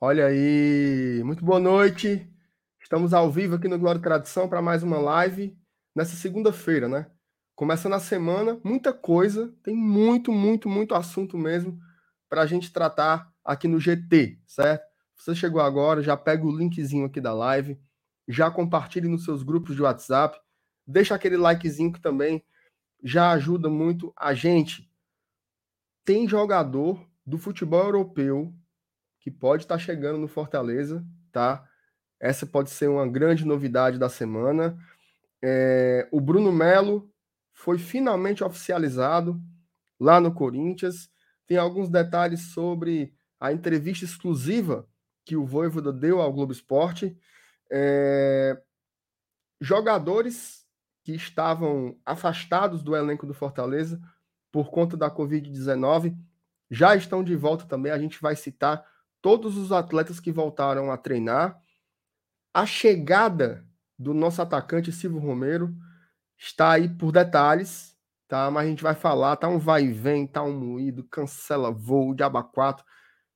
Olha aí, muito boa noite. Estamos ao vivo aqui no Glória e Tradição para mais uma live nessa segunda-feira, né? Começando a semana, muita coisa, tem muito, muito, muito assunto mesmo para a gente tratar aqui no GT, certo? Você chegou agora, já pega o linkzinho aqui da live, já compartilhe nos seus grupos de WhatsApp, deixa aquele likezinho que também já ajuda muito a gente. Tem jogador do futebol europeu que pode estar tá chegando no Fortaleza, tá? Essa pode ser uma grande novidade da semana. É, o Bruno Melo foi finalmente oficializado lá no Corinthians. Tem alguns detalhes sobre a entrevista exclusiva que o Voivoda deu ao Globo Esporte. É, jogadores que estavam afastados do elenco do Fortaleza por conta da Covid-19 já estão de volta também. A gente vai citar todos os atletas que voltaram a treinar. A chegada do nosso atacante Silvio Romero está aí por detalhes, tá? Mas a gente vai falar, tá um vai e vem, tá um moído, cancela voo, de abacato.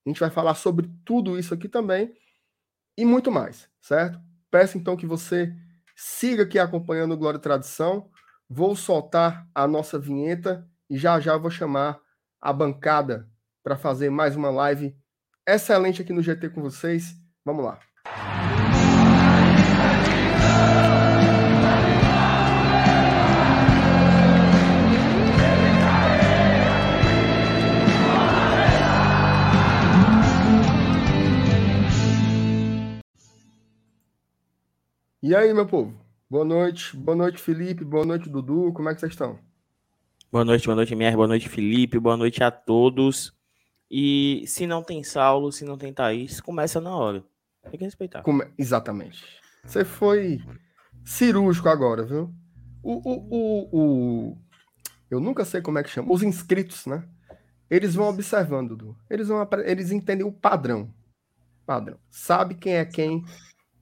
A gente vai falar sobre tudo isso aqui também e muito mais, certo? Peço então que você siga aqui acompanhando o Glória e Tradição. Vou soltar a nossa vinheta e já já vou chamar a bancada para fazer mais uma live excelente aqui no GT com vocês. Vamos lá. E aí, meu povo? Boa noite. Boa noite, Felipe. Boa noite, Dudu. Como é que vocês estão? Boa noite, boa noite, MR. Boa noite, Felipe. Boa noite a todos. E se não tem Saulo, se não tem Thaís, começa na hora. Tem que respeitar. Come... Exatamente. Você foi cirúrgico agora, viu? O, o, o, o, Eu nunca sei como é que chama. Os inscritos, né? Eles vão observando, Dudu. Eles, vão... Eles entendem o padrão. Padrão. Sabe quem é quem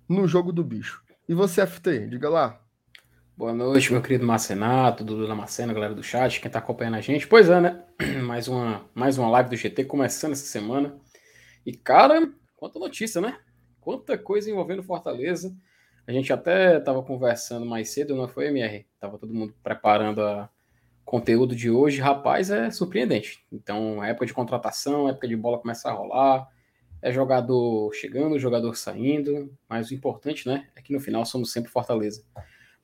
no jogo do bicho. E você, FT, diga lá. Boa noite, meu querido Marcenato, Dudu Macena, galera do chat, quem tá acompanhando a gente. Pois é, né? Mais uma, mais uma live do GT começando essa semana. E, cara, quanta notícia, né? Quanta coisa envolvendo Fortaleza. A gente até tava conversando mais cedo, não foi, MR? Tava todo mundo preparando a conteúdo de hoje. Rapaz, é surpreendente. Então, época de contratação, época de bola começa a rolar. É jogador chegando, jogador saindo. Mas o importante, né? É que no final somos sempre Fortaleza.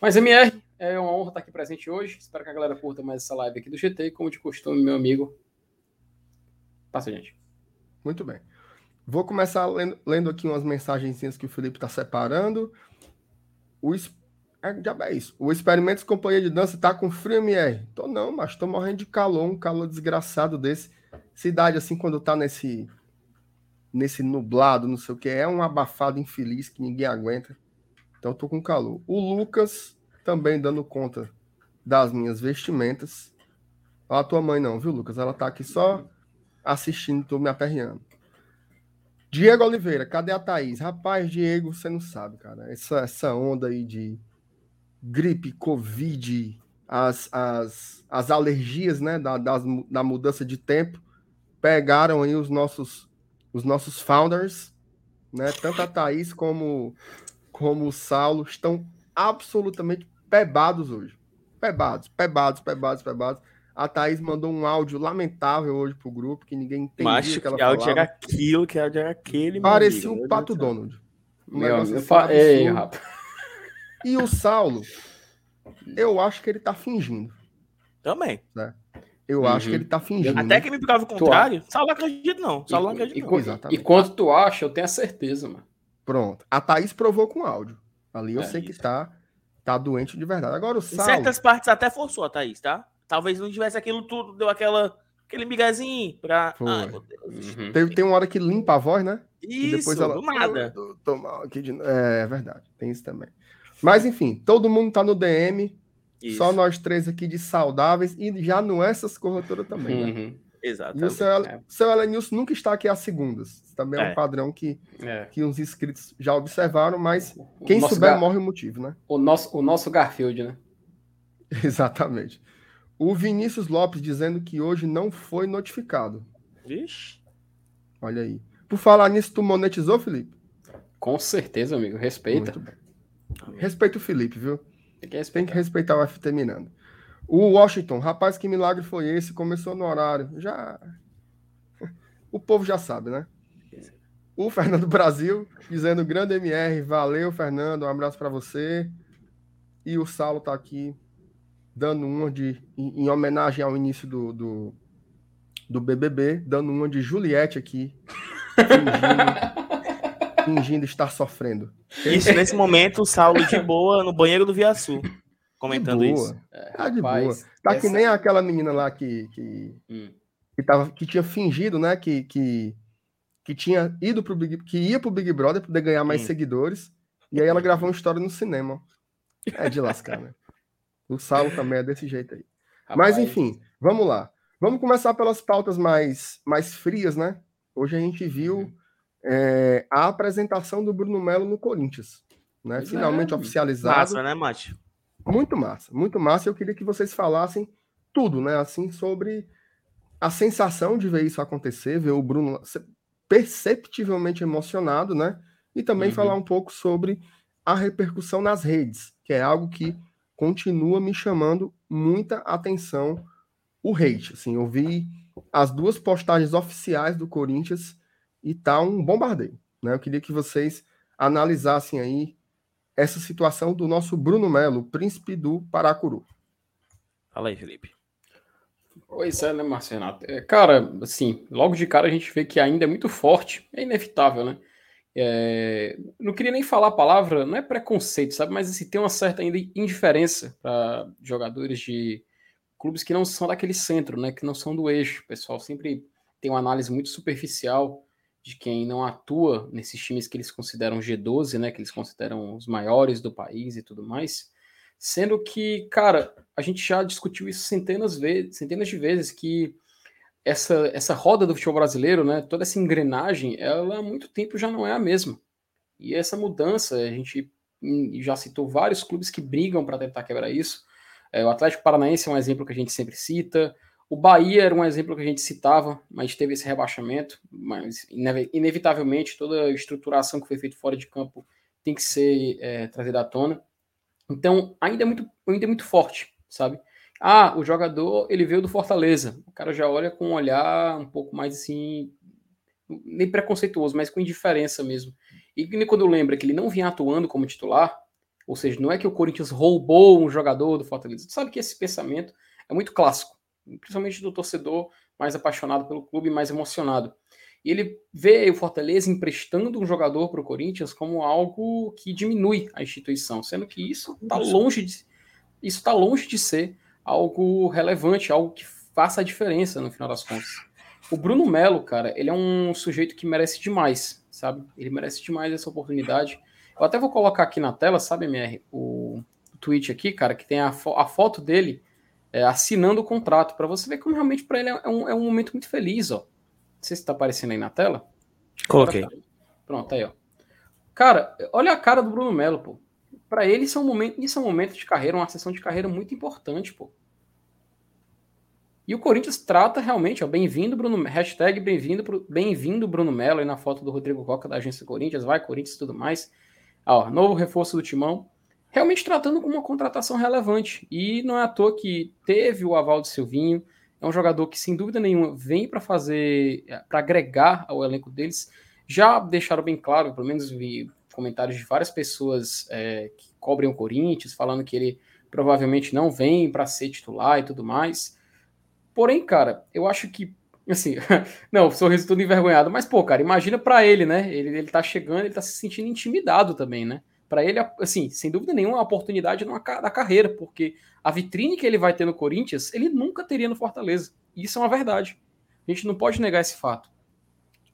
Mas, MR, é uma honra estar aqui presente hoje. Espero que a galera curta mais essa live aqui do GT. Como de costume, meu amigo, passa, gente. Muito bem. Vou começar lendo, lendo aqui umas mensagenzinhas que o Felipe está separando. O, é, já é isso. O Experimentos Companhia de Dança tá com frio, MR. Tô não, mas tô morrendo de calor, um calor desgraçado desse. Cidade assim, quando tá nesse nesse nublado, não sei o que, é um abafado infeliz que ninguém aguenta. Então tô com calor. O Lucas também dando conta das minhas vestimentas. A tua mãe não, viu, Lucas? Ela tá aqui só assistindo, tô me aperreando. Diego Oliveira, cadê a Thaís? Rapaz, Diego, você não sabe, cara. Essa, essa onda aí de gripe, Covid, as, as, as alergias, né, da, das, da mudança de tempo, pegaram aí os nossos, os nossos founders, né, tanto a Thaís como como o Saulo estão absolutamente pebados hoje. Pebados, pebados, pebados, pebados. A Thaís mandou um áudio lamentável hoje pro grupo, que ninguém entendia Mas que ela que áudio era aquilo, que áudio era aquele. Parecia um Pato Donald. Um Meu, eu assim fa... Ei, rapaz. E o Saulo, eu acho que ele tá fingindo. Também. Né? Eu uhum. acho que ele tá fingindo. Até que me pegava o contrário, Saulo não acredita não. Saulo não acredita não. E, e, quanto tu acha, eu tenho a certeza, mano. Pronto. A Thaís provou com áudio. Ali eu é sei isso. que tá, tá doente de verdade. Agora o Saulo... Em certas partes até forçou a Thaís, tá? Talvez não tivesse aquilo tudo, deu aquela, aquele migazinho pra... Ai, meu Deus. Uhum. Tem, tem uma hora que limpa a voz, né? Isso, e depois ela... do nada. Tô, mal aqui de... É, é verdade, tem isso também. Mas enfim, todo mundo tá no DM, isso. só nós três aqui de saudáveis e já não é essas corretoras também, né? uhum. né? Exato. E o seu, é. seu Elenilson nunca está aqui às segundas. Também é, é um padrão que, é. que os inscritos já observaram, mas quem souber Gar... morre o motivo, né? O nosso, o nosso Garfield, né? Exatamente. O Vinícius Lopes dizendo que hoje não foi notificado. Vixe. Olha aí. Por falar nisso, tu monetizou, Felipe? Com certeza, amigo. Respeita. Respeita o Felipe, viu? Tem que, Tem que respeitar o FT Miranda. O Washington, rapaz, que milagre foi esse? Começou no horário. Já. O povo já sabe, né? O Fernando Brasil dizendo grande MR, valeu, Fernando, um abraço para você. E o Saulo tá aqui dando uma de em, em homenagem ao início do, do, do, BBB, dando uma de Juliette aqui, fingindo, fingindo estar sofrendo. Isso nesse momento, o Saulo de boa no banheiro do Viaçu, comentando isso. É, tá de rapaz, boa. Tá essa... que nem aquela menina lá que que, hum. que, tava, que tinha fingido, né, que, que que tinha ido pro Big, que ia pro Big Brother para poder ganhar mais seguidores, e aí ela gravou uma história no cinema. É de lascar, né? O Saulo também é desse jeito aí. Rapaz. Mas enfim, vamos lá. Vamos começar pelas pautas mais, mais frias, né? Hoje a gente viu uhum. é, a apresentação do Bruno Melo no Corinthians, né? Pois Finalmente é. oficializado. Massa, né, Mate? Muito massa, muito massa. Eu queria que vocês falassem tudo, né? Assim, sobre a sensação de ver isso acontecer, ver o Bruno perceptivelmente emocionado, né? E também uhum. falar um pouco sobre a repercussão nas redes, que é algo que continua me chamando muita atenção o hate. Assim, eu vi as duas postagens oficiais do Corinthians e tá um bombardeio, né? Eu queria que vocês analisassem aí essa situação do nosso Bruno Melo, príncipe do Paracuru. Fala aí, Felipe. Pois é, né, Marcenato? É, cara, assim, logo de cara a gente vê que ainda é muito forte, é inevitável, né? É, não queria nem falar a palavra, não é preconceito, sabe? Mas assim, tem uma certa ainda indiferença para jogadores de clubes que não são daquele centro, né? Que não são do eixo. O pessoal sempre tem uma análise muito superficial de quem não atua nesses times que eles consideram G12, né? Que eles consideram os maiores do país e tudo mais. Sendo que, cara, a gente já discutiu isso centenas, vezes, centenas de vezes que essa, essa roda do futebol brasileiro, né, toda essa engrenagem, ela há muito tempo já não é a mesma. E essa mudança, a gente já citou vários clubes que brigam para tentar quebrar isso. É, o Atlético Paranaense é um exemplo que a gente sempre cita. O Bahia era um exemplo que a gente citava, mas teve esse rebaixamento. Mas, inevitavelmente, toda a estruturação que foi feita fora de campo tem que ser é, trazida à tona. Então, ainda é muito, ainda é muito forte, sabe? Ah, o jogador, ele veio do Fortaleza. O cara já olha com um olhar um pouco mais assim, nem preconceituoso, mas com indiferença mesmo. E quando lembra que ele não vinha atuando como titular, ou seja, não é que o Corinthians roubou um jogador do Fortaleza. Tu sabe que esse pensamento é muito clássico, principalmente do torcedor mais apaixonado pelo clube, mais emocionado. E ele vê o Fortaleza emprestando um jogador para o Corinthians como algo que diminui a instituição, sendo que isso está longe de isso está longe de ser algo relevante, algo que faça a diferença no final das contas. O Bruno Melo, cara, ele é um sujeito que merece demais, sabe? Ele merece demais essa oportunidade. Eu até vou colocar aqui na tela, sabe, MR, o, tweet aqui, cara, que tem a, fo a foto dele é, assinando o contrato, para você ver como realmente para ele é um, é um momento muito feliz, ó. Não sei se tá aparecendo aí na tela. Coloquei. Pronto, aí, ó. Cara, olha a cara do Bruno Melo, pô. Pra ele, isso é um momento, isso é um momento de carreira, uma sessão de carreira muito importante, pô. E o Corinthians trata realmente, ó, bem-vindo, Bruno, hashtag bem-vindo, bem-vindo, Bruno Melo, aí na foto do Rodrigo Coca da agência Corinthians, vai Corinthians e tudo mais. Ó, novo reforço do Timão. Realmente tratando como uma contratação relevante. E não é à toa que teve o aval de Silvinho, é um jogador que, sem dúvida nenhuma, vem para fazer, é, para agregar ao elenco deles. Já deixaram bem claro, pelo menos vi comentários de várias pessoas é, que cobrem o Corinthians, falando que ele provavelmente não vem para ser titular e tudo mais. Porém, cara, eu acho que, assim, não, sorriso todo envergonhado, mas, pô, cara, imagina para ele, né? Ele, ele tá chegando, ele tá se sentindo intimidado também, né? Para ele, assim, sem dúvida nenhuma, a oportunidade numa, da carreira, porque a vitrine que ele vai ter no Corinthians, ele nunca teria no Fortaleza. E isso é uma verdade. A gente não pode negar esse fato.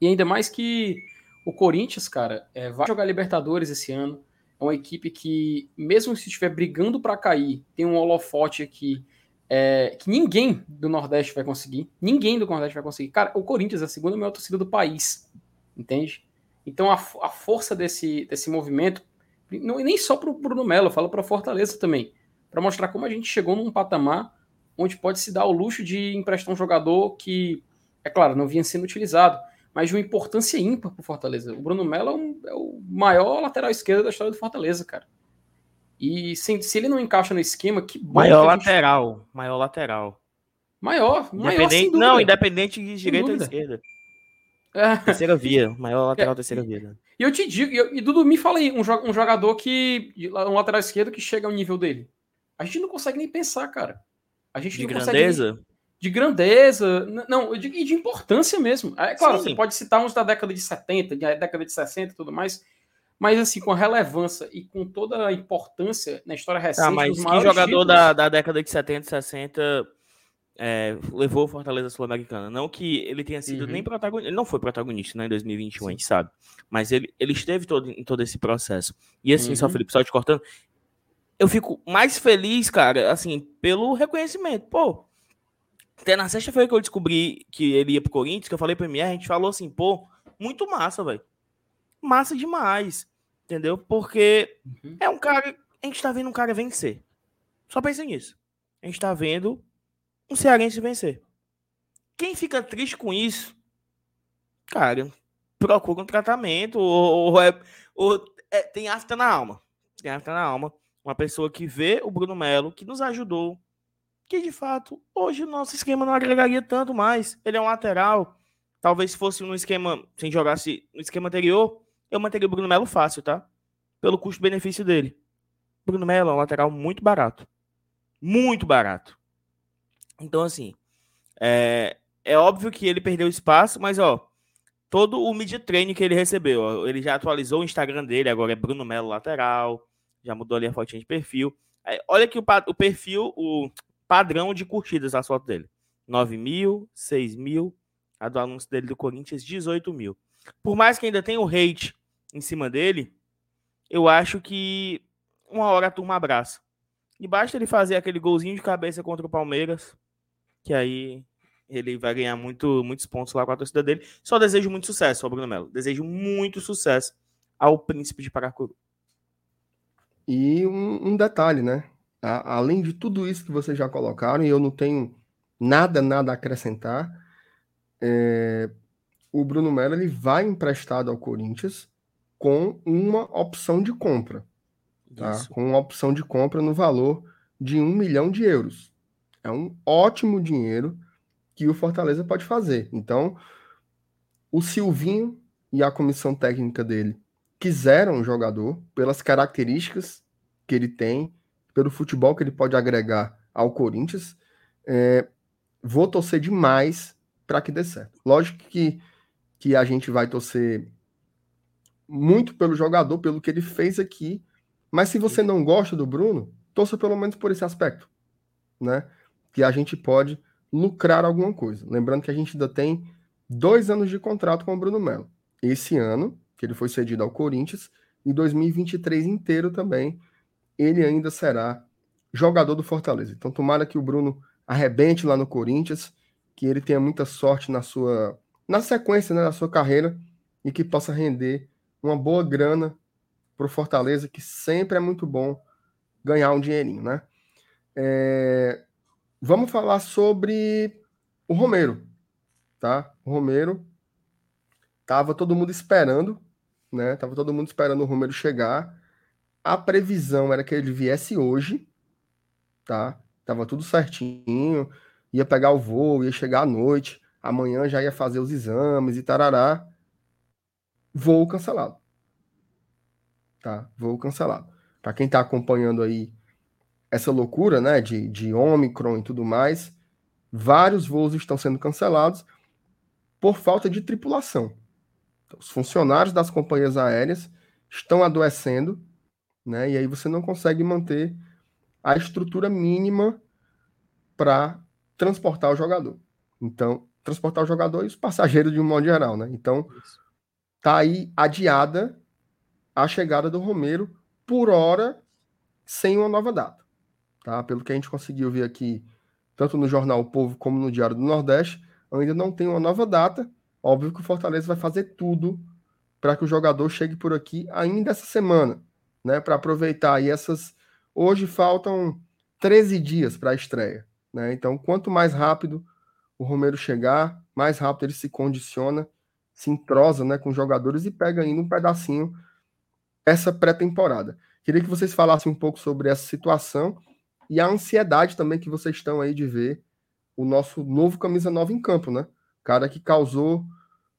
E ainda mais que o Corinthians, cara, é, vai jogar Libertadores esse ano. É uma equipe que, mesmo se estiver brigando para cair, tem um holofote aqui é, que ninguém do Nordeste vai conseguir. Ninguém do Nordeste vai conseguir. Cara, o Corinthians é a segunda maior torcida do país. Entende? Então a, a força desse, desse movimento, não, nem só para o Bruno Melo, falo para Fortaleza também para mostrar como a gente chegou num patamar onde pode se dar o luxo de emprestar um jogador que, é claro, não vinha sendo utilizado, mas de uma importância ímpar para Fortaleza. O Bruno Melo é, um, é, o maior lateral esquerdo da história do Fortaleza, cara. E se, se ele não encaixa no esquema, que bom Maior que gente... lateral, maior lateral. Maior, maior Não, independente de direita ou esquerda. É. Terceira via, maior lateral é. terceira via. E eu te digo, e, e Dudu, me fala aí, um, um jogador que. Um lateral esquerdo que chega ao nível dele. A gente não consegue nem pensar, cara. A gente de grandeza? Nem, de grandeza, não, e de, de, importância mesmo. É claro, Sim. você pode citar uns da década de 70, da década de 60 e tudo mais, mas assim, com a relevância e com toda a importância na história recente. Ah, mas que jogador títulos... da, da década de 70 e 60 é, levou o Fortaleza Sul-Americana? Não que ele tenha sido uhum. nem protagonista, ele não foi protagonista né, em 2021, Sim. a gente sabe, mas ele, ele esteve todo, em todo esse processo. E assim, uhum. só Felipe, só te cortando, eu fico mais feliz, cara, assim, pelo reconhecimento. Pô, até na sexta-feira que eu descobri que ele ia pro Corinthians, que eu falei pro MR, a gente falou assim, pô, muito massa, velho. Massa demais. Entendeu? Porque uhum. é um cara. A gente tá vendo um cara vencer. Só pensa nisso. A gente tá vendo um cearense vencer. Quem fica triste com isso, cara, procura um tratamento ou, ou, é, ou é, tem afta na alma. Tem afta na alma. Uma pessoa que vê o Bruno Melo, que nos ajudou, que de fato hoje o nosso esquema não agregaria tanto mais. Ele é um lateral. Talvez fosse no esquema, sem jogasse no esquema anterior, eu manteria o Bruno Melo fácil, tá? Pelo custo-benefício dele. Bruno Melo é um lateral muito barato. Muito barato. Então, assim, é, é óbvio que ele perdeu espaço, mas, ó, todo o mid training que ele recebeu, ó, ele já atualizou o Instagram dele, agora é Bruno Melo lateral, já mudou ali a fotinha de perfil. Olha aqui o, o perfil, o padrão de curtidas na foto dele. 9 mil, 6 mil. A do anúncio dele do Corinthians, 18 mil. Por mais que ainda tenha o hate em cima dele, eu acho que uma hora a turma abraça. E basta ele fazer aquele golzinho de cabeça contra o Palmeiras, que aí ele vai ganhar muito, muitos pontos lá com a torcida dele. Só desejo muito sucesso ao Bruno Melo. Desejo muito sucesso ao Príncipe de Paracuru. E um, um detalhe, né? A, além de tudo isso que vocês já colocaram, e eu não tenho nada, nada a acrescentar, é, o Bruno Melo ele vai emprestado ao Corinthians com uma opção de compra. Tá? Com uma opção de compra no valor de um milhão de euros. É um ótimo dinheiro que o Fortaleza pode fazer. Então, o Silvinho e a comissão técnica dele quiseram um jogador pelas características que ele tem, pelo futebol que ele pode agregar ao Corinthians. É, vou torcer demais para que dê certo. Lógico que, que a gente vai torcer muito pelo jogador, pelo que ele fez aqui, mas se você não gosta do Bruno, torça pelo menos por esse aspecto, né? Que a gente pode lucrar alguma coisa. Lembrando que a gente ainda tem dois anos de contrato com o Bruno Melo. Esse ano, que ele foi cedido ao Corinthians, e 2023 inteiro também, ele ainda será jogador do Fortaleza. Então, tomara que o Bruno arrebente lá no Corinthians, que ele tenha muita sorte na sua na sequência né, da sua carreira e que possa render uma boa grana para o Fortaleza, que sempre é muito bom ganhar um dinheirinho, né? É... Vamos falar sobre o Romero, tá? O Romero tava todo mundo esperando, né? Tava todo mundo esperando o Romero chegar. A previsão era que ele viesse hoje, tá? Tava tudo certinho, ia pegar o voo, ia chegar à noite, amanhã já ia fazer os exames e tarará. Voo cancelado. Tá? Voo cancelado. Para quem tá acompanhando aí essa loucura, né, de, de Omicron e tudo mais, vários voos estão sendo cancelados por falta de tripulação. Então, os funcionários das companhias aéreas estão adoecendo né? E aí você não consegue manter a estrutura mínima para transportar o jogador. Então, transportar o jogador e os passageiros de um modo geral, né? Então, tá aí adiada a chegada do Romero por hora sem uma nova data, tá? Pelo que a gente conseguiu ver aqui, tanto no jornal o Povo como no Diário do Nordeste, ainda não tem uma nova data. Óbvio que o Fortaleza vai fazer tudo para que o jogador chegue por aqui ainda essa semana né, para aproveitar. E essas hoje faltam 13 dias para a estreia, né? Então, quanto mais rápido o Romero chegar, mais rápido ele se condiciona se entrosa né, com os jogadores e pega ainda um pedacinho essa pré-temporada. Queria que vocês falassem um pouco sobre essa situação e a ansiedade também que vocês estão aí de ver o nosso novo camisa nova em campo, né? Cara que causou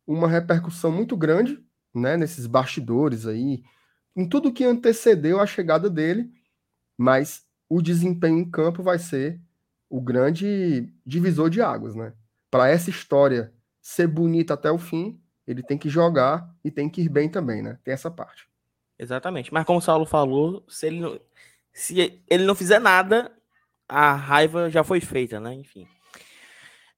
uma repercussão muito grande, né, nesses bastidores aí, em tudo que antecedeu a chegada dele, mas o desempenho em campo vai ser o grande divisor de águas, né? Para essa história ser bonita até o fim, ele tem que jogar e tem que ir bem também, né? Tem essa parte. Exatamente. Mas como o Saulo falou, se ele se ele não fizer nada, a raiva já foi feita, né? Enfim.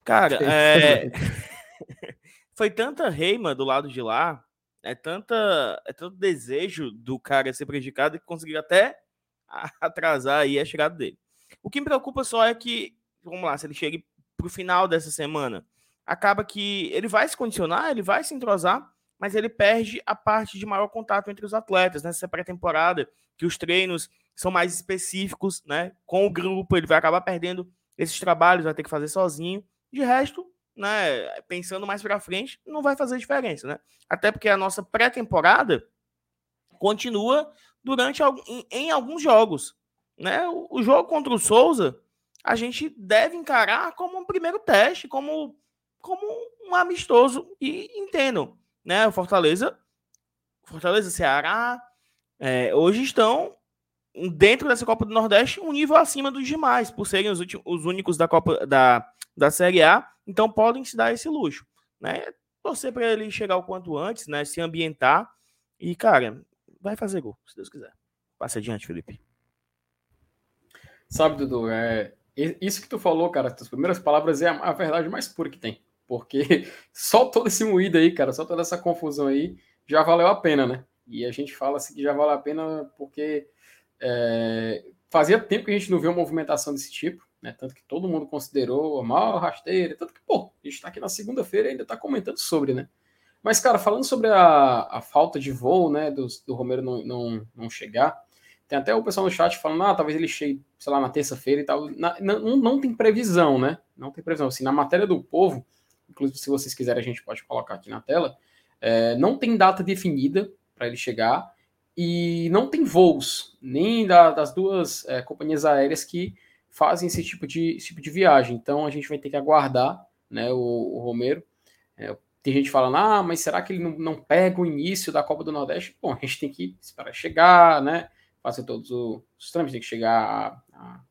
Cara, é... foi tanta reima do lado de lá, é tanta é tanto desejo do cara ser prejudicado que conseguiu até atrasar aí a chegada dele. O que me preocupa só é que, vamos lá, se ele chega pro final dessa semana, acaba que ele vai se condicionar, ele vai se entrosar, mas ele perde a parte de maior contato entre os atletas nessa pré-temporada, que os treinos são mais específicos, né? Com o grupo, ele vai acabar perdendo esses trabalhos, vai ter que fazer sozinho. De resto, né, pensando mais para frente, não vai fazer diferença, né? Até porque a nossa pré-temporada continua durante em, alguns jogos, né? O, o, jogo contra o Souza, a gente deve encarar como um primeiro teste, como como um amistoso e entendam, né? O Fortaleza, Fortaleza, Ceará, é, hoje estão dentro dessa Copa do Nordeste um nível acima dos demais, por serem os, últimos, os únicos da Copa da, da Série A então podem se dar esse luxo, né? Torcer para ele chegar o quanto antes, né? Se ambientar e, cara, vai fazer gol, se Deus quiser. Passe adiante, Felipe. Sabe, Dudu, é, isso que tu falou, cara, as primeiras palavras é a, a verdade mais pura que tem. Porque só todo esse moído aí, cara, só toda essa confusão aí já valeu a pena, né? E a gente fala assim que já valeu a pena porque é, fazia tempo que a gente não vê uma movimentação desse tipo né? Tanto que todo mundo considerou maior rasteira, tanto que, pô, a gente está aqui na segunda-feira e ainda está comentando sobre, né? Mas, cara, falando sobre a, a falta de voo, né, do, do Romero não, não, não chegar, tem até o pessoal no chat falando, ah, talvez ele chegue, sei lá, na terça-feira e tal. Na, não, não tem previsão, né? Não tem previsão. Assim, na matéria do povo, inclusive se vocês quiserem a gente pode colocar aqui na tela, é, não tem data definida para ele chegar e não tem voos, nem da, das duas é, companhias aéreas que fazem esse tipo de, esse tipo de viagem. Então a gente vai ter que aguardar né, o, o Romero. É, tem gente falando, ah, mas será que ele não, não, pega o início da Copa do Nordeste? Bom, a gente tem que esperar chegar, né? Fazer todos os trâmites, tem que chegar a,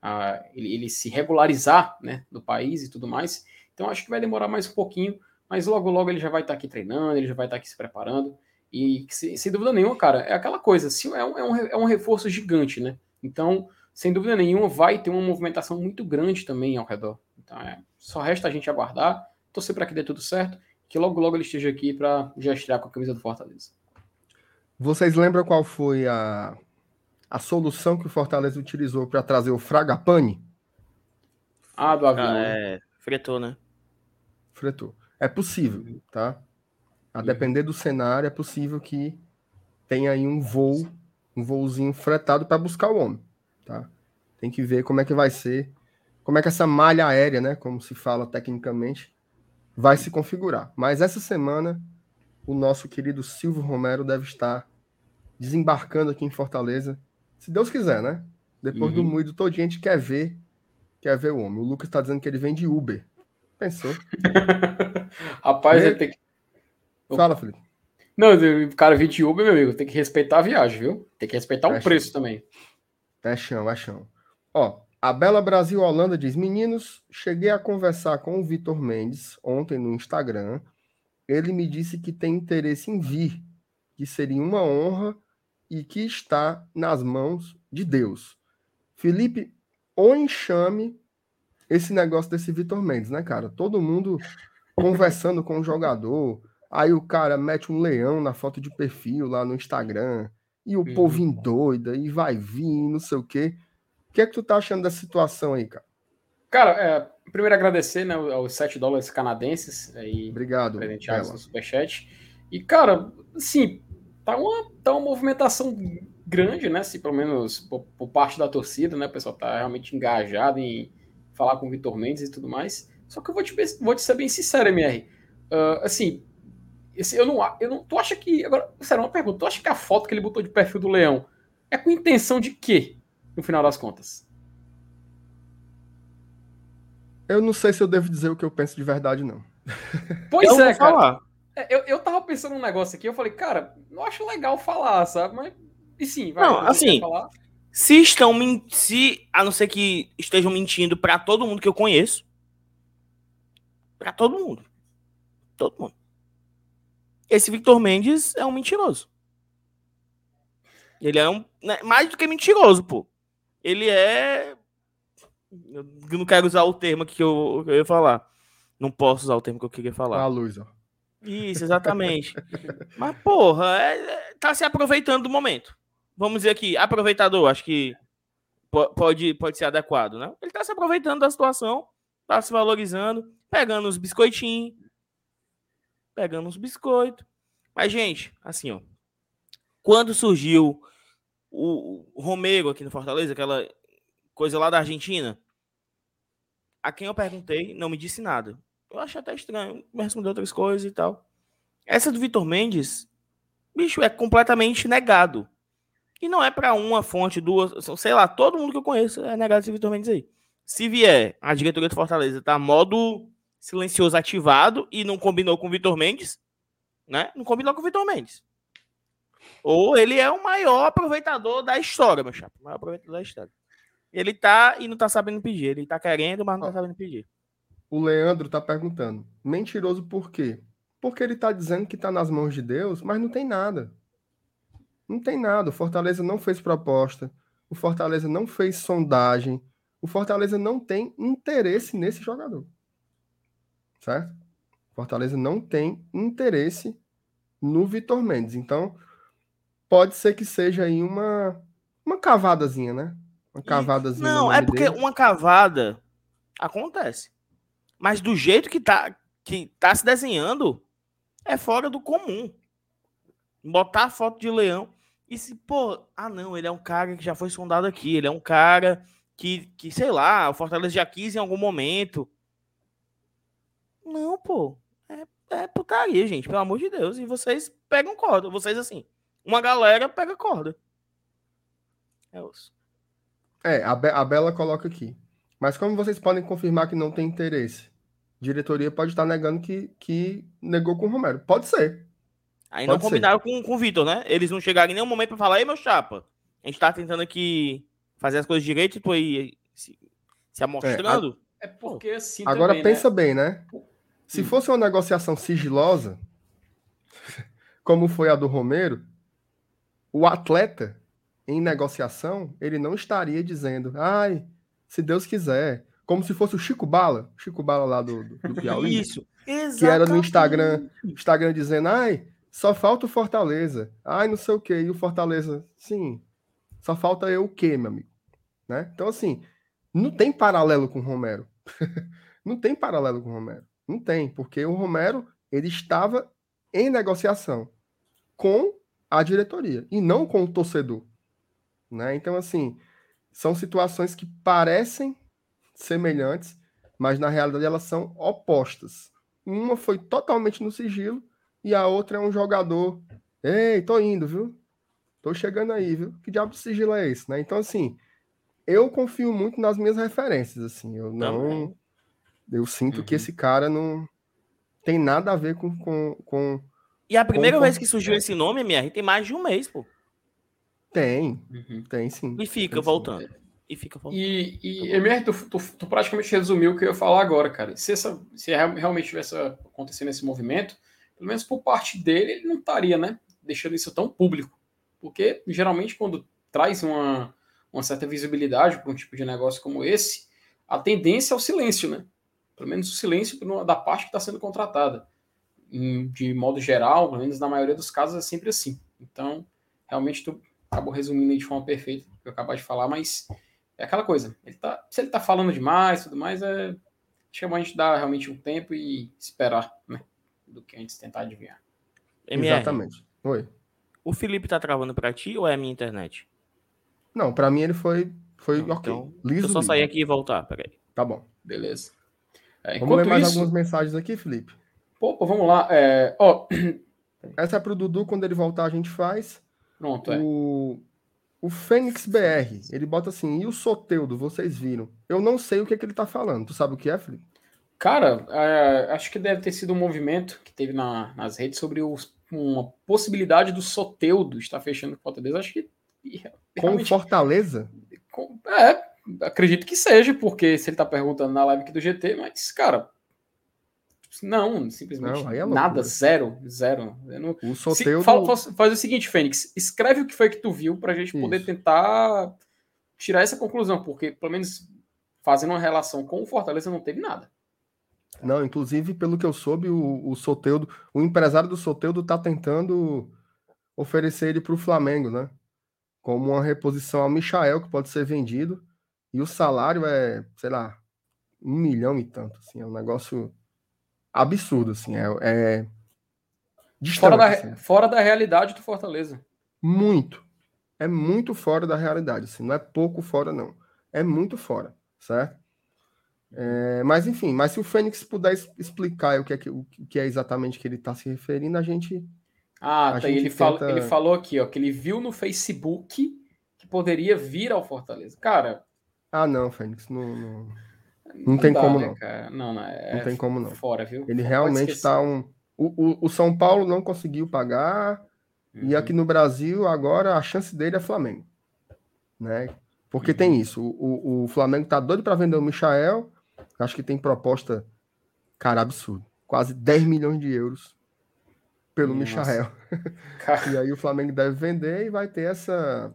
a, a ele, ele, se regularizar né, no país e tudo mais. Então acho que vai demorar mais um pouquinho, mas logo logo ele já vai estar aqui treinando, ele já vai estar aqui se preparando. E sem, sem dúvida nenhuma, cara, é aquela coisa, se é um, é um, é um reforço gigante, né? Então, sem dúvida nenhuma, vai ter uma movimentação muito grande também ao redor. Então, é, só resta a gente aguardar, torcer para que dê tudo certo, que logo, logo ele esteja aqui para já estrear com a camisa do Fortaleza. Vocês lembram qual foi a, a solução que o Fortaleza utilizou para trazer o Fragapane? Ah, do avião. Ah, né? é, fretou, né? Fretou. É possível, tá? A depender do cenário, é possível que tenha aí um voo, um voozinho fretado para buscar o homem tá? Tem que ver como é que vai ser, como é que essa malha aérea, né, como se fala tecnicamente, vai se configurar. Mas essa semana o nosso querido Silvio Romero deve estar desembarcando aqui em Fortaleza, se Deus quiser, né? Depois uhum. do moído todo, a gente quer ver, quer ver o homem. O Lucas está dizendo que ele vem de Uber. Pensou? Rapaz, ele tem que. Fala, Felipe. Não, o cara vir de Uber, meu amigo, tem que respeitar a viagem, viu? Tem que respeitar o preço também. É chão, é chão. Ó, a Bela Brasil Holanda diz: Meninos, cheguei a conversar com o Vitor Mendes ontem no Instagram. Ele me disse que tem interesse em vir, que seria uma honra e que está nas mãos de Deus. Felipe, ou enxame esse negócio desse Vitor Mendes, né, cara? Todo mundo conversando com o jogador. Aí o cara mete um leão na foto de perfil lá no Instagram e o uhum. povo doida, e vai vir, não sei o quê. O que é que tu tá achando da situação aí, cara? Cara, é, primeiro agradecer né, aos 7 dólares canadenses aí. Obrigado. Presenteados no Superchat. E, cara, assim, tá uma, tá uma movimentação grande, né? Se pelo menos por, por, parte da torcida, né? O pessoal tá realmente engajado em falar com o Vitor Mendes e tudo mais. Só que eu vou te, vou te ser bem sincero, MR. Uh, assim, esse, eu, não, eu não. Tu acha que. Agora, sério, uma pergunta. Tu acha que a foto que ele botou de perfil do leão é com intenção de quê, no final das contas? Eu não sei se eu devo dizer o que eu penso de verdade, não. Pois eu é, cara. Falar. É, eu, eu tava pensando um negócio aqui, eu falei, cara, não acho legal falar, sabe? Mas. E sim, vai. Não, assim. Se estão. Se, a não ser que estejam mentindo para todo mundo que eu conheço. Para todo mundo. Todo mundo. Esse Victor Mendes é um mentiroso. Ele é um. Né, mais do que mentiroso, pô. Ele é. Eu não quero usar o termo que eu, que eu ia falar. Não posso usar o termo que eu queria falar. A luz, ó. Isso, exatamente. Mas, porra, é, é, tá se aproveitando do momento. Vamos dizer aqui, aproveitador, acho que pode, pode ser adequado, né? Ele tá se aproveitando da situação, tá se valorizando, pegando os biscoitinhos, pegando uns biscoitos. Mas, gente, assim, ó. Quando surgiu o, Romero aqui no Fortaleza, aquela coisa lá da Argentina, a quem eu perguntei não me disse nada. Eu achei até estranho, me respondeu outras coisas e tal. Essa do Vitor Mendes, bicho, é completamente negado. E não é para uma fonte, duas, sei lá, todo mundo que eu conheço é negado esse Vitor Mendes aí. Se vier a diretoria do Fortaleza tá modo silencioso ativado e não combinou com o Vitor Mendes, né? Não combinou com o Vitor Mendes. Ou ele é o maior aproveitador da história, meu chapa. O maior aproveitador da história. Ele tá e não tá sabendo pedir. Ele tá querendo, mas não tá sabendo pedir. O Leandro tá perguntando. Mentiroso por quê? Porque ele tá dizendo que tá nas mãos de Deus, mas não tem nada. Não tem nada. O Fortaleza não fez proposta. O Fortaleza não fez sondagem. O Fortaleza não tem interesse nesse jogador certo? Fortaleza não tem interesse no Vitor Mendes. Então, pode ser que seja aí uma, uma cavadazinha, né? Uma cavadazinha. Não, é porque dele. uma cavada acontece. Mas do jeito que tá, que tá se desenhando, é fora do comum. Botar a foto de leão. E se, pô, ah não, ele é um cara que já foi sondado aqui, ele é um cara que, que sei lá, o Fortaleza já quis em algum momento. Não, pô. É, é putaria, gente, pelo amor de Deus. E vocês pegam corda. Vocês, assim, uma galera pega corda. É osso. É, a, Be a Bela coloca aqui. Mas como vocês podem confirmar que não tem interesse? diretoria pode estar negando que, que negou com o Romero. Pode ser. Aí pode não combinaram com, com o Vitor, né? Eles não chegaram em nenhum momento para falar, ei, meu chapa, a gente tá tentando aqui fazer as coisas direito e tu aí se, se amostrando. É, a... é porque assim. Agora também, pensa né? bem, né? Se fosse uma negociação sigilosa, como foi a do Romero, o atleta em negociação, ele não estaria dizendo, ai, se Deus quiser, como se fosse o Chico Bala, Chico Bala lá do, do, do Piauí. Isso, exatamente. Que era no Instagram, Instagram dizendo, ai, só falta o Fortaleza. Ai, não sei o quê. E o Fortaleza, sim, só falta eu o quê, meu amigo? Né? Então, assim, não tem paralelo com o Romero. não tem paralelo com o Romero. Não tem, porque o Romero ele estava em negociação com a diretoria e não com o torcedor. Né? Então, assim, são situações que parecem semelhantes, mas na realidade elas são opostas. Uma foi totalmente no sigilo e a outra é um jogador. Ei, tô indo, viu? Tô chegando aí, viu? Que diabo de sigilo é esse, né? Então, assim, eu confio muito nas minhas referências, assim. Eu não. Também. Eu sinto uhum. que esse cara não tem nada a ver com. com, com e a primeira com... vez que surgiu esse nome, MR, tem mais de um mês, pô. Tem, uhum. tem sim. E fica voltando. Sim. E fica voltando. E, e MR, tu, tu, tu, praticamente resumiu o que eu ia falar agora, cara. Se, essa, se realmente tivesse acontecendo esse movimento, pelo menos por parte dele, ele não estaria, né? Deixando isso tão público. Porque geralmente quando traz uma, uma certa visibilidade para um tipo de negócio como esse, a tendência é o silêncio, né? Pelo menos o silêncio da parte que está sendo contratada. De modo geral, pelo menos na maioria dos casos, é sempre assim. Então, realmente, tu acabou resumindo de forma perfeita o que eu acabei de falar, mas é aquela coisa. Ele tá, se ele está falando demais tudo mais, é, acho que é bom a gente dar realmente um tempo e esperar, né? Do que a gente tentar adivinhar. MR, Exatamente. Oi. O Felipe tá travando para ti ou é a minha internet? Não, para mim ele foi, foi Não, ok. Então, liso, eu só sair aqui e voltar, peraí. Tá bom. Beleza. É, vamos ler mais isso, algumas mensagens aqui, Felipe. Pô, vamos lá. É, ó, Essa é pro Dudu, quando ele voltar a gente faz. Pronto, é. O, o Fênix BR, ele bota assim, e o Soteudo, vocês viram? Eu não sei o que, é que ele tá falando. Tu sabe o que é, Felipe? Cara, é, acho que deve ter sido um movimento que teve na, nas redes sobre os, uma possibilidade do Soteudo estar fechando com Fortaleza. Acho que. Com Fortaleza? Com, é, acredito que seja, porque se ele tá perguntando na live aqui do GT, mas, cara. Não, simplesmente não, é nada, zero, zero. Não... O Soteudo... faz, faz, o seguinte, Fênix, escreve o que foi que tu viu pra gente Isso. poder tentar tirar essa conclusão, porque pelo menos fazendo uma relação com o Fortaleza não teve nada. Não, inclusive, pelo que eu soube, o, o Soteudo, o empresário do Soteudo tá tentando oferecer ele para o Flamengo, né? Como uma reposição ao Michael, que pode ser vendido. E o salário é, sei lá, um milhão e tanto. Assim, é um negócio absurdo, assim. É, é fora, da, assim. fora da realidade do Fortaleza. Muito. É muito fora da realidade. Assim, não é pouco fora, não. É muito fora, certo? É, mas enfim, mas se o Fênix puder explicar o que é, o que é exatamente que ele está se referindo, a gente. Ah, a tá, gente ele, tenta... falou, ele falou aqui, ó, que ele viu no Facebook que poderia vir ao Fortaleza. Cara. Ah, não, Fênix, não. Não, não, tem dá, como né, não. Cara? Não, não, é não tem como não. Fora, viu? Ele realmente está um. O, o, o, São Paulo não conseguiu pagar, uhum. e aqui no Brasil, agora a chance dele é Flamengo. Né? Porque uhum. tem isso. O, o, Flamengo tá doido para vender o Michael Acho que tem proposta, cara, absurdo. Quase 10 milhões de euros pelo Nossa. Michael. e aí o Flamengo deve vender e vai ter essa.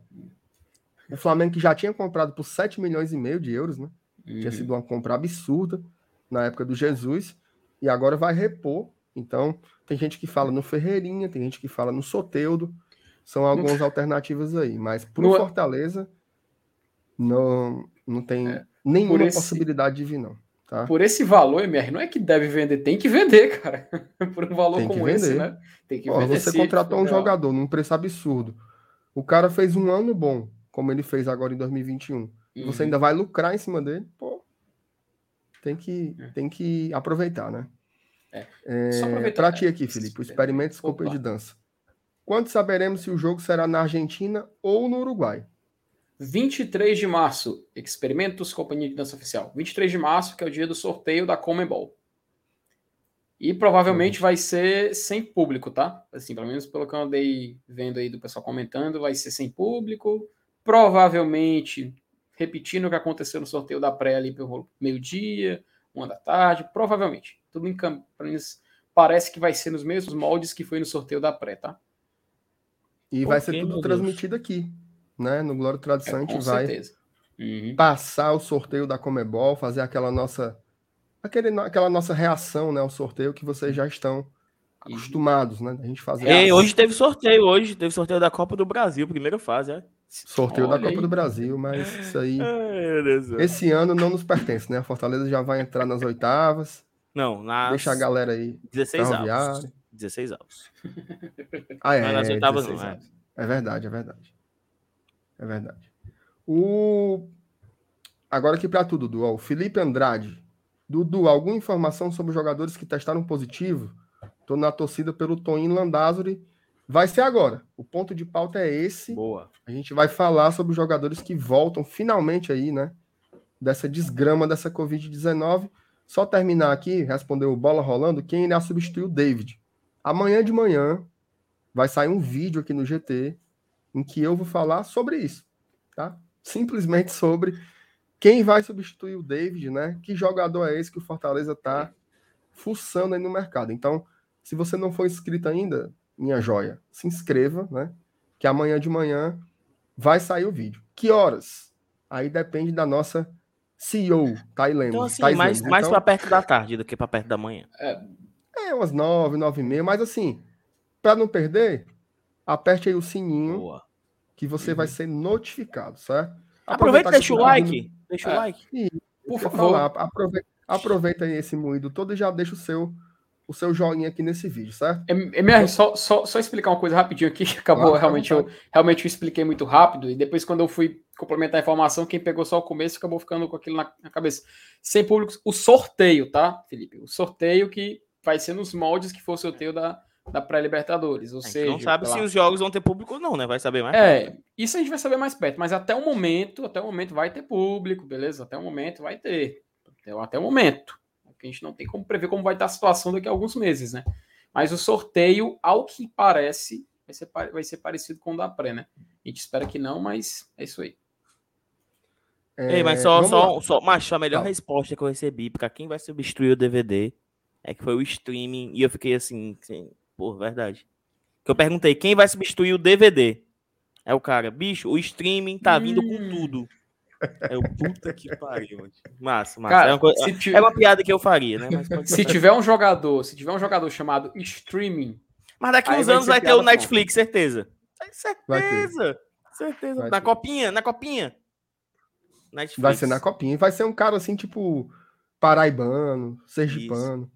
O Flamengo que já tinha comprado por 7 milhões e meio de euros, né? Uhum. Tinha sido uma compra absurda na época do Jesus. E agora vai repor. Então, tem gente que fala no Ferreirinha, tem gente que fala no Soteudo. São algumas alternativas aí. Mas pro no... Fortaleza, não, não tem é, nenhuma esse... possibilidade de vir, não. Tá? Por esse valor, MR, não é que deve vender, tem que vender, cara. Por um valor como vender. esse, né? Tem que Ó, vender. Você contratou um jogador num preço absurdo. O cara fez um ano bom, como ele fez agora em 2021. Uhum. Você ainda vai lucrar em cima dele, pô. Tem que, é. tem que aproveitar, né? É. É, para ti aqui, Felipe, o experimento escopo de dança. Quando saberemos se o jogo será na Argentina ou no Uruguai? 23 de março, Experimentos Companhia de Dança Oficial. 23 de março, que é o dia do sorteio da Comembol. E provavelmente uhum. vai ser sem público, tá? Assim, pelo menos pelo que eu andei vendo aí do pessoal comentando, vai ser sem público. Provavelmente, repetindo o que aconteceu no sorteio da pré ali pelo meio-dia, uma da tarde, provavelmente. Tudo em caminhos. Parece que vai ser nos mesmos moldes que foi no sorteio da pré, tá? E Por vai ser tudo transmitido aqui né? No Glória Tradição é, a gente vai uhum. passar o sorteio da Comebol, fazer aquela nossa aquele, aquela nossa reação, né, ao sorteio que vocês já estão acostumados, né? A gente fazer. Ei, hoje teve sorteio, hoje teve sorteio da Copa do Brasil, primeira fase, é. Sorteio Olha da Copa aí. do Brasil, mas isso aí. Ai, esse ano não nos pertence, né? A Fortaleza já vai entrar nas oitavas. Não, nas... Deixa a galera aí. 16 avos. 16 avos. Ah, é. Não nas oitavas, não. É. é verdade, é verdade. É verdade. O... Agora aqui para tudo, Dudu. O Felipe Andrade. Dudu, alguma informação sobre os jogadores que testaram positivo? Estou na torcida pelo Toninho Landázuri. Vai ser agora. O ponto de pauta é esse. Boa. A gente vai falar sobre os jogadores que voltam finalmente aí, né? Dessa desgrama dessa Covid-19. Só terminar aqui, responder o bola rolando, quem irá substituir o David. Amanhã de manhã vai sair um vídeo aqui no GT em que eu vou falar sobre isso, tá? Simplesmente sobre quem vai substituir o David, né? Que jogador é esse que o Fortaleza tá fuçando aí no mercado. Então, se você não for inscrito ainda, minha joia, se inscreva, né? Que amanhã de manhã vai sair o vídeo. Que horas? Aí depende da nossa CEO, Thailand. Então, assim, Thailand. mais, mais então, para perto da tarde do que para perto da manhã. É, é umas nove, nove e meia, mas assim, para não perder, aperte aí o sininho Boa. que você uhum. vai ser notificado, certo? Aproveita e deixa o like. Deixa é. o like. E, por favor. aproveita, aproveita aí esse moído todo e já deixa o seu o seu joinha aqui nesse vídeo, certo? MR, só, só, só explicar uma coisa rapidinho aqui, que acabou claro, realmente, eu, realmente eu expliquei muito rápido, e depois quando eu fui complementar a informação, quem pegou só o começo acabou ficando com aquilo na, na cabeça. Sem público, o sorteio, tá, Felipe? O sorteio que vai ser nos moldes que for o sorteio da da pré-Libertadores. Ou a gente seja, não sabe se os jogos vão ter público ou não, né? Vai saber mais. É, perto. isso a gente vai saber mais perto, mas até o momento, até o momento vai ter público, beleza? Até o momento vai ter. Até o momento. Porque a gente não tem como prever como vai estar a situação daqui a alguns meses, né? Mas o sorteio, ao que parece, vai ser, vai ser parecido com o da pré, né? A gente espera que não, mas é isso aí. É, Ei, mas só, só, só, macho, a melhor resposta que eu recebi para quem vai substituir o DVD é que foi o streaming, e eu fiquei assim, assim por verdade. Que eu perguntei, quem vai substituir o DVD? É o cara, bicho, o streaming tá vindo hum. com tudo. É o puta que pariu. Massa, massa. Cara, é, uma coisa, tiver... é, uma piada que eu faria, né? se tiver um jogador, se tiver um jogador chamado streaming. Mas daqui uns anos vai ter o Netflix, certeza. Certeza. Certeza. Vai na copinha, na copinha. Netflix. Vai ser na copinha. Vai ser um cara assim, tipo, paraibano, sergipano.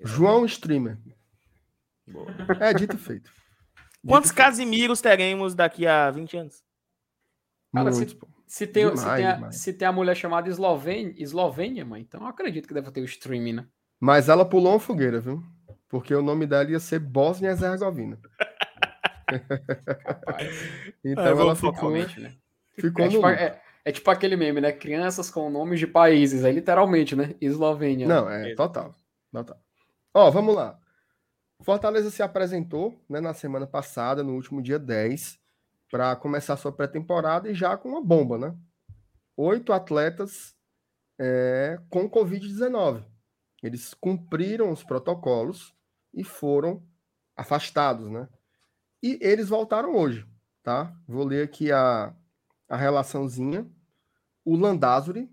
Isso. João Streamer. Boa. É, dito feito. Dito Quantos feito. Casimiros teremos daqui a 20 anos? Cara, se, se, tem, demais, se, tem a, se, tem a, mulher chamada Eslovênia, Eslovênia, mãe, então eu acredito que deve ter o streaming, né? Mas ela pulou uma fogueira, viu? Porque o nome dela ia ser Bósnia Herzegovina. então é, ela ficou, né? ficou é, tipo, é, é, tipo aquele meme, né? Crianças com nomes de países, é literalmente, né? Eslovênia. Não, é total. total. Ó, vamos lá. Fortaleza se apresentou né, na semana passada, no último dia 10, para começar sua pré-temporada e já com uma bomba, né? Oito atletas é, com Covid-19. Eles cumpriram os protocolos e foram afastados, né? E eles voltaram hoje, tá? Vou ler aqui a, a relaçãozinha. O Landázuri,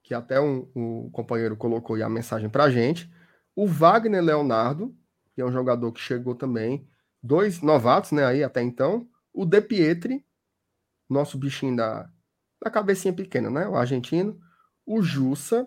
que até um, o companheiro colocou aí a mensagem para gente, o Wagner Leonardo, que é um jogador que chegou também, dois novatos, né, aí até então, o De Pietri, nosso bichinho da, da cabecinha pequena, né, o argentino, o Jussa,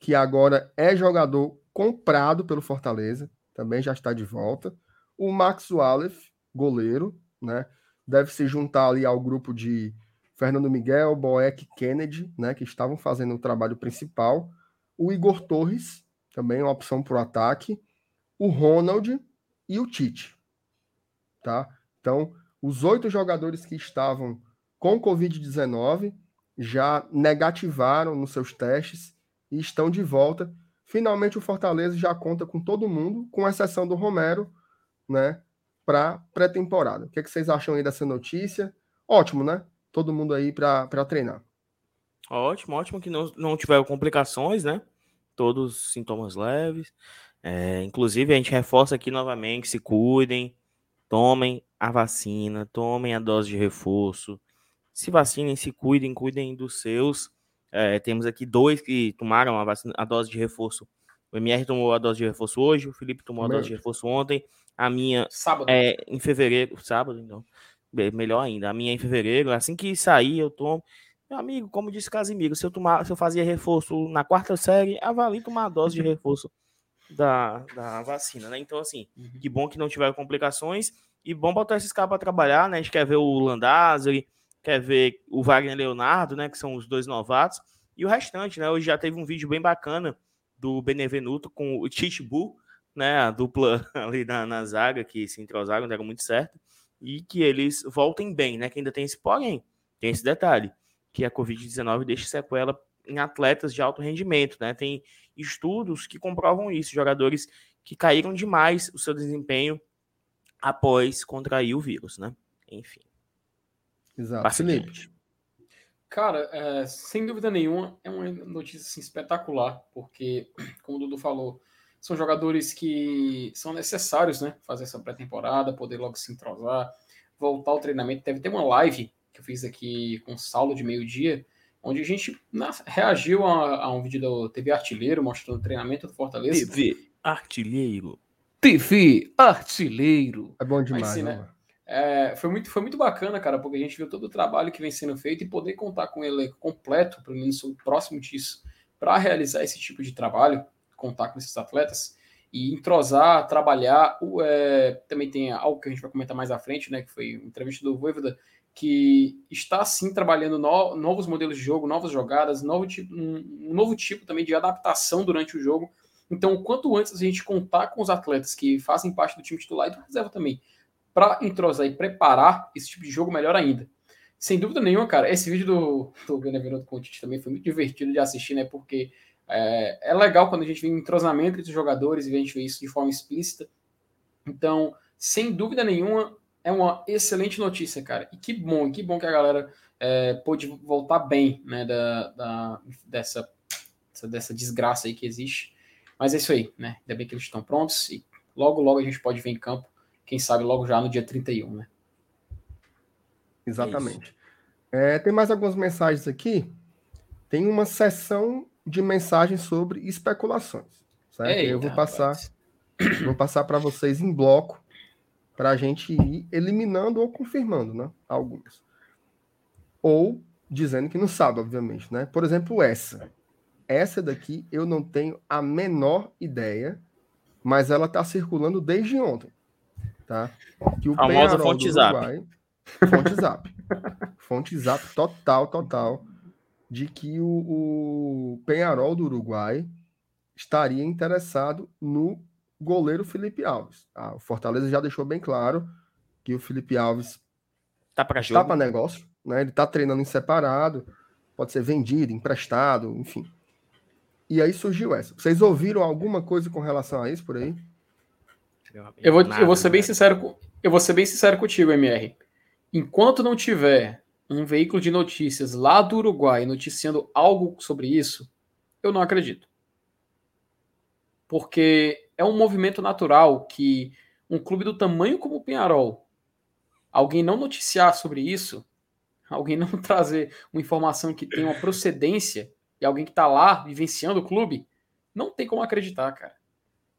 que agora é jogador comprado pelo Fortaleza, também já está de volta, o Max Wallace, goleiro, né, deve se juntar ali ao grupo de Fernando Miguel, Boeck, Kennedy, né, que estavam fazendo o trabalho principal, o Igor Torres, também uma opção para o ataque, o Ronald e o Tite. Tá? Então, os oito jogadores que estavam com Covid-19 já negativaram nos seus testes e estão de volta. Finalmente, o Fortaleza já conta com todo mundo, com exceção do Romero, né, para pré-temporada. O que, é que vocês acham aí dessa notícia? Ótimo, né? Todo mundo aí para treinar. Ótimo, ótimo que não, não tiveram complicações, né? todos sintomas leves. É, inclusive, a gente reforça aqui novamente: se cuidem, tomem a vacina, tomem a dose de reforço, se vacinem, se cuidem, cuidem dos seus. É, temos aqui dois que tomaram a, vacina, a dose de reforço. O MR tomou a dose de reforço hoje, o Felipe tomou a dose de reforço ontem, a minha sábado. é em fevereiro, sábado, então, melhor ainda, a minha é em fevereiro. Assim que sair, eu tomo. Meu amigo, como disse Casimiro, se eu, tomar, se eu fazia reforço na quarta série, avalie tomar a dose de reforço da, da vacina, né? Então, assim, uhum. que bom que não tiveram complicações e bom botar esses caras para trabalhar, né? A gente quer ver o Landázuri, quer ver o Wagner Leonardo, né? Que são os dois novatos, e o restante, né? Hoje já teve um vídeo bem bacana do Benevenuto com o Chichbu, né? A dupla ali na, na zaga que se entrosaram, deram muito certo, e que eles voltem bem, né? Que ainda tem esse porém, tem esse detalhe que a Covid-19 deixa sequela em atletas de alto rendimento, né? Tem estudos que comprovam isso, jogadores que caíram demais o seu desempenho após contrair o vírus, né? Enfim. Exato. Felipe. Cara, é, sem dúvida nenhuma, é uma notícia assim, espetacular, porque, como o Dudu falou, são jogadores que são necessários, né? Fazer essa pré-temporada, poder logo se entrosar, voltar ao treinamento. Deve ter uma live que eu fiz aqui com o Saulo de meio-dia, onde a gente reagiu a, a, um vídeo do TV Artilheiro mostrando o treinamento do Fortaleza. TV Artilheiro. TV Artilheiro. É bom demais, sim, né? É, foi, muito, foi muito bacana, cara, porque a gente viu todo o trabalho que vem sendo feito e poder contar com ele completo, pelo menos próximo disso, para realizar esse tipo de trabalho, contar com esses atletas e entrosar, trabalhar. O, é, também tem algo que a gente vai comentar mais à frente, né? Que foi uma entrevista do Voivoda, que está sim trabalhando no, novos modelos de jogo, novas jogadas, novo um, um, novo tipo também de adaptação durante o jogo Então, quanto antes a gente contar com os atletas que fazem parte do time titular e do reserva também, para entrosar e preparar esse tipo de jogo, melhor ainda. Sem dúvida nenhuma, cara, esse vídeo do, do Benevenuto Conte também foi muito divertido de assistir, né? Porque é, é legal quando a gente vê entrosamento entre os jogadores e a gente vê isso de forma explícita. Então, sem dúvida nenhuma, é uma excelente notícia, cara. E que bom, que bom que a galera é, pôde voltar bem, né, da, da, dessa, dessa desgraça aí que existe. Mas é isso aí, né? Ainda bem que eles estão prontos e logo, logo a gente pode ver em campo, quem sabe logo já no dia 31, né? Exatamente. É, tem mais algumas mensagens aqui. Tem uma sessão de mensagens sobre especulações. Certo? Eita, eu vou passar, vou passar para vocês em bloco para a gente ir eliminando ou confirmando, né? Algumas. Ou dizendo que não sabe, obviamente, né? Por exemplo, essa. Essa daqui eu não tenho a menor ideia, mas ela está circulando desde ontem, tá? Que o Famosa fonte Uruguai, zap. Fonte zap. fonte zap total, total, de que o, o Penharol do Uruguai estaria interessado no goleiro Felipe Alves. Ah, o Fortaleza já deixou bem claro que o Felipe Alves tá para está para negócio, né? Ele está treinando em separado, pode ser vendido, emprestado, enfim. E aí surgiu essa. Vocês ouviram alguma coisa com relação a isso por aí? Eu vou, eu vou ser bem sincero, eu vou ser bem sincero contigo, MR. Enquanto não tiver um veículo de notícias lá do Uruguai noticiando algo sobre isso, eu não acredito. Porque é um movimento natural que um clube do tamanho como o Penharol, alguém não noticiar sobre isso, alguém não trazer uma informação que tem uma procedência e alguém que está lá vivenciando o clube, não tem como acreditar, cara.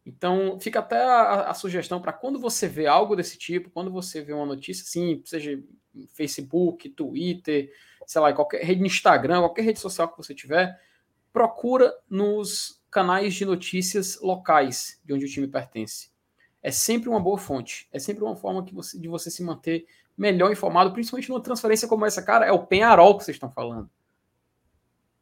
Então, fica até a, a sugestão para quando você vê algo desse tipo, quando você vê uma notícia assim, seja Facebook, Twitter, sei lá, qualquer rede Instagram, qualquer rede social que você tiver, procura nos canais de notícias locais de onde o time pertence. É sempre uma boa fonte, é sempre uma forma que você, de você se manter melhor informado, principalmente numa transferência como essa, cara, é o Penharol que vocês estão falando.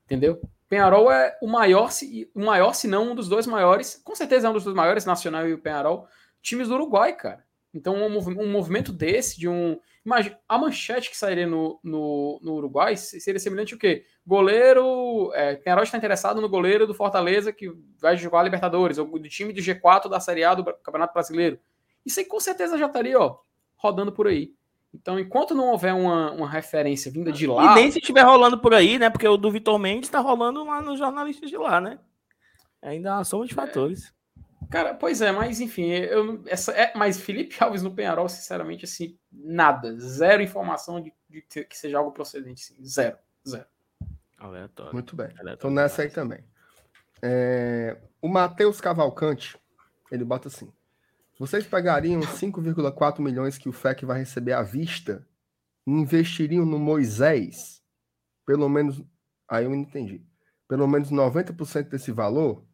Entendeu? Penharol é o maior, o maior, se não um dos dois maiores, com certeza é um dos dois maiores, Nacional e o Penharol, times do Uruguai, cara. Então, um, um movimento desse, de um. Imagina, a manchete que sairia no, no, no Uruguai seria semelhante ao quê? Goleiro. É, Penharol está interessado no goleiro do Fortaleza que vai jogar a Libertadores, ou do time do G4 da Série A do Campeonato Brasileiro. Isso aí com certeza já estaria, ó, rodando por aí. Então, enquanto não houver uma, uma referência vinda de lá. E nem se estiver rolando por aí, né? Porque o do Vitor Mendes está rolando lá nos jornalistas de lá, né? Ainda há soma de fatores. Cara, pois é, mas enfim, eu, essa, é, mas Felipe Alves no Penharol, sinceramente, assim, nada. Zero informação de, de que seja algo procedente, assim, zero, zero. Aleatório. Muito bem. Então nessa aí também. É, o Matheus Cavalcante, ele bota assim. Vocês pegariam 5,4 milhões que o FEC vai receber à vista e investiriam no Moisés? Pelo menos. Aí eu entendi. Pelo menos 90% desse valor?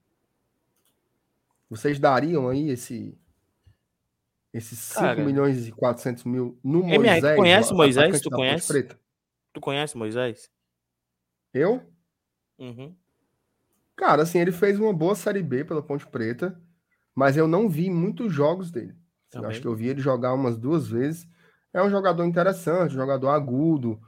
Vocês dariam aí esse esses 5 Cara, milhões e 400 mil no Moisés? tu conhece Moisés? Tu conhece? Tu conhece Moisés? Eu? Uhum. Cara, assim, ele fez uma boa Série B pela Ponte Preta, mas eu não vi muitos jogos dele. Assim, acho que eu vi ele jogar umas duas vezes. É um jogador interessante, um jogador agudo.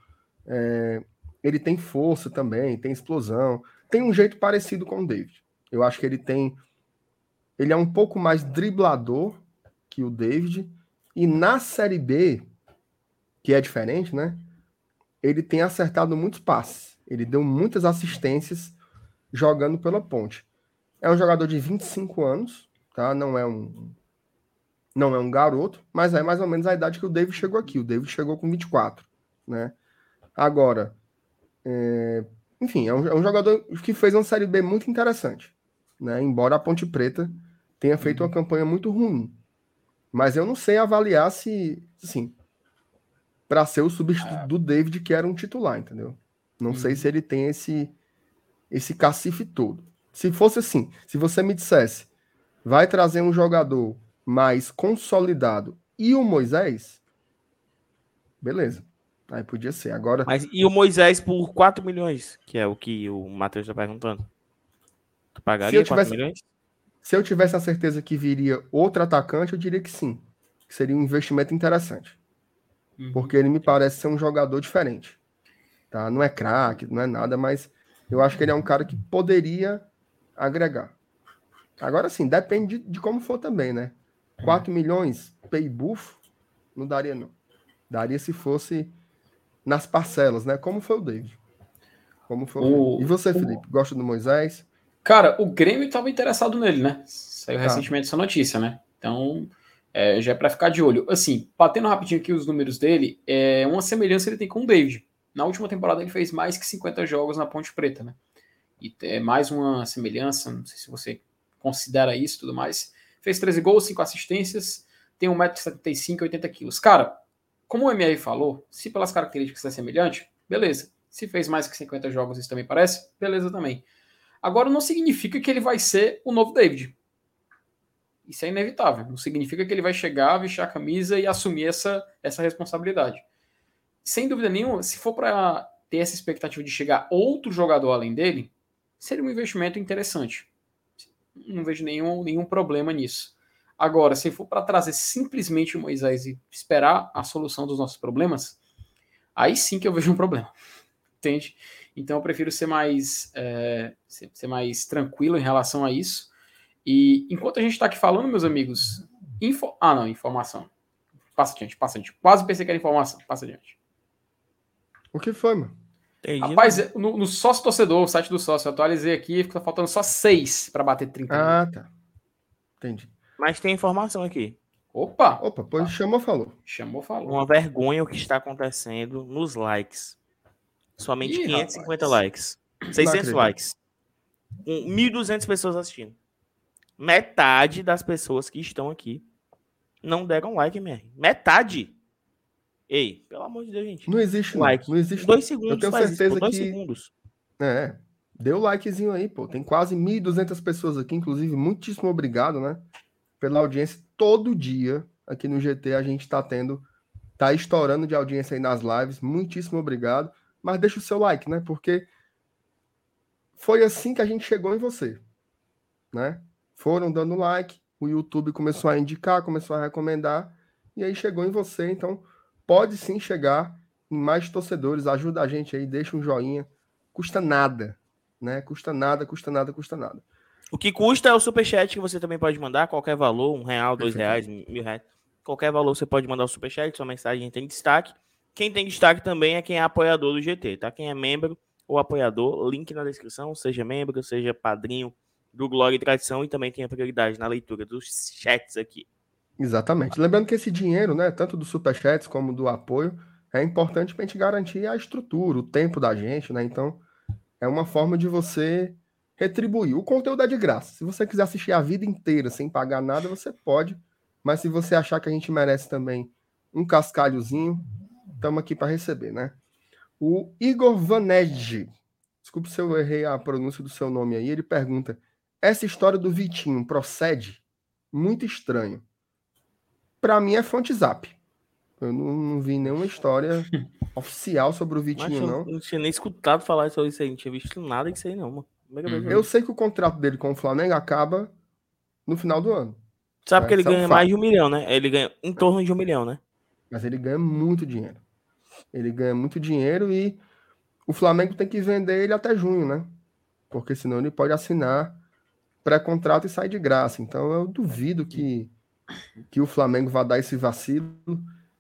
É... Ele tem força também, tem explosão. Tem um jeito parecido com o David. Eu acho que ele tem ele é um pouco mais driblador que o David. E na Série B, que é diferente, né? Ele tem acertado muitos passes. Ele deu muitas assistências jogando pela ponte. É um jogador de 25 anos, tá? Não é um não é um garoto, mas é mais ou menos a idade que o David chegou aqui. O David chegou com 24, né? Agora, é... enfim, é um, é um jogador que fez uma Série B muito interessante, né? Embora a Ponte Preta tenha feito uma uhum. campanha muito ruim. Mas eu não sei avaliar se, assim, para ser o substituto ah. do David, que era um titular, entendeu? Não uhum. sei se ele tem esse, esse cacife todo. Se fosse assim, se você me dissesse, vai trazer um jogador mais consolidado e o Moisés, beleza. Aí podia ser. Agora. Mas e o Moisés por 4 milhões, que é o que o Matheus está perguntando? Tu pagaria se tivesse, 4 milhões? Se eu tivesse a certeza que viria outro atacante, eu diria que sim. Que seria um investimento interessante. Uhum. Porque ele me parece ser um jogador diferente. Tá? Não é craque, não é nada, mas eu acho que ele é um cara que poderia agregar. Agora sim, depende de, de como for também, né? 4 milhões, pay buff, não daria não. Daria se fosse nas parcelas, né? Como foi o David. Como foi o... E você, Felipe, gosta do Moisés? Cara, o Grêmio estava interessado nele, né? Saiu tá. recentemente essa notícia, né? Então, é, já é para ficar de olho. Assim, batendo rapidinho aqui os números dele, é uma semelhança ele tem com o David. Na última temporada ele fez mais que 50 jogos na Ponte Preta, né? E é mais uma semelhança, não sei se você considera isso e tudo mais. Fez 13 gols, 5 assistências, tem 1,75m e 80kg. Cara, como o MR falou, se pelas características é semelhante, beleza. Se fez mais que 50 jogos, isso também parece, beleza também. Agora não significa que ele vai ser o novo David. Isso é inevitável. Não significa que ele vai chegar, vestir a camisa e assumir essa, essa responsabilidade. Sem dúvida nenhuma, se for para ter essa expectativa de chegar outro jogador além dele, seria um investimento interessante. Não vejo nenhum, nenhum problema nisso. Agora, se for para trazer simplesmente o Moisés e esperar a solução dos nossos problemas, aí sim que eu vejo um problema. Entende? Então eu prefiro ser mais, é, ser, ser, mais tranquilo em relação a isso. E enquanto a gente está aqui falando, meus amigos, info... ah não, informação. Passa adiante, passa adiante. Quase pensei que era informação. Passa adiante. O que foi, mano? Entendi, Rapaz, mano. no, no sócio torcedor, o site do sócio, eu atualizei aqui, fica faltando só seis para bater 30 Ah, tá. Entendi. Mas tem informação aqui. Opa! Opa, pois chamou, falou. Chamou, falou. Uma vergonha o que está acontecendo nos likes. Somente Ih, 550 rapaz. likes. 600 likes. 1.200 pessoas assistindo. Metade das pessoas que estão aqui não deram like, MR. Metade. Ei, pelo amor de Deus, gente. Não existe like. Não existe. Dois segundos. Eu tenho certeza isso, dois que... segundos. É. Deu likezinho aí, pô. Tem quase 1.200 pessoas aqui, inclusive. Muitíssimo obrigado, né? Pela audiência. Todo dia aqui no GT a gente tá tendo. Tá estourando de audiência aí nas lives. Muitíssimo obrigado mas deixa o seu like, né? Porque foi assim que a gente chegou em você, né? Foram dando like, o YouTube começou a indicar, começou a recomendar, e aí chegou em você. Então, pode sim chegar em mais torcedores. Ajuda a gente aí, deixa um joinha. Custa nada, né? Custa nada, custa nada, custa nada. O que custa é o superchat que você também pode mandar, qualquer valor, um real, dois reais, mil reais. Qualquer valor você pode mandar o superchat, sua mensagem tem destaque. Quem tem destaque também é quem é apoiador do GT, tá? Quem é membro ou apoiador, link na descrição, seja membro, seja padrinho do Glória e Tradição e também tem prioridade na leitura dos chats aqui. Exatamente. Lembrando que esse dinheiro, né, tanto do superchats como do apoio, é importante para a gente garantir a estrutura, o tempo da gente, né? Então, é uma forma de você retribuir. O conteúdo é de graça. Se você quiser assistir a vida inteira sem pagar nada, você pode. Mas se você achar que a gente merece também um cascalhozinho, estamos aqui para receber, né? O Igor Vanej, desculpe se eu errei a pronúncia do seu nome aí, ele pergunta: essa história do Vitinho procede? Muito estranho. Para mim é fonte zap. Eu não, não vi nenhuma história oficial sobre o Vitinho, Mas não. Não tinha nem escutado falar sobre isso aí, não tinha visto nada disso aí, não, mano. Uhum. Eu sei que o contrato dele com o Flamengo acaba no final do ano. Sabe que ele ganha mais de um milhão, né? Ele ganha em torno de um milhão, né? Mas ele ganha muito dinheiro. Ele ganha muito dinheiro e o Flamengo tem que vender ele até junho, né? Porque senão ele pode assinar pré-contrato e sair de graça. Então eu duvido que, que o Flamengo vá dar esse vacilo.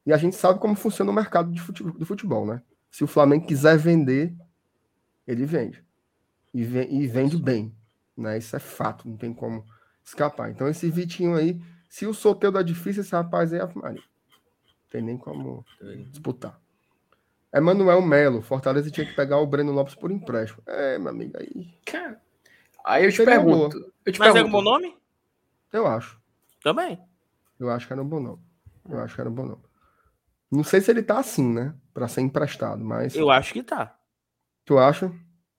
E a gente sabe como funciona o mercado de futebol, do futebol, né? Se o Flamengo quiser vender, ele vende. E, e vende bem. Né? Isso é fato, não tem como escapar. Então esse Vitinho aí, se o sorteio dá difícil, esse rapaz aí é Maria. Tem nem como disputar. Emanuel Melo, Fortaleza tinha que pegar o Breno Lopes por empréstimo. É, meu amigo, aí. Cara, aí eu te Seria pergunto. Eu te Mas pergunto. é um bom nome? Eu acho. Também. Eu acho que era um bom nome. Eu acho que era um bom nome. Não sei se ele tá assim, né? Pra ser emprestado, mas. Eu acho que tá. Tu acha?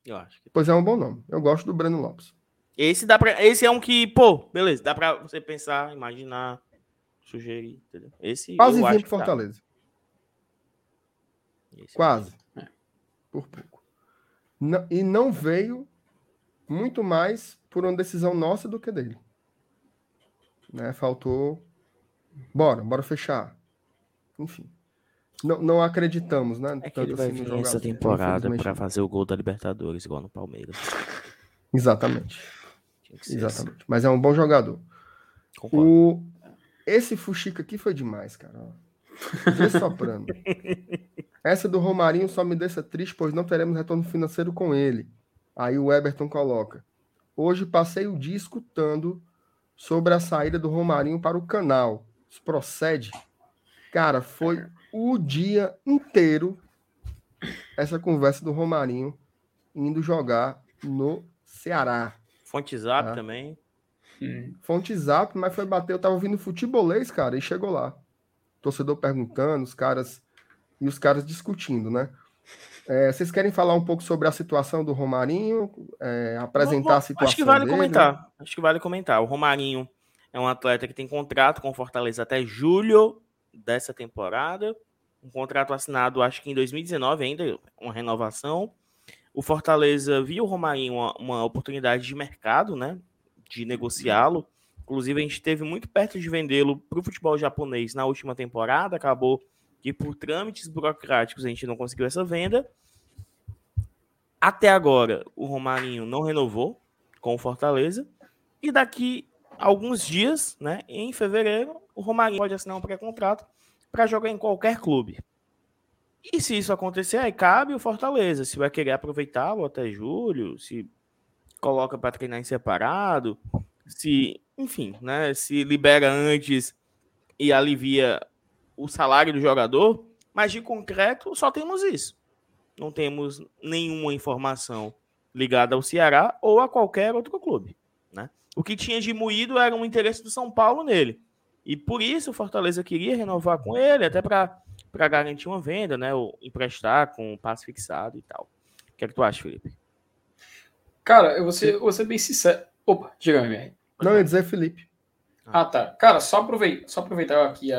Eu acho. Que... Pois é um bom nome. Eu gosto do Breno Lopes. Esse dá para, esse é um que, pô, beleza, dá para você pensar, imaginar, sugerir, entendeu? Esse Quase vinha pro Fortaleza. Esse Quase. É. Por pouco. Não, e não veio muito mais por uma decisão nossa do que dele. Né? Faltou. Bora, bora fechar. Enfim. Não, não acreditamos, né? É que ele vai assim vir essa temporada para fazer o gol da Libertadores, igual no Palmeiras. Exatamente. Exatamente. Assim. Mas é um bom jogador. O... Esse Fuxica aqui foi demais, cara. Soprando. Essa do Romarinho só me deixa triste, pois não teremos retorno financeiro com ele. Aí o Everton coloca. Hoje passei o dia escutando sobre a saída do Romarinho para o canal. Isso procede? Cara, foi o dia inteiro essa conversa do Romarinho indo jogar no Ceará. Fonte Zap tá? também. Hum. Fonte Zap, mas foi bater. Eu tava ouvindo futebolês, cara, e chegou lá. Torcedor perguntando, os caras. E os caras discutindo, né? É, vocês querem falar um pouco sobre a situação do Romarinho? É, apresentar a situação Acho que vale dele? comentar. Acho que vale comentar. O Romarinho é um atleta que tem contrato com o Fortaleza até julho dessa temporada. Um contrato assinado, acho que em 2019 ainda, uma renovação. O Fortaleza viu o Romarinho uma, uma oportunidade de mercado, né? De negociá-lo. Inclusive, a gente esteve muito perto de vendê-lo para o futebol japonês na última temporada. Acabou que por trâmites burocráticos a gente não conseguiu essa venda. Até agora, o Romarinho não renovou com o Fortaleza. E daqui alguns dias, né, em fevereiro, o Romarinho pode assinar um pré-contrato para jogar em qualquer clube. E se isso acontecer, aí cabe o Fortaleza. Se vai querer aproveitar até julho, se coloca para treinar em separado, se, enfim, né, se libera antes e alivia o salário do jogador, mas de concreto só temos isso. Não temos nenhuma informação ligada ao Ceará ou a qualquer outro clube. Né? O que tinha de moído era um interesse do São Paulo nele. E por isso o Fortaleza queria renovar com ele, até para garantir uma venda, né? Ou emprestar com um passe fixado e tal. O que é que tu acha, Felipe? Cara, eu vou ser, eu vou ser bem sincero. Opa, diga-me, Não, eu ia dizer Felipe. Ah, tá. Cara, só aproveitar, só aproveitar aqui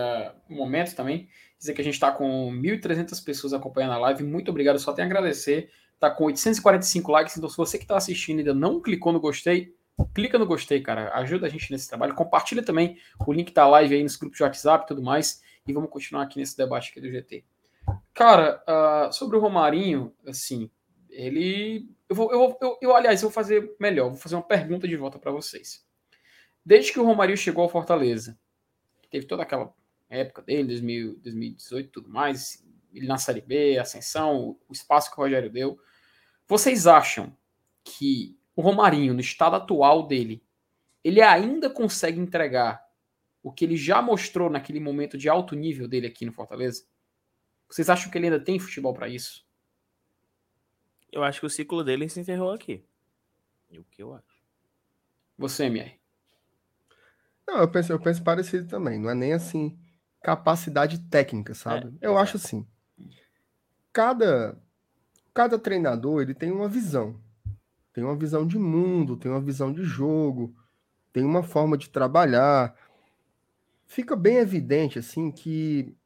o momento também, dizer que a gente está com 1.300 pessoas acompanhando a live. Muito obrigado, só tenho a agradecer. Tá com 845 likes, então se você que está assistindo ainda não clicou no gostei, clica no gostei, cara. Ajuda a gente nesse trabalho. Compartilha também o link da live aí nos grupos de WhatsApp e tudo mais. E vamos continuar aqui nesse debate aqui do GT. Cara, uh, sobre o Romarinho, assim, ele. Eu vou, eu, eu, eu, aliás, eu vou fazer melhor, vou fazer uma pergunta de volta para vocês. Desde que o Romarinho chegou ao Fortaleza, teve toda aquela época dele, 2000, 2018 e tudo mais, ele na Série B, ascensão, o espaço que o Rogério deu. Vocês acham que o Romarinho, no estado atual dele, ele ainda consegue entregar o que ele já mostrou naquele momento de alto nível dele aqui no Fortaleza? Vocês acham que ele ainda tem futebol para isso? Eu acho que o ciclo dele se encerrou aqui. E o que eu acho? Você, MR? Não, eu penso, eu penso parecido também. Não é nem assim capacidade técnica, sabe? É, eu acho assim. Cada cada treinador ele tem uma visão tem uma visão de mundo, tem uma visão de jogo, tem uma forma de trabalhar. Fica bem evidente assim que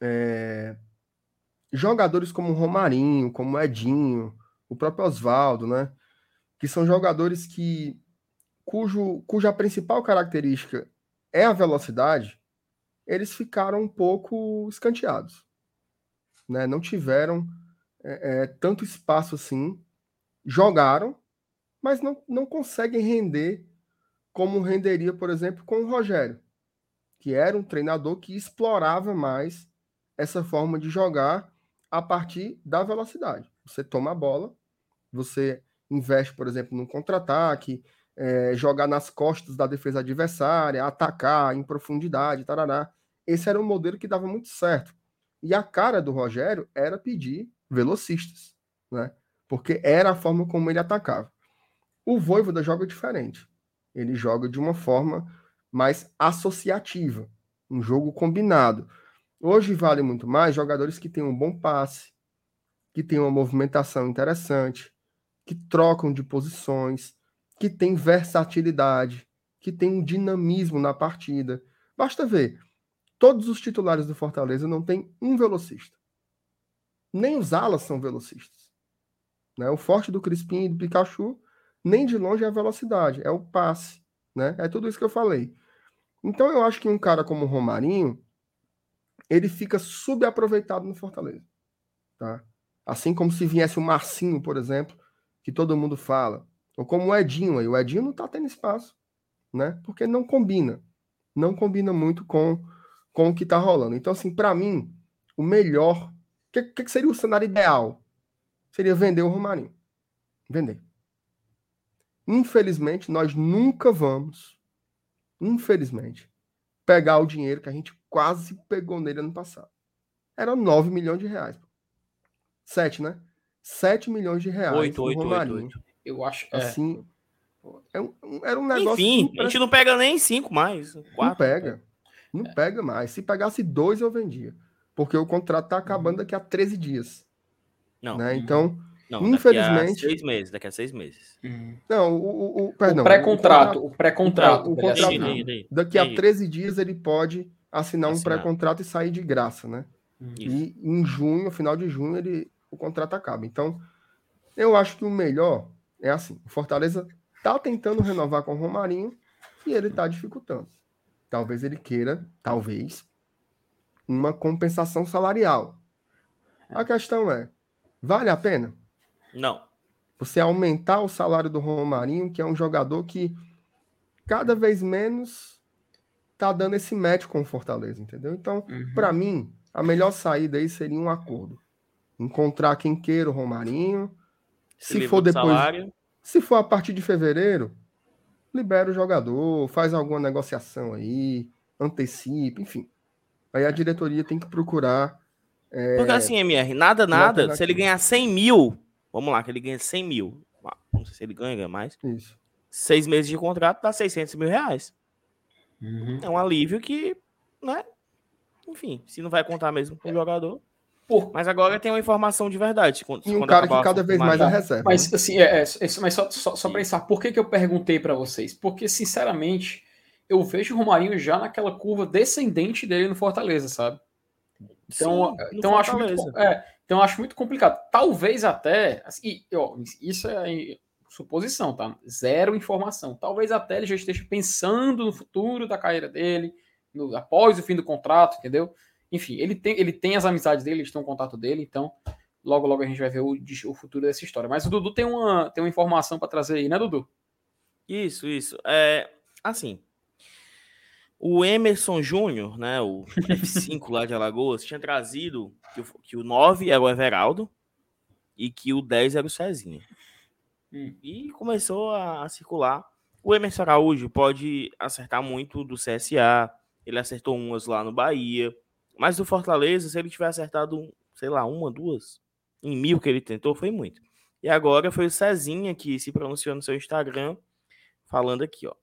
é, jogadores como Romarinho, como Edinho, o próprio Oswaldo, né, que são jogadores que cujo, cuja principal característica é a velocidade, eles ficaram um pouco escanteados, né? Não tiveram é, é, tanto espaço assim jogaram, mas não, não conseguem render como renderia, por exemplo, com o Rogério, que era um treinador que explorava mais essa forma de jogar a partir da velocidade. Você toma a bola, você investe, por exemplo, num contra-ataque, é, jogar nas costas da defesa adversária, atacar em profundidade, tarará. Esse era um modelo que dava muito certo. E a cara do Rogério era pedir velocistas, né? porque era a forma como ele atacava. O Voivoda joga diferente. Ele joga de uma forma mais associativa, um jogo combinado. Hoje vale muito mais jogadores que têm um bom passe, que têm uma movimentação interessante, que trocam de posições, que têm versatilidade, que têm um dinamismo na partida. Basta ver, todos os titulares do Fortaleza não têm um velocista. Nem os alas são velocistas. Né? O forte do Crispim e do Pikachu, nem de longe é a velocidade, é o passe. Né? É tudo isso que eu falei. Então eu acho que um cara como o Romarinho, ele fica subaproveitado no Fortaleza. Tá? Assim como se viesse o Marcinho, por exemplo, que todo mundo fala. Ou como o Edinho aí. O Edinho não tá tendo espaço, né? Porque não combina. Não combina muito com, com o que tá rolando. Então, assim, para mim, o melhor. O que, que seria o cenário ideal? Seria vender o Romarinho. Vender. Infelizmente, nós nunca vamos, infelizmente, pegar o dinheiro que a gente quase pegou nele ano passado. Era 9 milhões de reais. 7, né? 7 milhões de reais. 8, 8, 8, 8. Eu acho. É. Assim, é um, era um negócio. Enfim, a gente não pega nem 5 mais. Quatro, não pega. Não é. pega mais. Se pegasse dois, eu vendia. Porque o contrato tá acabando daqui a 13 dias. Não. Né? Então. Não, Infelizmente. Daqui a seis meses, daqui a seis meses. Uhum. Não, o, o, o perdão. O pré-contrato. O pré-contrato. O, contrato, daqui a 13 dias ele pode assinar um pré-contrato e sair de graça, né? Isso. E em junho, final de junho, ele, o contrato acaba. Então, eu acho que o melhor é assim: o Fortaleza tá tentando renovar com o Romarinho e ele tá dificultando. Talvez ele queira, talvez, uma compensação salarial. A questão é: vale a pena? Não. Você aumentar o salário do Romarinho, que é um jogador que cada vez menos tá dando esse match com o Fortaleza, entendeu? Então, uhum. para mim, a melhor saída aí seria um acordo. Encontrar quem queira o Romarinho. Se, se for depois. Salário. Se for a partir de fevereiro, libera o jogador, faz alguma negociação aí, antecipa, enfim. Aí a diretoria tem que procurar. É, Porque assim, MR, nada, nada. Se ele ganhar 100 mil, Vamos lá, que ele ganha 100 mil. Ah, não sei se ele ganha, ganha mais. Isso. Seis meses de contrato dá 600 mil reais. Uhum. É um alívio que, né? Enfim, se não vai contar mesmo com o jogador. Por... Mas agora tem uma informação de verdade. Quando, e um cara que cada vez mais é reserva. Mas né? assim, é, é, é, mas só, só, só pensar, por que, que eu perguntei para vocês? Porque, sinceramente, eu vejo o Romarinho já naquela curva descendente dele no Fortaleza, sabe? Então, Sim, então acho muito, é, então acho muito complicado. Talvez até, assim, ó, isso é suposição, tá? Zero informação. Talvez até ele já esteja pensando no futuro da carreira dele, no, após o fim do contrato, entendeu? Enfim, ele tem, ele tem as amizades dele, eles têm o um contato dele, então logo logo a gente vai ver o, o futuro dessa história. Mas o Dudu tem uma, tem uma informação para trazer aí, né, Dudu? Isso, isso. É, assim, o Emerson Júnior, né, o F5 lá de Alagoas, tinha trazido que o, que o 9 era o Everaldo e que o 10 era o Cezinha. Hum. E começou a, a, circular. O Emerson Araújo pode acertar muito do CSA, ele acertou umas lá no Bahia, mas do Fortaleza, se ele tiver acertado, sei lá, uma, duas, em mil que ele tentou, foi muito. E agora foi o Cezinha que se pronunciou no seu Instagram, falando aqui, ó.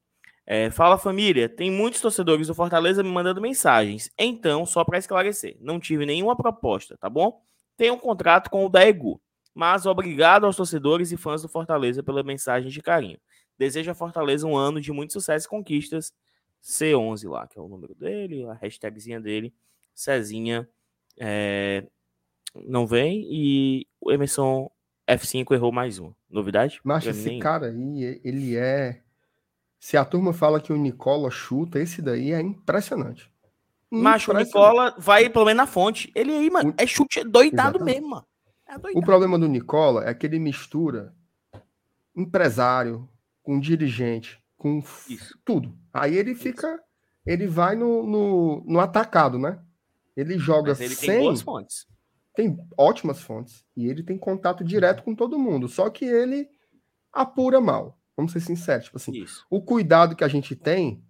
É, fala família, tem muitos torcedores do Fortaleza me mandando mensagens. Então, só para esclarecer, não tive nenhuma proposta, tá bom? Tenho um contrato com o Daegu, mas obrigado aos torcedores e fãs do Fortaleza pela mensagem de carinho. Desejo a Fortaleza um ano de muito sucesso e conquistas. C11 lá, que é o número dele, a hashtagzinha dele. Cezinha é, não vem e o Emerson F5 errou mais um. Novidade? Mas esse cara aí, ele é se a turma fala que o Nicola chuta, esse daí é impressionante. Macho, o Nicola vai pelo menos na fonte. Ele aí, mano, é chute doidado Exatamente. mesmo, mano. É doidado. O problema do Nicola é que ele mistura empresário com dirigente, com Isso. tudo. Aí ele fica. Ele vai no, no, no atacado, né? Ele joga Mas ele sem. Tem boas fontes. Tem ótimas fontes. E ele tem contato direto com todo mundo. Só que ele apura mal. Vamos ser sinceros, tipo assim, Isso. o cuidado que a gente tem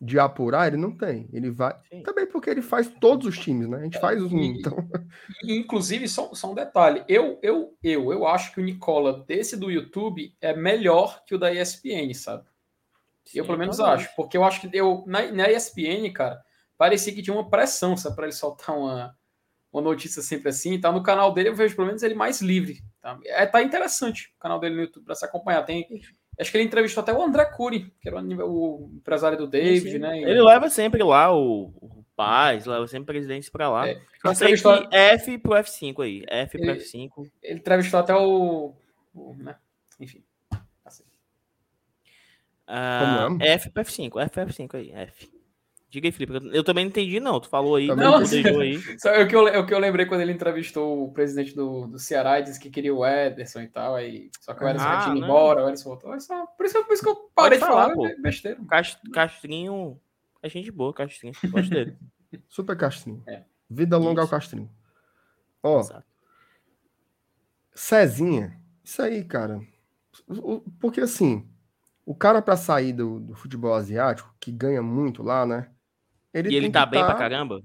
de apurar, ele não tem. Ele vai. Sim. Também porque ele faz todos os times, né? A gente faz os. Então... Inclusive, só, só um detalhe. Eu, eu, eu, eu acho que o Nicola desse do YouTube é melhor que o da ESPN, sabe? Sim, eu, pelo menos, acho. Porque eu acho que eu, na, na ESPN, cara, parecia que tinha uma pressão, sabe, para ele soltar uma, uma notícia sempre assim. Tá no canal dele, eu vejo pelo menos ele mais livre. Tá, é, tá interessante o canal dele no YouTube para se acompanhar. Tem Acho que ele entrevistou até o André Cury, que era o, empresário do David, sim, né? Ele leva sempre lá o, o Paz, leva sempre presidente para lá. É, Só sei entrevistou... que F pro F5 aí. F pro ele, F5. Ele entrevistou até o. o né? Enfim. Assim. Uh, F pro F5, F pro F5 aí, F. Diga aí, Felipe. Eu também não entendi, não. Tu falou aí, não, aí. Só é o, que eu, é o que eu lembrei quando ele entrevistou o presidente do, do Ceará e disse que queria o Ederson e tal. Aí, só que o Ederson ah, tinha ido embora, o Ederson voltou. É só, por, isso, por isso que eu parei Pode de falar, falar pô. besteira. Castrinho é gente boa, Castrinho. Gosto dele. Super Castrinho. É. Vida longa isso. ao Castrinho. Ó, Exato. Cezinha. Isso aí, cara. Porque assim, o cara para sair do, do futebol asiático, que ganha muito lá, né? Ele e ele tá bem tá, pra caramba?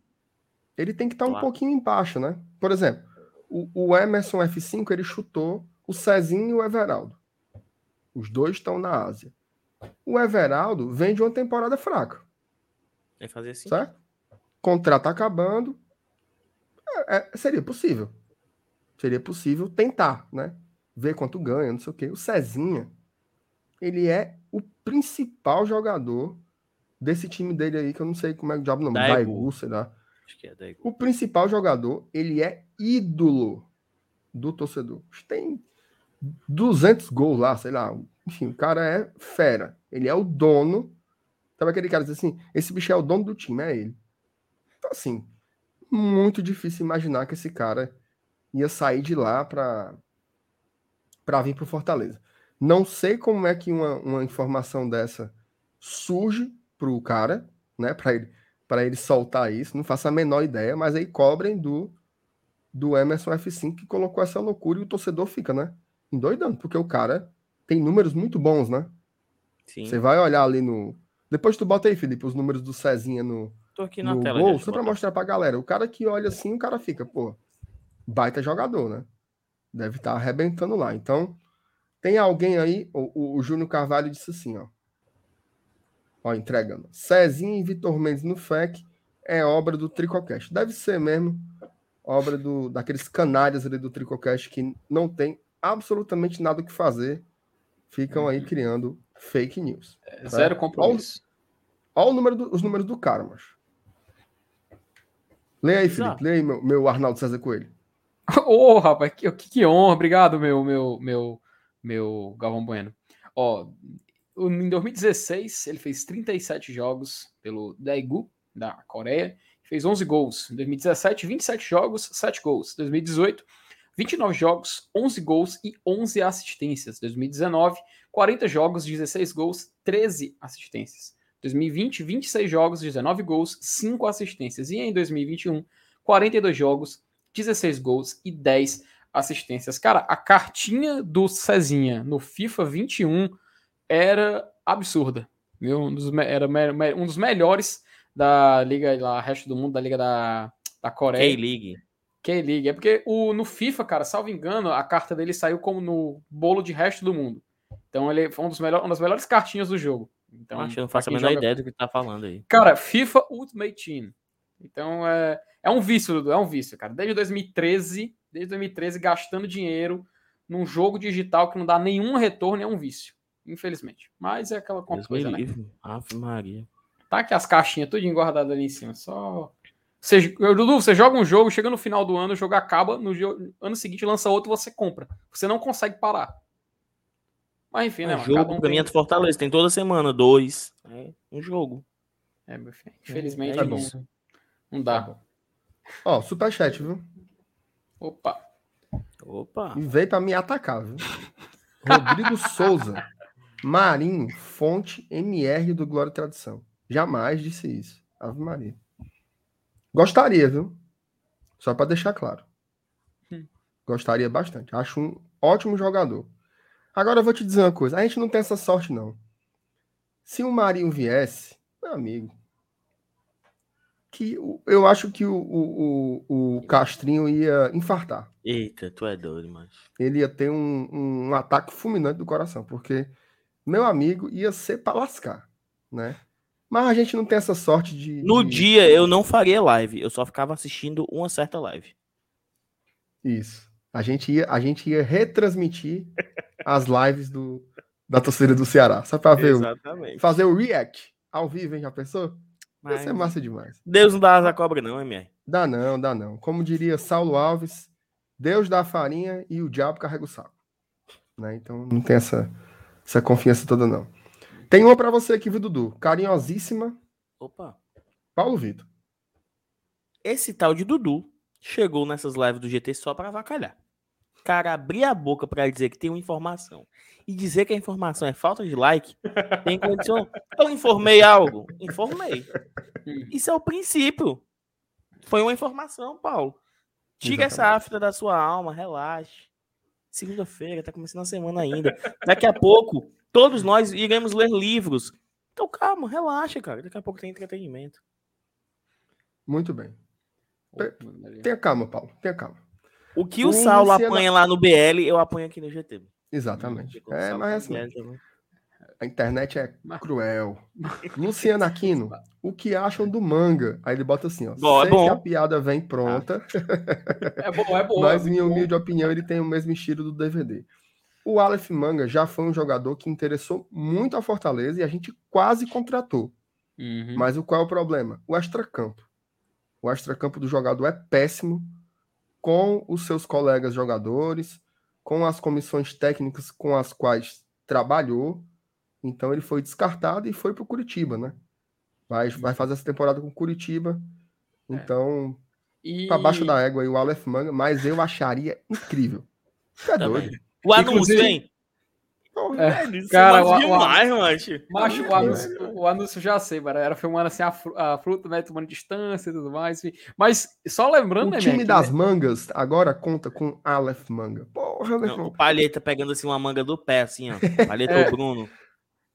Ele tem que estar tá um pouquinho embaixo, né? Por exemplo, o, o, Emerson F5 ele chutou o Cezinho e o Everaldo. Os dois estão na Ásia. O Everaldo vem de uma temporada fraca. Tem que fazer assim. Certo? Contrato acabando. É, é, seria possível. Seria possível tentar, né? Ver quanto ganha, não sei o quê. O Cezinha, ele é o principal jogador desse time dele aí, que eu não sei como é que o diabo não Daigu, Daigu sei lá. Acho que é Daigu. O principal jogador, ele é ídolo do torcedor. Tem 200 gols lá, sei lá. Enfim, o cara é fera. Ele é o dono. Sabe aquele cara que diz assim: esse bicho é o dono do time, é ele. Então, assim, muito difícil imaginar que esse cara ia sair de lá para para vir para Fortaleza. Não sei como é que uma, uma informação dessa surge pro cara, né? Para ele, para ele soltar isso. Não faço a menor ideia, mas aí cobrem do do Emerson F5 que colocou essa loucura e o torcedor fica, né? Endoidando, porque o cara tem números muito bons, né? Sim. Você vai olhar ali no. Depois tu bota aí, Felipe, os números do Cezinha no, Tô aqui na no tela. Gol, só pra mostrar pra galera. O cara que olha assim, o cara fica, pô, baita jogador, né? Deve estar tá arrebentando lá. Então, tem alguém aí, o, o, o Júnior Carvalho disse assim, ó. Ó, entregando. Cezinha e Vitor Mendes no FEC é obra do Tricocast. Deve ser mesmo obra do, daqueles canários ali do Tricocast que não tem absolutamente nada o que fazer. Ficam aí criando fake news. É, zero compromisso. Olha, número do, os números do cara, macho. Leia aí, Felipe. Leia aí, meu, meu Arnaldo César Coelho. Ô, oh, rapaz, que, que, que honra. Obrigado, meu, meu, meu, meu Galvão Bueno. Ó, em 2016, ele fez 37 jogos pelo Daegu, da Coreia, fez 11 gols. Em 2017, 27 jogos, 7 gols. Em 2018, 29 jogos, 11 gols e 11 assistências. Em 2019, 40 jogos, 16 gols, 13 assistências. Em 2020, 26 jogos, 19 gols, 5 assistências. E em 2021, 42 jogos, 16 gols e 10 assistências. Cara, a cartinha do Cezinha no FIFA 21 era absurda. Viu? Um dos, era um dos melhores da liga lá, resto do mundo, da liga da, da Coreia. K-League. K-League. É porque o, no FIFA, cara, salvo engano, a carta dele saiu como no bolo de resto do mundo. Então ele foi um dos melhor, uma das melhores cartinhas do jogo. Então, Acho que eu não faço a menor joga... ideia do que tá falando aí. Cara, FIFA Ultimate Team. Então é, é um vício, Dudu, é um vício, cara. Desde 2013, desde 2013, gastando dinheiro num jogo digital que não dá nenhum retorno, é um vício infelizmente. Mas é aquela Deus coisa, né? Ave Maria. Tá aqui as caixinhas tudo guardadas ali em cima, só... Você, Dudu, você joga um jogo, chega no final do ano, o jogo acaba, no ano seguinte lança outro, você compra. Você não consegue parar. Mas enfim, né? Um jogo um tem... Fortaleza, tem toda semana, dois. É um jogo. É, meu filho. Infelizmente, é, é bom. Não, não dá. Ó, superchat, viu? Opa. Opa. E veio pra me atacar, viu? Rodrigo Souza. Marinho, fonte MR do Glória e Tradição. Jamais disse isso. Ave Maria. Gostaria, viu? Só para deixar claro. Hum. Gostaria bastante. Acho um ótimo jogador. Agora eu vou te dizer uma coisa. A gente não tem essa sorte, não. Se o Marinho viesse, meu amigo, que eu acho que o, o, o, o Castrinho ia infartar. Eita, tu é doido, mas. Ele ia ter um, um ataque fulminante do coração, porque meu amigo, ia ser para lascar, né? Mas a gente não tem essa sorte de. No de... dia eu não faria live, eu só ficava assistindo uma certa live. Isso. A gente ia, a gente ia retransmitir as lives do, da torcida do Ceará, só para ver, o, fazer o react ao vivo, hein? Já pensou? Mas... Isso é massa demais. Deus não dá asa cobra, não, MR. Dá não, dá não. Como diria Saulo Alves, Deus dá a farinha e o diabo carrega o saco. Né? Então não tem essa essa confiança toda, não. Tem uma para você aqui, viu, Dudu? Carinhosíssima. Opa. Paulo Vitor. Esse tal de Dudu chegou nessas lives do GT só para avacalhar. Cara, abrir a boca para dizer que tem uma informação e dizer que a informação é falta de like, tem condição. Eu informei algo? Informei. Isso é o princípio. Foi uma informação, Paulo. Tira essa afta da sua alma, relaxe. Segunda-feira, tá começando a semana ainda. Daqui a pouco, todos nós iremos ler livros. Então, calma, relaxa, cara. Daqui a pouco tem entretenimento. Muito bem. Tenha calma, Paulo. Tenha calma. O que o, o Saulo Luciano... apanha lá no BL, eu apanho aqui no GT. Exatamente. É, mas assim, a internet é cruel. Luciano Aquino, o que acham do manga? Aí ele bota assim, ó. Bom, é bom. que a piada vem pronta. É bom, é bom. Mas, é minha humilde bom. opinião, ele tem o mesmo estilo do DVD. O Aleph Manga já foi um jogador que interessou muito a Fortaleza e a gente quase contratou. Uhum. Mas o qual é o problema? O extracampo. O extracampo do jogador é péssimo com os seus colegas jogadores, com as comissões técnicas com as quais trabalhou. Então ele foi descartado e foi para o Curitiba, né? Vai, vai fazer essa temporada com o Curitiba. É. Então, é. e... para baixo da égua aí o Aleph Manga, mas eu acharia incrível. É doido. O anúncio, hein? É, cara, o, demais, o, macho. macho o, anúncio, o anúncio já sei, mano. Era filmando assim a, a fruta, né? Tomando distância e tudo mais. Mas só lembrando, o né, time das né? mangas agora conta com Aleph Manga. Porra, Não, O Palheta pegando assim uma manga do pé, assim, ó. Palheta é. o Bruno.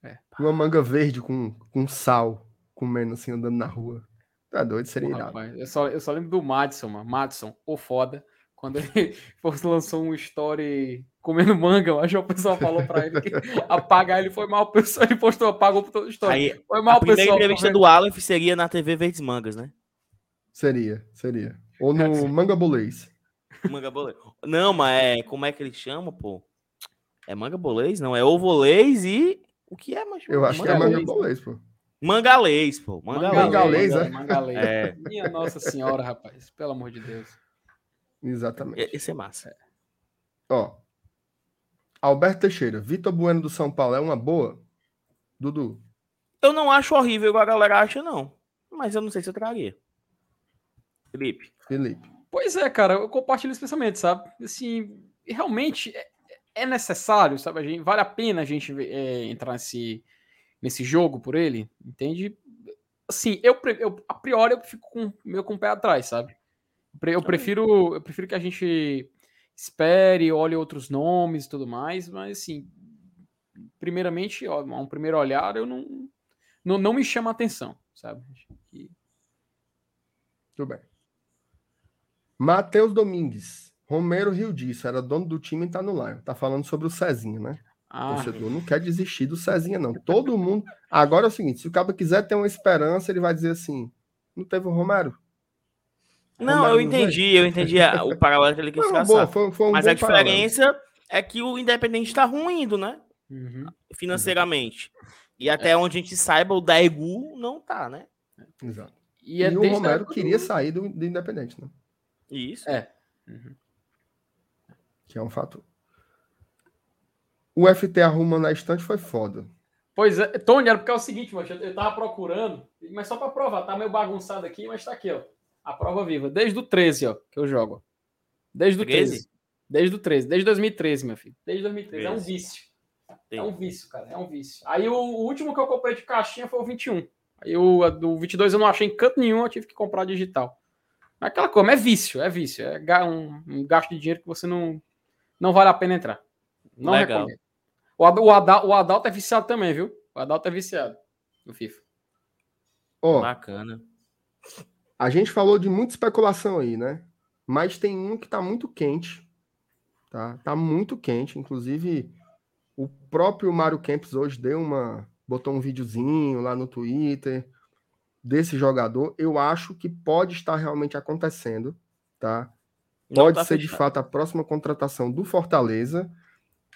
É. Uma manga verde com, com sal, comendo assim, andando na rua. Tá doido, seria irado. Eu só, eu só lembro do Madison, mano. Madison, o foda. Quando ele lançou um story comendo manga, eu acho que o pessoal falou pra ele que apagar ele foi mal, pessoal. Ele postou, apagou por todo story. Aí, foi mal, a primeira pessoal, entrevista do Aleph seria na TV Verdes Mangas, né? Seria, seria. Ou no é, Manga Bolês. Manga Bolês. Não, mas é, como é que ele chama, pô? É Manga Bolês? Não, é Ovolês e... O que é, macho? Eu acho que é Manga Bolês, pô. Mangalês, pô. Mangalês, Mangalês, é? Mangalês. É. Minha Nossa Senhora, rapaz. Pelo amor de Deus. Exatamente. Esse é massa. É. Ó. Alberto Teixeira, Vitor Bueno do São Paulo é uma boa? Dudu. Eu não acho horrível igual a galera acha, não. Mas eu não sei se eu traria. Felipe. Felipe. Pois é, cara, eu compartilho esse pensamento, sabe? Assim, realmente é, necessário, sabe? A gente, vale a pena a gente é, entrar nesse, nesse jogo por ele, entende? Assim, eu, eu a priori eu fico com, meio com o pé atrás, sabe? Eu prefiro, eu prefiro que a gente espere, olhe outros nomes e tudo mais, mas assim, primeiramente, ó, a um primeiro olhar, eu não, não, não me chama a atenção, sabe? Que... Tudo bem. Matheus Domingues. Romero Rio disso, era dono do time e tá no Lion. Tá falando sobre o Cezinha, né? Ah. O torcedor não quer desistir do Cezinha, não. Todo mundo. Agora é o seguinte: se o cara quiser ter uma esperança, ele vai dizer assim: não teve o Romero? Não, eu entendi, eu entendi o paralelo que ele quis traçar. Foi, foi um Mas a diferença paralelo. é que o Independente está ruindo, né? Uhum. Financeiramente. E até onde a gente saiba, o Daegu não tá, né? Exato. E, é e o Romero queria sair do, do, Independente, né? Isso. É. Uhum. Que é um fato. O FT arrumando na estante foi foda. Pois é, Tony, era porque é o seguinte, eu tava procurando, mas só para provar, tá meio bagunçado aqui, mas tá aqui, ó. A prova viva. Desde o 13, ó, que eu jogo. Desde o 13? 13. Desde o 13. Desde 2013, meu filho. Desde 2013. 13. É um vício. Sim. É um vício, cara. É um vício. Aí o, o, último que eu comprei de caixinha foi o 21. Aí o do 22 eu não achei em canto nenhum, eu tive que comprar digital. Mas aquela coisa, é vício, é vício. É um, um, gasto de dinheiro que você não, não vale a pena entrar. Não Legal. recomendo. O, o, Adal, o Adalto é viciado também, viu? O Adalto é viciado no FIFA. Oh, Bacana. A gente falou de muita especulação aí, né? Mas tem um que tá muito quente, tá? Tá muito quente, inclusive o próprio Mário Kempis hoje deu uma botou um videozinho lá no Twitter desse jogador. Eu acho que pode estar realmente acontecendo, tá? Pode tá ser fechado. de fato a próxima contratação do Fortaleza,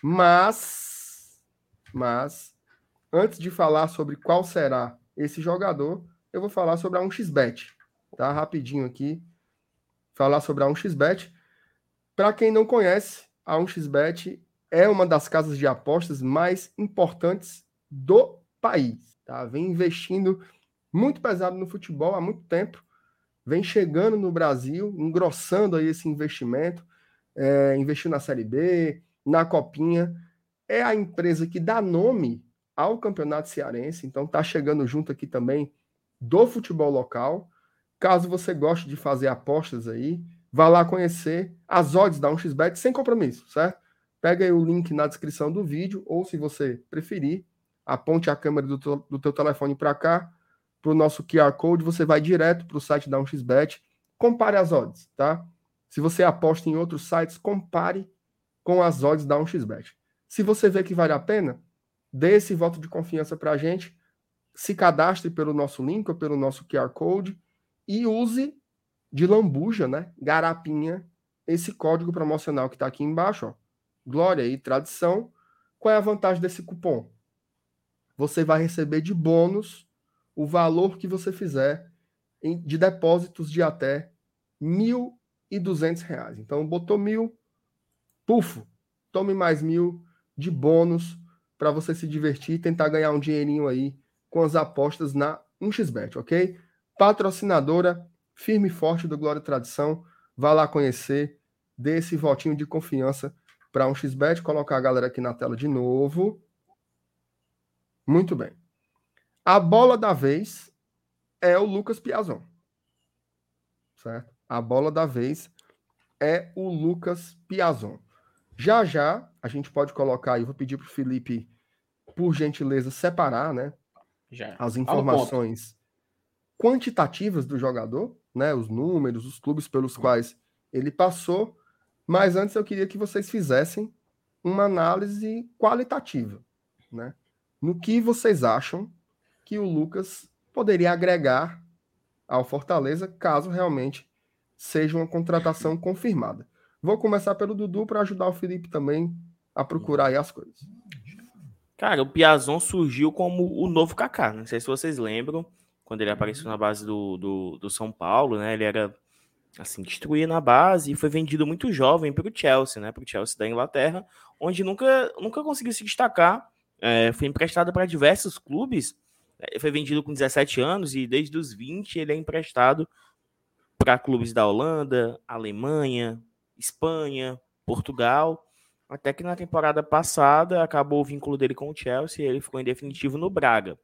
mas mas antes de falar sobre qual será esse jogador, eu vou falar sobre a 1xBet tá? Rapidinho aqui, falar sobre a 1xBet. Para quem não conhece, a 1xBet é uma das casas de apostas mais importantes do país, tá? Vem investindo muito pesado no futebol há muito tempo, vem chegando no Brasil, engrossando aí esse investimento, é, investiu na Série B, na Copinha. É a empresa que dá nome ao Campeonato Cearense, então tá chegando junto aqui também do futebol local. Caso você goste de fazer apostas aí, vá lá conhecer as odds da 1xBet sem compromisso, certo? Pega aí o link na descrição do vídeo, ou se você preferir, aponte a câmera do do teu telefone para cá, para o nosso QR Code, você vai direto para o site da 1xBet, compare as odds, tá? Se você aposta em outros sites, compare com as odds da 1xBet. Se você vê que vale a pena, dê esse voto de confiança para a gente, se cadastre pelo nosso link ou pelo nosso QR Code e use de lambuja, né? Garapinha, esse código promocional que está aqui embaixo, ó. Glória e tradição. Qual é a vantagem desse cupom? Você vai receber de bônus o valor que você fizer de depósitos de até R$ 1.200. Então, botou mil, pufo, tome mais mil de bônus para você se divertir e tentar ganhar um dinheirinho aí com as apostas na 1xBet, ok? Patrocinadora firme e forte do Glória e Tradição. Vá lá conhecer, dê esse votinho de confiança para 1xBet. Colocar a galera aqui na tela de novo. Muito bem. A bola da vez é o Lucas Piazon. Certo? A bola da vez é o Lucas Piazon. Já já a gente pode colocar aí, vou pedir para o Felipe, por gentileza, separar, né? Já. As informações quantitativas do jogador, né? Os números, os clubes pelos quais ele passou. Mas antes eu queria que vocês fizessem uma análise qualitativa, né? No que vocês acham que o Lucas poderia agregar ao Fortaleza, caso realmente seja uma contratação confirmada. Vou começar pelo Dudu para ajudar o Felipe também a procurar aí as coisas. Cara, o Piazon surgiu como o novo Kaká. Não sei se vocês lembram, quando ele apareceu na base do, do, do São Paulo, né? Ele era assim, destruía na base e foi vendido muito jovem para o Chelsea, né? Para o Chelsea da Inglaterra, onde nunca, nunca conseguiu se destacar. É, foi emprestado para diversos clubes. É, foi vendido com 17 anos e desde os 20 ele é emprestado para clubes da Holanda, Alemanha, Espanha, Portugal. Até que na temporada passada acabou o vínculo dele com o Chelsea e ele ficou em definitivo no Braga.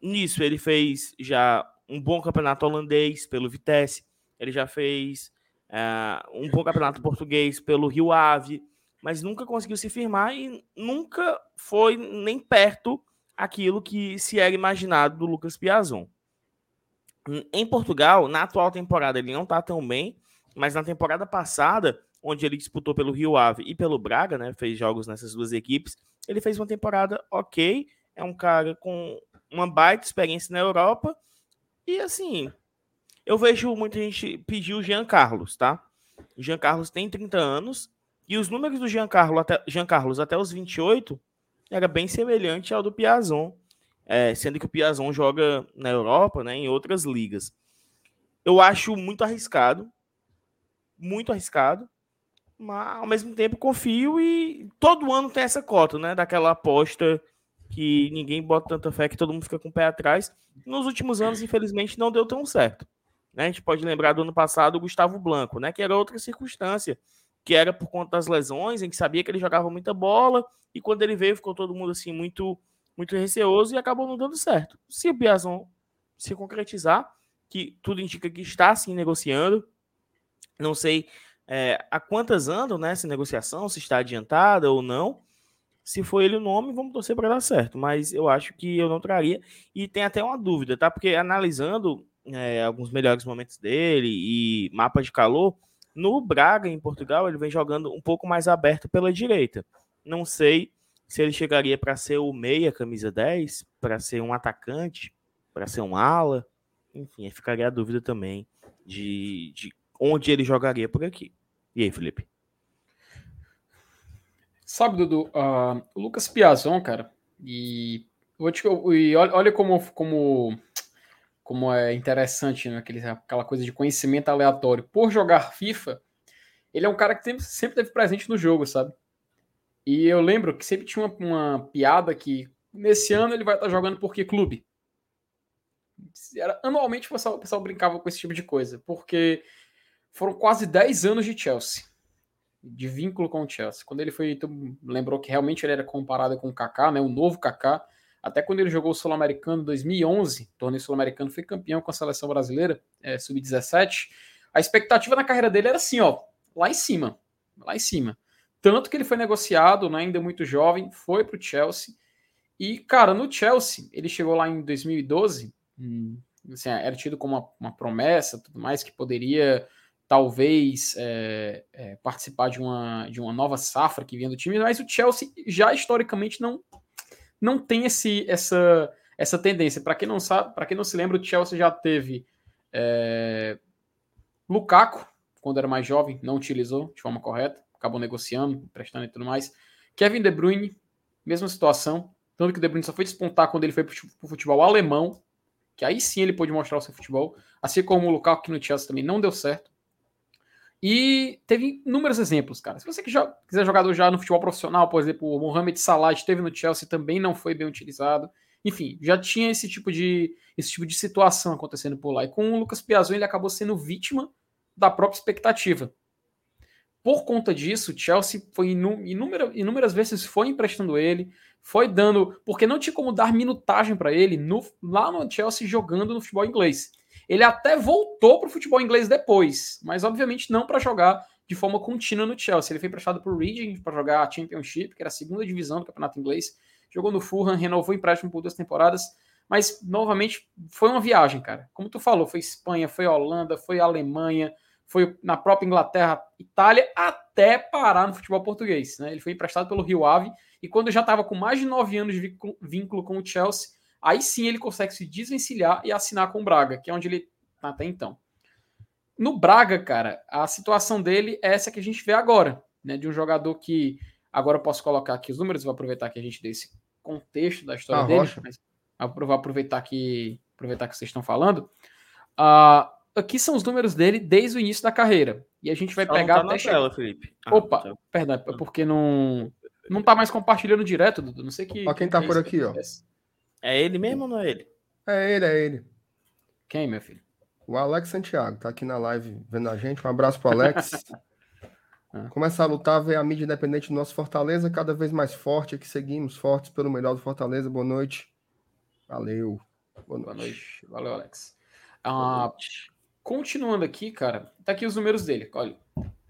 Nisso ele fez já um bom campeonato holandês pelo Vitesse, ele já fez uh, um bom campeonato português pelo Rio Ave, mas nunca conseguiu se firmar e nunca foi nem perto aquilo que se era imaginado do Lucas Piazon. Em Portugal, na atual temporada, ele não está tão bem, mas na temporada passada onde ele disputou pelo Rio Ave e pelo Braga, né? Fez jogos nessas duas equipes. Ele fez uma temporada ok. É um cara com uma baita experiência na Europa. E assim, eu vejo muita gente pedir o Jean Carlos, tá? O Jean Carlos tem 30 anos. E os números do Jean Carlos até, Jean Carlos até os 28 era bem semelhante ao do Piazon. É, sendo que o Piazon joga na Europa, né, em outras ligas. Eu acho muito arriscado, muito arriscado, mas ao mesmo tempo confio e todo ano tem essa cota, né? Daquela aposta que ninguém bota tanta fé que todo mundo fica com o pé atrás. Nos últimos anos, infelizmente, não deu tão certo. Né? A gente pode lembrar do ano passado o Gustavo Blanco, né? Que era outra circunstância, que era por conta das lesões, em que sabia que ele jogava muita bola, e quando ele veio, ficou todo mundo assim muito, muito receoso e acabou não dando certo. Se o Piazon se concretizar, que tudo indica que está assim negociando, não sei é, a quantas andam né, negociação, se está adiantada ou não. Se for ele o nome, vamos torcer para dar certo. Mas eu acho que eu não traria. E tem até uma dúvida, tá? Porque analisando é, alguns melhores momentos dele e mapa de calor, no Braga, em Portugal, ele vem jogando um pouco mais aberto pela direita. Não sei se ele chegaria para ser o meia, camisa 10, para ser um atacante, para ser um ala. Enfim, ficaria a dúvida também de, de onde ele jogaria por aqui. E aí, Felipe? Sabe, Dudu, uh, o Lucas Piazon, cara, e, vou te, olha, olha como, como, como é interessante né, aquele, aquela coisa de conhecimento aleatório. Por jogar FIFA, ele é um cara que sempre, sempre teve presente no jogo, sabe? E eu lembro que sempre tinha uma, uma piada que nesse ano ele vai estar jogando por que clube? Era, anualmente o pessoal, o pessoal brincava com esse tipo de coisa, porque foram quase 10 anos de Chelsea, de vínculo com o Chelsea. Quando ele foi, tu lembrou que realmente ele era comparado com o Kaká, né, o novo Kaká, até quando ele jogou o Sul-Americano em 2011, torneio Sul-Americano, foi campeão com a seleção brasileira, é, sub-17. A expectativa na carreira dele era assim, ó, lá em cima, lá em cima. Tanto que ele foi negociado, né, ainda muito jovem, foi para o Chelsea. E, cara, no Chelsea, ele chegou lá em 2012, hum, assim, era tido como uma, uma, promessa, tudo mais, que poderia talvez é, é, participar de uma, de uma nova safra que vinha do time, mas o Chelsea já historicamente não, não tem esse, essa, essa tendência. Para quem não sabe, para quem não se lembra, o Chelsea já teve é, Lukaku, quando era mais jovem, não utilizou de forma correta, acabou negociando, prestando e tudo mais. Kevin De Bruyne, mesma situação, tanto que o De Bruyne só foi despontar quando ele foi para o futebol alemão, que aí sim ele pôde mostrar o seu futebol, assim como o Lukaku que no Chelsea também não deu certo. E teve inúmeros exemplos, cara. Se você quiser jogador já no futebol profissional, por exemplo, o Mohamed Salah esteve no Chelsea também não foi bem utilizado. Enfim, já tinha esse tipo de esse tipo de situação acontecendo por lá. E com o Lucas Piazon ele acabou sendo vítima da própria expectativa. Por conta disso, o Chelsea foi inúmera, inúmeras vezes foi emprestando ele, foi dando, porque não tinha como dar minutagem para ele no, lá no Chelsea jogando no futebol inglês. Ele até voltou para o futebol inglês depois, mas obviamente não para jogar de forma contínua no Chelsea. Ele foi emprestado para o Reading para jogar a Championship, que era a segunda divisão do campeonato inglês. Jogou no Fulham, renovou o empréstimo por duas temporadas, mas novamente foi uma viagem, cara. Como tu falou, foi Espanha, foi Holanda, foi Alemanha, foi na própria Inglaterra, Itália, até parar no futebol português. Né? Ele foi emprestado pelo Rio Ave e quando já estava com mais de nove anos de vínculo com o Chelsea, aí sim ele consegue se desvencilhar e assinar com o Braga, que é onde ele tá até então. No Braga, cara, a situação dele é essa que a gente vê agora, né? De um jogador que agora eu posso colocar aqui os números, vou aproveitar que a gente dê esse contexto da história ah, dele, rocha. mas vou aproveitar que aproveitar que vocês estão falando. Uh, aqui são os números dele desde o início da carreira. E a gente vai Só pegar tá até chegar... tela, Felipe. Ah, Opa, tá. perdão, é porque não não tá mais compartilhando direto, Dudu. Não sei que. Ó, quem tá por aqui, ó. É ele mesmo ou não é ele? É ele, é ele. Quem, meu filho? O Alex Santiago tá aqui na live vendo a gente. Um abraço pro Alex. Ah. Começar a lutar, ver a mídia independente do nosso Fortaleza cada vez mais forte. Aqui seguimos fortes pelo melhor do Fortaleza. Boa noite. Valeu. Boa noite. Boa noite. Valeu, Alex. Ah, continuando aqui, cara, tá aqui os números dele. Olha,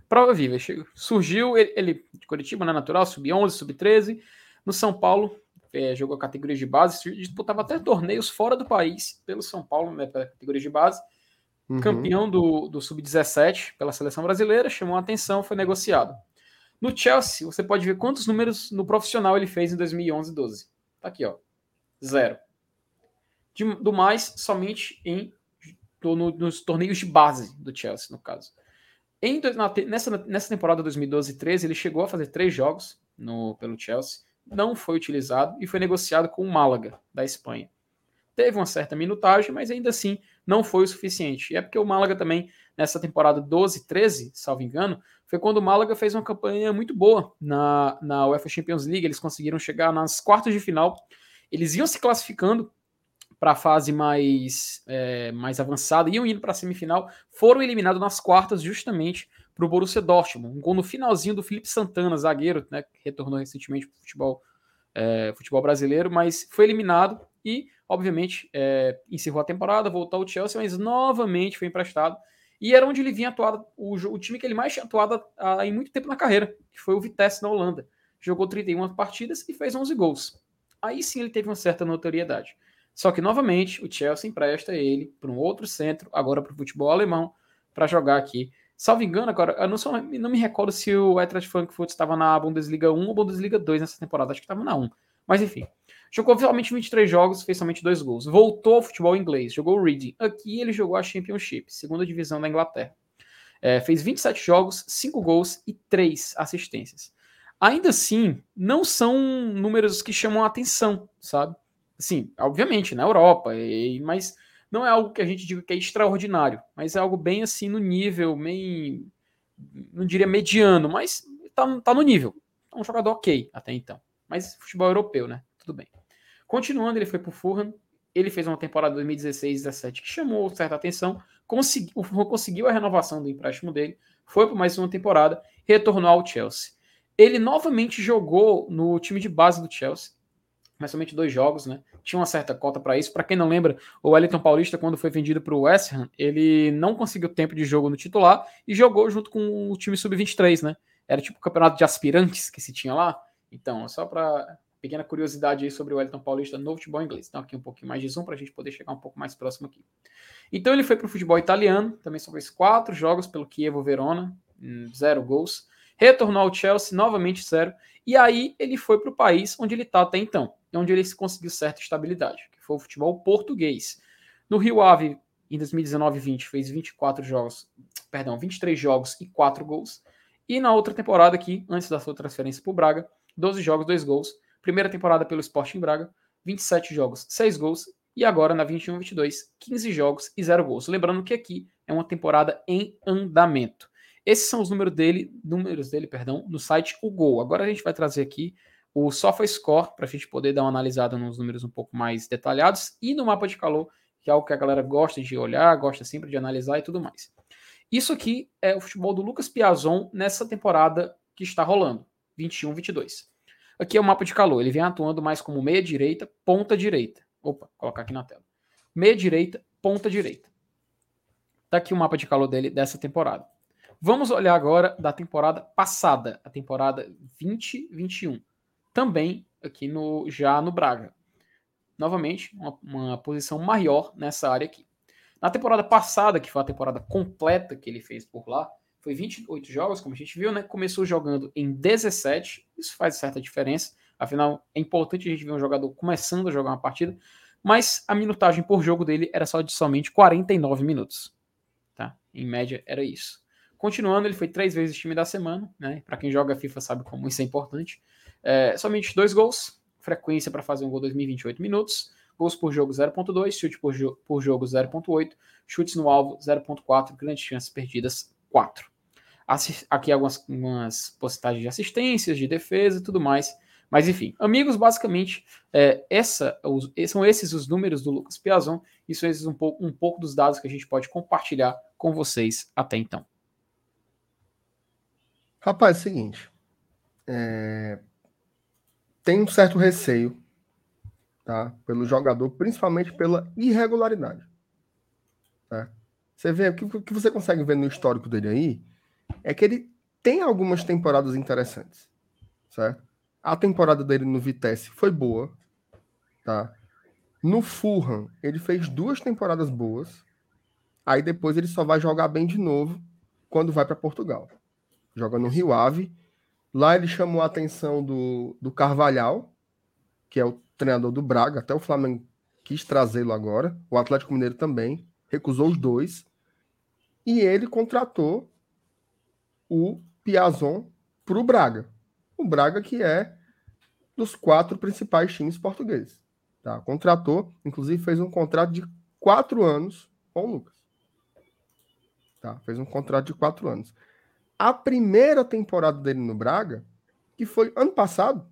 prova viva. Surgiu ele, ele de Curitiba, né, natural, sub-11, sub-13. No São Paulo, é, jogou categorias de base, disputava até torneios fora do país, pelo São Paulo, né, pela categoria de base. Uhum. Campeão do, do Sub-17 pela seleção brasileira, chamou a atenção, foi negociado. No Chelsea, você pode ver quantos números no profissional ele fez em 2011 e 12. Tá aqui, ó. Zero. De, do mais, somente em no, nos torneios de base do Chelsea, no caso. Em, na, nessa, nessa temporada 2012 e 13, ele chegou a fazer três jogos no, pelo Chelsea, não foi utilizado e foi negociado com o Málaga, da Espanha. Teve uma certa minutagem, mas ainda assim não foi o suficiente. E é porque o Málaga também, nessa temporada 12 13, salvo engano, foi quando o Málaga fez uma campanha muito boa na, na UEFA Champions League. Eles conseguiram chegar nas quartas de final. Eles iam se classificando para a fase mais, é, mais avançada, iam indo para a semifinal, foram eliminados nas quartas justamente para o Borussia Dortmund. Um gol no finalzinho do Felipe Santana, zagueiro, né, que retornou recentemente para o futebol, é, futebol brasileiro, mas foi eliminado e, obviamente, é, encerrou a temporada, voltou ao Chelsea, mas novamente foi emprestado. E era onde ele vinha atuado, o, o time que ele mais tinha atuado há, em muito tempo na carreira, que foi o Vitesse na Holanda. Jogou 31 partidas e fez 11 gols. Aí sim ele teve uma certa notoriedade. Só que, novamente, o Chelsea empresta ele para um outro centro, agora para o futebol alemão, para jogar aqui. Salvo engano, agora, eu não, sou, não me recordo se o Eintracht Frankfurt estava na Bundesliga 1 ou Bundesliga 2 nessa temporada, acho que estava na 1. Mas enfim, jogou somente 23 jogos, fez somente dois gols. Voltou ao futebol inglês, jogou o Reading. Aqui ele jogou a Championship, segunda divisão da Inglaterra. É, fez 27 jogos, 5 gols e 3 assistências. Ainda assim, não são números que chamam a atenção, sabe? Sim, obviamente, na Europa, e, mas não é algo que a gente diga que é extraordinário, mas é algo bem assim no nível, bem, não diria mediano, mas tá, tá no nível. É um jogador ok até então. Mas futebol europeu, né? Tudo bem. Continuando, ele foi pro Fulham, ele fez uma temporada 2016-17 que chamou certa atenção, conseguiu, conseguiu a renovação do empréstimo dele, foi por mais uma temporada, retornou ao Chelsea. Ele novamente jogou no time de base do Chelsea, mas somente dois jogos, né? Tinha uma certa cota para isso. Para quem não lembra, o Wellington Paulista, quando foi vendido para o West Ham, ele não conseguiu tempo de jogo no titular e jogou junto com o time sub-23, né? Era tipo o campeonato de aspirantes que se tinha lá. Então, só para pequena curiosidade aí sobre o Wellington Paulista no futebol inglês. Então, aqui um pouquinho mais de zoom para a gente poder chegar um pouco mais próximo aqui. Então, ele foi para o futebol italiano, também só fez quatro jogos pelo Chievo Verona, hum, zero gols. Retornou ao Chelsea, novamente zero. E aí ele foi para o país onde ele está até então, onde ele conseguiu certa estabilidade, que foi o futebol português. No Rio Ave, em 2019-20, fez 24 jogos, perdão, 23 jogos e 4 gols. E na outra temporada aqui, antes da sua transferência para o Braga, 12 jogos, 2 gols. Primeira temporada pelo Sporting Braga, 27 jogos, 6 gols. E agora na 21-22, 15 jogos e 0 gols. Lembrando que aqui é uma temporada em andamento. Esses são os números dele, números dele, perdão, no site O Gol. Agora a gente vai trazer aqui o SofaScore para a gente poder dar uma analisada nos números um pouco mais detalhados e no mapa de calor, que é algo que a galera gosta de olhar, gosta sempre de analisar e tudo mais. Isso aqui é o futebol do Lucas Piazon nessa temporada que está rolando, 21-22. Aqui é o mapa de calor, ele vem atuando mais como meia direita, ponta direita. Opa, colocar aqui na tela. Meia direita, ponta direita. Tá aqui o mapa de calor dele dessa temporada. Vamos olhar agora da temporada passada, a temporada 2021. Também aqui no já no Braga. Novamente, uma, uma posição maior nessa área aqui. Na temporada passada, que foi a temporada completa que ele fez por lá, foi 28 jogos, como a gente viu, né? Começou jogando em 17, isso faz certa diferença. Afinal, é importante a gente ver um jogador começando a jogar uma partida, mas a minutagem por jogo dele era só de somente 49 minutos. Tá? Em média, era isso. Continuando, ele foi três vezes time da semana, né? Para quem joga FIFA sabe como isso é importante. É, somente dois gols, frequência para fazer um gol 2028 minutos, gols por jogo 0.2, chute por, jo por jogo 0.8, chutes no alvo 0.4, grandes chances perdidas 4. Assi aqui algumas, postagens de assistências, de defesa e tudo mais. Mas enfim, amigos, basicamente, é, essa, os, são esses os números do Lucas Piazon e são esses um um pouco dos dados que a gente pode compartilhar com vocês até então. Rapaz, é o seguinte. É... Tem um certo receio, tá? Pelo jogador, principalmente pela irregularidade. Tá? Você vê, o que, o que você consegue ver no histórico dele aí é que ele tem algumas temporadas interessantes, certo? A temporada dele no Vitesse foi boa, tá? No Fulham, ele fez duas temporadas boas. Aí depois ele só vai jogar bem de novo quando vai para Portugal joga no Rio Ave. Lá ele chamou a atenção do, do Carvalhal, que é o treinador do Braga, até o Flamengo quis trazê-lo agora, o Atlético Mineiro também, recusou os dois, e ele contratou o Piazon para o Braga. O Braga que é dos quatro principais times portugueses. Tá? Contratou, inclusive fez um contrato de quatro anos com o Lucas. Tá? Fez um contrato de quatro anos a primeira temporada dele no Braga, que foi ano passado,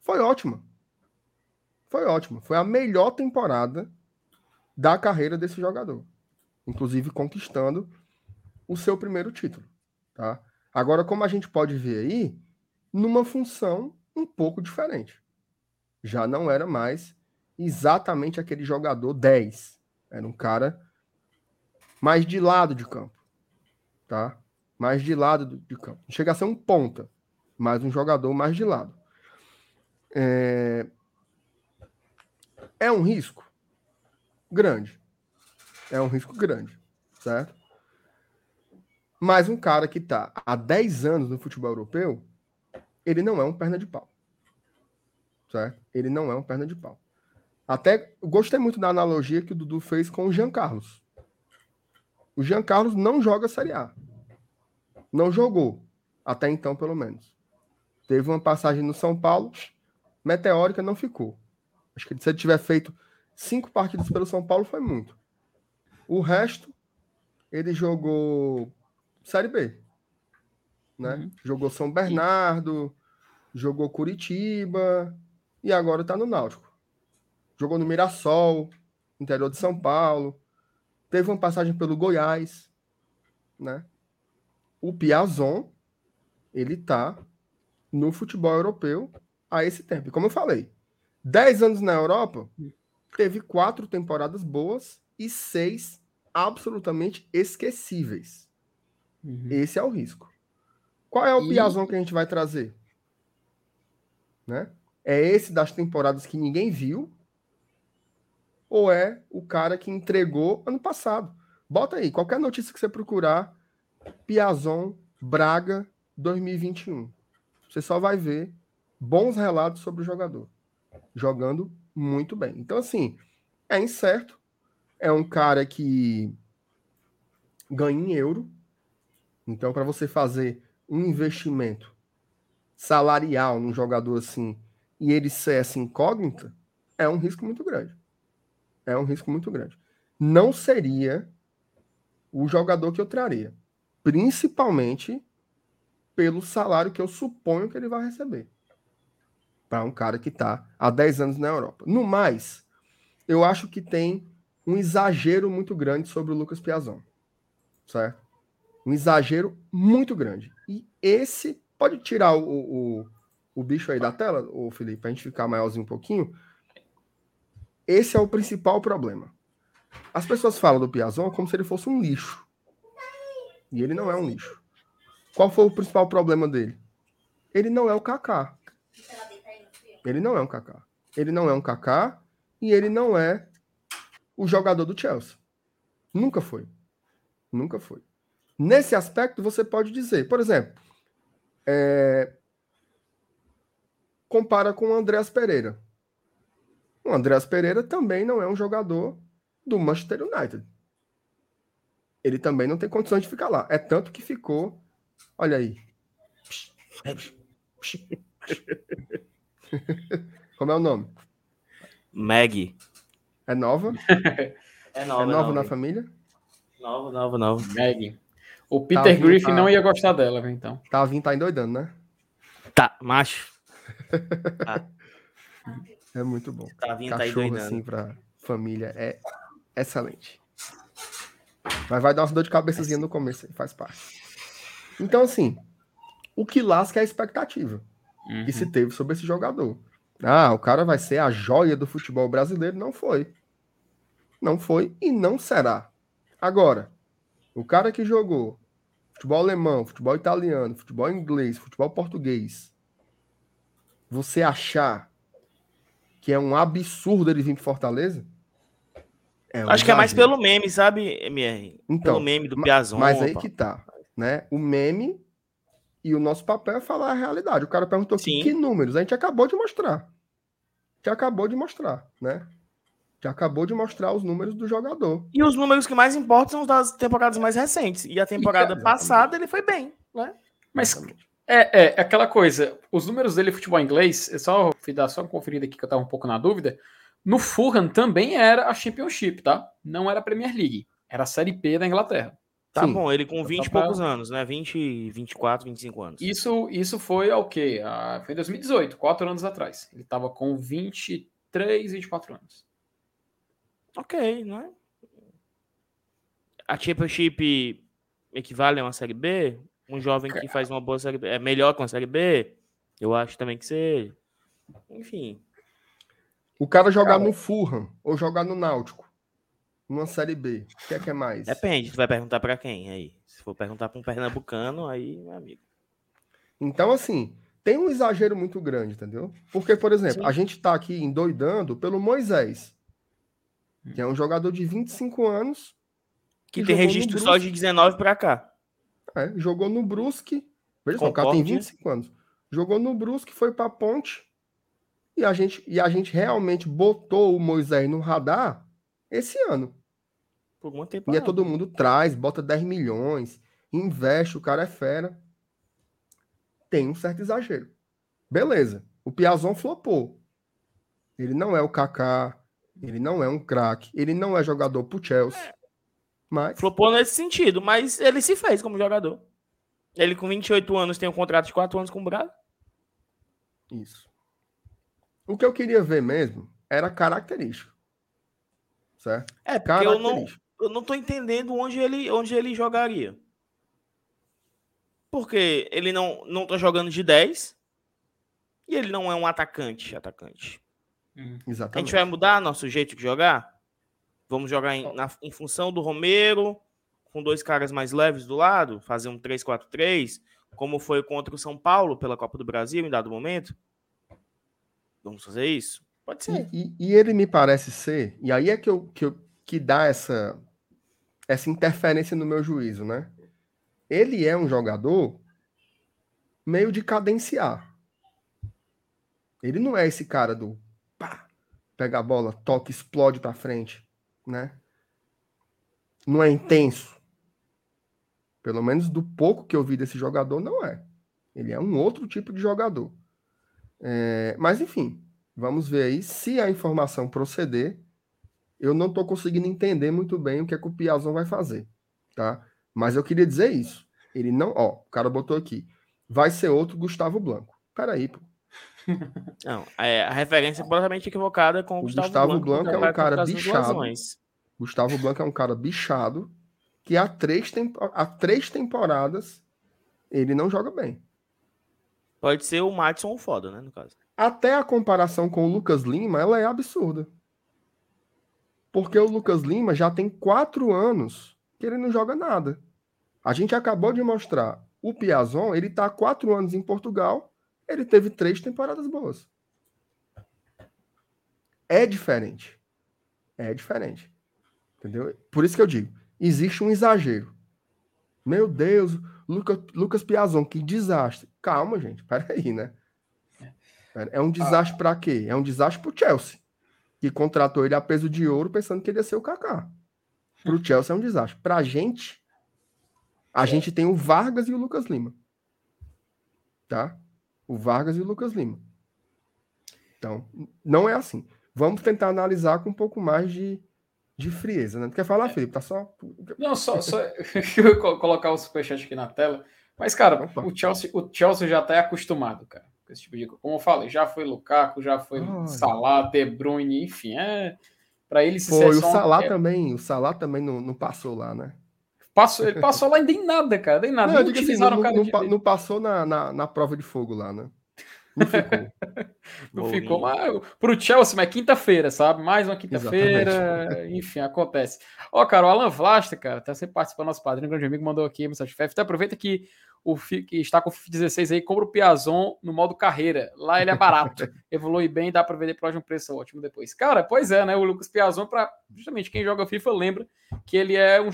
foi ótima. Foi ótima. Foi a melhor temporada da carreira desse jogador. Inclusive conquistando o seu primeiro título. Tá? Agora, como a gente pode ver aí, numa função um pouco diferente. Já não era mais exatamente aquele jogador 10. Era um cara mais de lado de campo. Tá? Mais de lado de campo. Chega a ser um ponta, mas um jogador mais de lado. É, é um risco grande. É um risco grande, certo? Mas um cara que está há 10 anos no futebol europeu, ele não é um perna de pau. Certo? Ele não é um perna de pau. Até gostei muito da analogia que o Dudu fez com o Jean Carlos. O Jean Carlos não joga Série A. Não jogou, até então, pelo menos. Teve uma passagem no São Paulo, meteórica, não ficou. Acho que se ele tiver feito cinco partidas pelo São Paulo, foi muito. O resto, ele jogou Série B. Né? Uhum. Jogou São Bernardo, jogou Curitiba e agora está no Náutico. Jogou no Mirassol, interior de São Paulo. Teve uma passagem pelo Goiás, né? O Piazon, ele tá no futebol europeu a esse tempo. E como eu falei, 10 anos na Europa, teve quatro temporadas boas e seis absolutamente esquecíveis. Uhum. Esse é o risco. Qual é o e... Piazon que a gente vai trazer? Né? É esse das temporadas que ninguém viu? Ou é o cara que entregou ano passado? Bota aí, qualquer notícia que você procurar, Piazon Braga 2021. Você só vai ver bons relatos sobre o jogador. Jogando muito bem. Então, assim, é incerto. É um cara que ganha em euro. Então, para você fazer um investimento salarial num jogador assim e ele ser essa incógnita, é um risco muito grande. É um risco muito grande. Não seria o jogador que eu traria. Principalmente pelo salário que eu suponho que ele vai receber. Para um cara que está há 10 anos na Europa. No mais, eu acho que tem um exagero muito grande sobre o Lucas Piazon. Certo? Um exagero muito grande. E esse. Pode tirar o, o, o bicho aí da tela, o Felipe, para a gente ficar maiorzinho um pouquinho. Esse é o principal problema. As pessoas falam do Piazon como se ele fosse um lixo. E ele não é um lixo. Qual foi o principal problema dele? Ele não é o Kaká. Ele não é um Kaká. Ele não é um Kaká e ele não é o jogador do Chelsea. Nunca foi. Nunca foi. Nesse aspecto, você pode dizer, por exemplo, é... compara com o Andreas Pereira. O Andreas Pereira também não é um jogador do Manchester United. Ele também não tem condições de ficar lá. É tanto que ficou. Olha aí. Como é o nome? Maggie. É nova? É nova. É nova na família? Nova, nova, nova. Maggie. O Peter tá Griffin tá... não ia gostar dela, então. Tá vindo, tá endoidando, né? Tá, macho. Tá. É muito bom. Tá vindo, tá Cachorro, tá assim, pra família é excelente. Mas vai dar uma dor de cabeçazinha no começo, faz parte. Então, assim, o que lasca é a expectativa uhum. que se teve sobre esse jogador. Ah, o cara vai ser a joia do futebol brasileiro. Não foi. Não foi e não será. Agora, o cara que jogou futebol alemão, futebol italiano, futebol inglês, futebol português, você achar que é um absurdo ele vir para Fortaleza? É um Acho que é mais pelo meme, sabe, MR? Então, pelo meme do Piazon. Mas aí que tá, né? O meme e o nosso papel é falar a realidade. O cara perguntou aqui, que números? A gente acabou de mostrar. A gente acabou de mostrar, né? que acabou de mostrar os números do jogador. E os números que mais importam são os das temporadas mais recentes. E a temporada e, passada ele foi bem, né? Mas é, é, aquela coisa, os números dele futebol inglês, eu só fui dar só uma conferida aqui que eu tava um pouco na dúvida. No Fulham também era a Championship, tá? Não era a Premier League, era a Série P da Inglaterra. Tá Sim. bom, ele com 20 e poucos anos, né? 20, 24, 25 anos. Isso, isso foi ao quê? Ah, foi em 2018, quatro anos atrás. Ele tava com 23, 24 anos. Ok, não é? A Championship equivale a uma Série B? Um jovem que faz uma boa Série B é melhor que uma Série B? Eu acho também que seja. Enfim. O cara jogar cara... no Fulham ou jogar no Náutico, numa Série B, o que é que é mais? Depende, tu vai perguntar para quem aí. Se for perguntar para um pernambucano, aí, meu amigo. Então, assim, tem um exagero muito grande, entendeu? Porque, por exemplo, Sim. a gente tá aqui endoidando pelo Moisés que é um jogador de 25 anos. Que, que tem registro só de 19 para cá. É, jogou no Brusque. Veja só, o cara tem 25 anos. Jogou no Brusque, foi para Ponte. E a, gente, e a gente realmente botou o Moisés no radar esse ano. Por muito tempo. E é todo mundo traz, bota 10 milhões, investe, o cara é fera. Tem um certo exagero. Beleza. O Piazon flopou. Ele não é o Kaká, ele não é um craque. Ele não é jogador pro Chelsea. É. Mas... Flopou nesse sentido, mas ele se fez como jogador. Ele com 28 anos tem um contrato de 4 anos com o Braga. Isso. O que eu queria ver mesmo era característico. Certo? É, porque eu não, eu não tô entendendo onde ele, onde ele jogaria. Porque ele não, não tá jogando de 10 e ele não é um atacante, atacante. Hum. Exatamente. A gente vai mudar nosso jeito de jogar? Vamos jogar em, na, em função do Romero, com dois caras mais leves do lado, fazer um 3-4-3, como foi contra o São Paulo pela Copa do Brasil em dado momento? Vamos fazer isso? Pode ser. E, e, e ele me parece ser, e aí é que, eu, que, eu, que dá essa, essa interferência no meu juízo, né? Ele é um jogador meio de cadenciar. Ele não é esse cara do pá, pega a bola, toca, explode para frente, né? Não é intenso. Pelo menos do pouco que eu vi desse jogador, não é. Ele é um outro tipo de jogador. É, mas enfim, vamos ver aí se a informação proceder. Eu não estou conseguindo entender muito bem o que, é que o Piazon vai fazer, tá? Mas eu queria dizer isso. Ele não, ó, o cara botou aqui. Vai ser outro Gustavo Blanco. Peraí, pô. Não, é, a referência é completamente equivocada com o, o Gustavo, Gustavo Blanco. É um cara bichado. Gustavo Blanco é um cara bichado que há três, há três temporadas ele não joga bem. Pode ser o Matson foda, né, no caso. Até a comparação com o Lucas Lima, ela é absurda. Porque o Lucas Lima já tem quatro anos que ele não joga nada. A gente acabou de mostrar o Piazon, ele está há quatro anos em Portugal, ele teve três temporadas boas. É diferente. É diferente. Entendeu? Por isso que eu digo, existe um exagero. Meu Deus, Lucas, Lucas Piazon, que desastre. Calma, gente, peraí, né? É um desastre ah. para quê? É um desastre pro Chelsea, que contratou ele a peso de ouro pensando que ele ia ser o Kaká. Pro Chelsea é um desastre. Pra gente, a é. gente tem o Vargas e o Lucas Lima. Tá? O Vargas e o Lucas Lima. Então, não é assim. Vamos tentar analisar com um pouco mais de, de frieza, né? quer falar, é. Felipe? Tá só. Não, só, só eu colocar o superchat aqui na tela. Mas, cara, o Chelsea, o Chelsea já tá acostumado, cara. Com esse tipo de Como eu falei, já foi Lukaku, já foi Olha. Salah, De Bruyne, enfim, é. Para ele se Foi, o Salah também, o Salah também não, não passou lá, né? Passou, ele passou lá e nem nada, cara, nem nada. Não, não, assim, não, não, não, passou na, na, na prova de fogo lá, né? Não ficou. não ficou, mas pro Chelsea, mas quinta-feira, sabe? Mais uma quinta-feira, enfim, acontece. Ó, cara, o Alan Vlasta, cara, tá sempre participando, nosso padrinho, grande amigo, mandou aqui mensagem de Então aproveita que o que está com o FIFA 16 aí, compra o Piazon no modo carreira. Lá ele é barato, evolui bem, dá para vender por um preço ótimo depois. Cara, pois é, né? O Lucas Piazon, para justamente quem joga FIFA lembra que ele é um.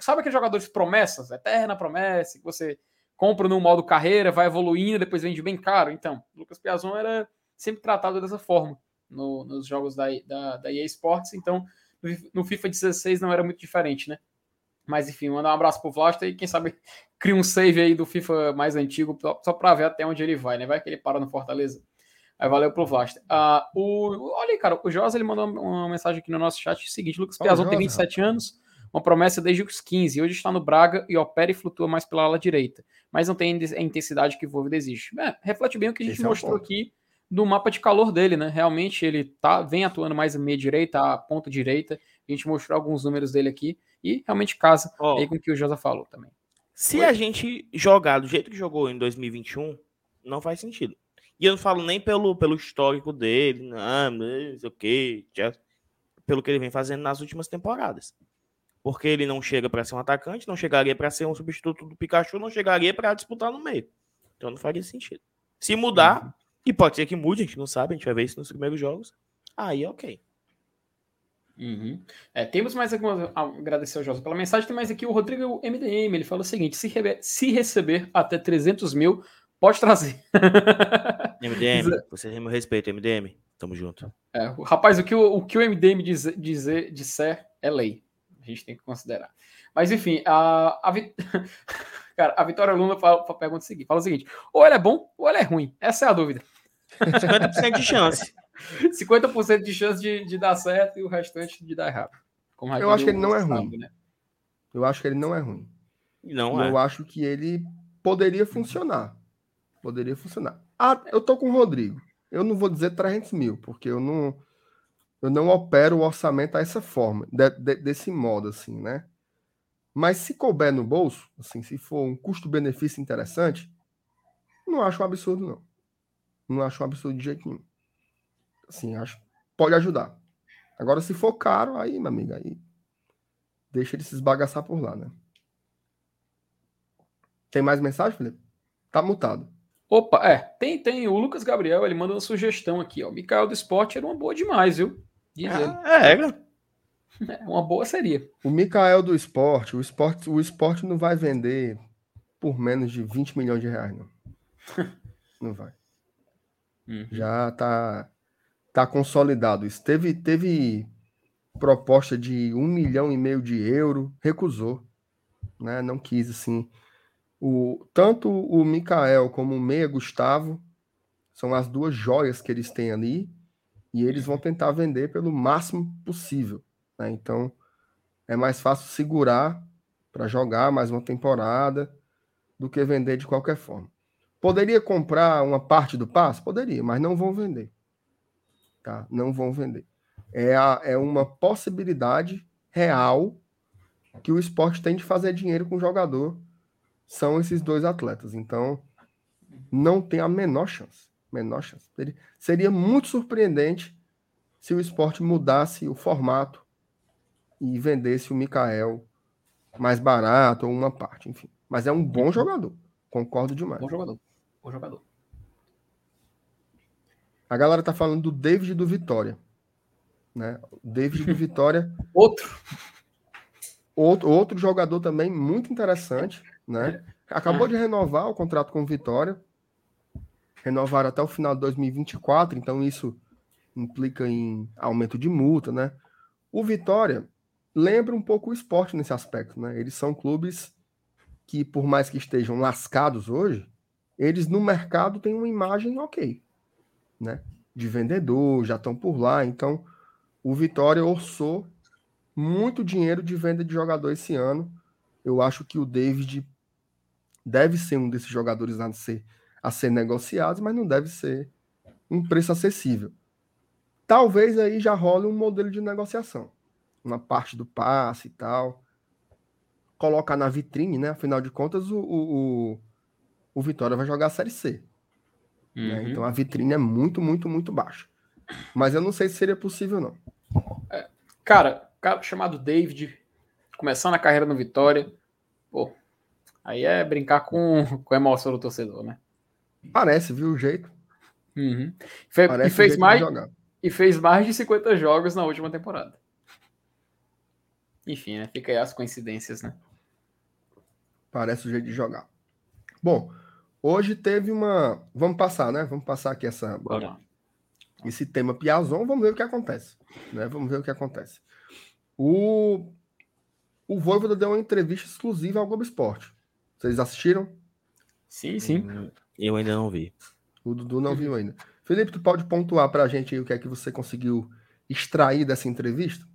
Sabe aqueles jogadores promessas? Eterna promessa, que você compra no modo carreira, vai evoluindo, depois vende bem caro. Então, Lucas Piazon era sempre tratado dessa forma no, nos jogos da, da, da EA Sports. Então, no FIFA 16 não era muito diferente, né? Mas enfim, mandar um abraço pro Vlasta e quem sabe cria um save aí do FIFA mais antigo, só para ver até onde ele vai, né? Vai que ele para no Fortaleza. Aí valeu pro Vlasta. Uh, o, olha aí, cara, o Josa ele mandou uma mensagem aqui no nosso chat o seguinte: Lucas Piazon tem 27 anos, uma promessa desde os 15. Hoje está no Braga e opera e flutua mais pela ala direita, mas não tem a intensidade que o Volvo exige. É, reflete bem o que a gente Esse mostrou é aqui do mapa de calor dele, né? Realmente ele tá, vem atuando mais meia direita, a ponta direita. A gente mostrou alguns números dele aqui e realmente casa oh. aí com o que o Josa falou também. Se Oi? a gente jogar do jeito que jogou em 2021, não faz sentido. E eu não falo nem pelo, pelo histórico dele, não, não sei o que, pelo que ele vem fazendo nas últimas temporadas. Porque ele não chega para ser um atacante, não chegaria para ser um substituto do Pikachu, não chegaria para disputar no meio. Então não faria sentido. Se mudar, uhum. e pode ser que mude, a gente não sabe, a gente vai ver isso nos primeiros jogos, aí ok. Uhum. É, temos mais algumas. Agradecer ao José pela mensagem. Tem mais aqui o Rodrigo MDM. Ele fala o seguinte: se, se receber até 300 mil, pode trazer. MDM, você tem meu respeito, MDM. Tamo junto. É, rapaz, o que o, o, que o MDM diz, dizer, disser é lei. A gente tem que considerar. Mas enfim, a, a, Cara, a Vitória Luna fala, pergunta o seguinte: fala o seguinte: ou ele é bom ou ele é ruim. Essa é a dúvida. 50% de chance. 50% de chance de, de, dar certo e o restante de dar errado. eu acho que ele não é ruim. Né? Eu acho que ele não é ruim. Não eu é. acho que ele poderia funcionar. Poderia funcionar. Ah, eu tô com o Rodrigo. Eu não vou dizer 300 mil, porque eu não. Eu não opero o orçamento dessa forma, de, de, desse modo, assim, né? Mas se couber no bolso, assim, se for um custo-benefício interessante, não acho um absurdo, não. Não acho um absurdo de jeito nenhum. Assim, acho pode ajudar. Agora, se for caro, aí, meu amigo, aí deixa ele se esbagaçar por lá, né? Tem mais mensagem, Felipe? Tá mutado. Opa, é, tem, tem. O Lucas Gabriel, ele manda uma sugestão aqui, ó. O Mikael do Esporte era uma boa demais, viu? Diz é, ele. É, é, uma boa seria. O Mikael do Esporte, o esporte, o esporte não vai vender por menos de 20 milhões de reais, não. não vai. Uhum. Já tá, tá consolidado isso. Teve, teve proposta de um milhão e meio de euro, recusou. Né? Não quis, assim o, tanto o Mikael como o Meia Gustavo são as duas joias que eles têm ali e eles vão tentar vender pelo máximo possível. Né? Então é mais fácil segurar para jogar mais uma temporada do que vender de qualquer forma. Poderia comprar uma parte do passe? Poderia, mas não vão vender. Tá? Não vão vender. É, a, é uma possibilidade real que o esporte tem de fazer dinheiro com o jogador são esses dois atletas. Então, não tem a menor chance. Menor chance. Seria muito surpreendente se o esporte mudasse o formato e vendesse o Mikael mais barato ou uma parte, enfim. Mas é um bom uhum. jogador. Concordo demais. Bom jogador. Bom jogador. A galera tá falando do David do Vitória. Né? David do Vitória. outro. outro. Outro jogador também muito interessante né? Acabou de renovar o contrato com o Vitória. Renovaram até o final de 2024, então isso implica em aumento de multa, né? O Vitória lembra um pouco o esporte nesse aspecto, né? Eles são clubes que, por mais que estejam lascados hoje, eles no mercado têm uma imagem ok, né? De vendedor, já estão por lá. Então, o Vitória orçou muito dinheiro de venda de jogador esse ano. Eu acho que o David deve ser um desses jogadores a ser, a ser negociados, mas não deve ser um preço acessível. Talvez aí já role um modelo de negociação. Uma parte do passe e tal. Colocar na vitrine, né? Afinal de contas, o, o, o Vitória vai jogar a Série C. Né? Uhum. Né? Então a vitrine é muito, muito, muito baixa. Mas eu não sei se seria possível, não. É, cara, cara chamado David, começando a carreira no Vitória, pô, Aí é brincar com, com a emoção do torcedor, né? Parece, viu o jeito. Uhum. Fe e, fez mais, e fez mais de 50 jogos na última temporada. Enfim, né? Fica aí as coincidências, né? Parece o jeito de jogar. Bom, hoje teve uma. Vamos passar, né? Vamos passar aqui essa. Bora. Esse tema Piazon, vamos ver o que acontece. Né? Vamos ver o que acontece. O, o Voivoda deu uma entrevista exclusiva ao Globo Esporte. Vocês assistiram? Sim, sim. Eu ainda não vi. O Dudu não viu ainda. Felipe, tu pode pontuar pra gente aí o que é que você conseguiu extrair dessa entrevista?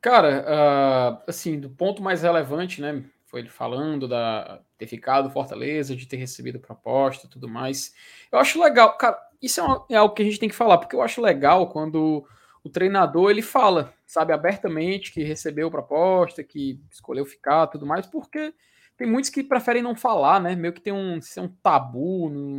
Cara, uh, assim, do ponto mais relevante, né? Foi ele falando da ter ficado Fortaleza, de ter recebido proposta tudo mais. Eu acho legal, cara, isso é, uma, é algo que a gente tem que falar, porque eu acho legal quando o treinador ele fala, sabe, abertamente que recebeu proposta, que escolheu ficar, tudo mais, porque tem muitos que preferem não falar, né? Meio que tem um, é um tabu, não,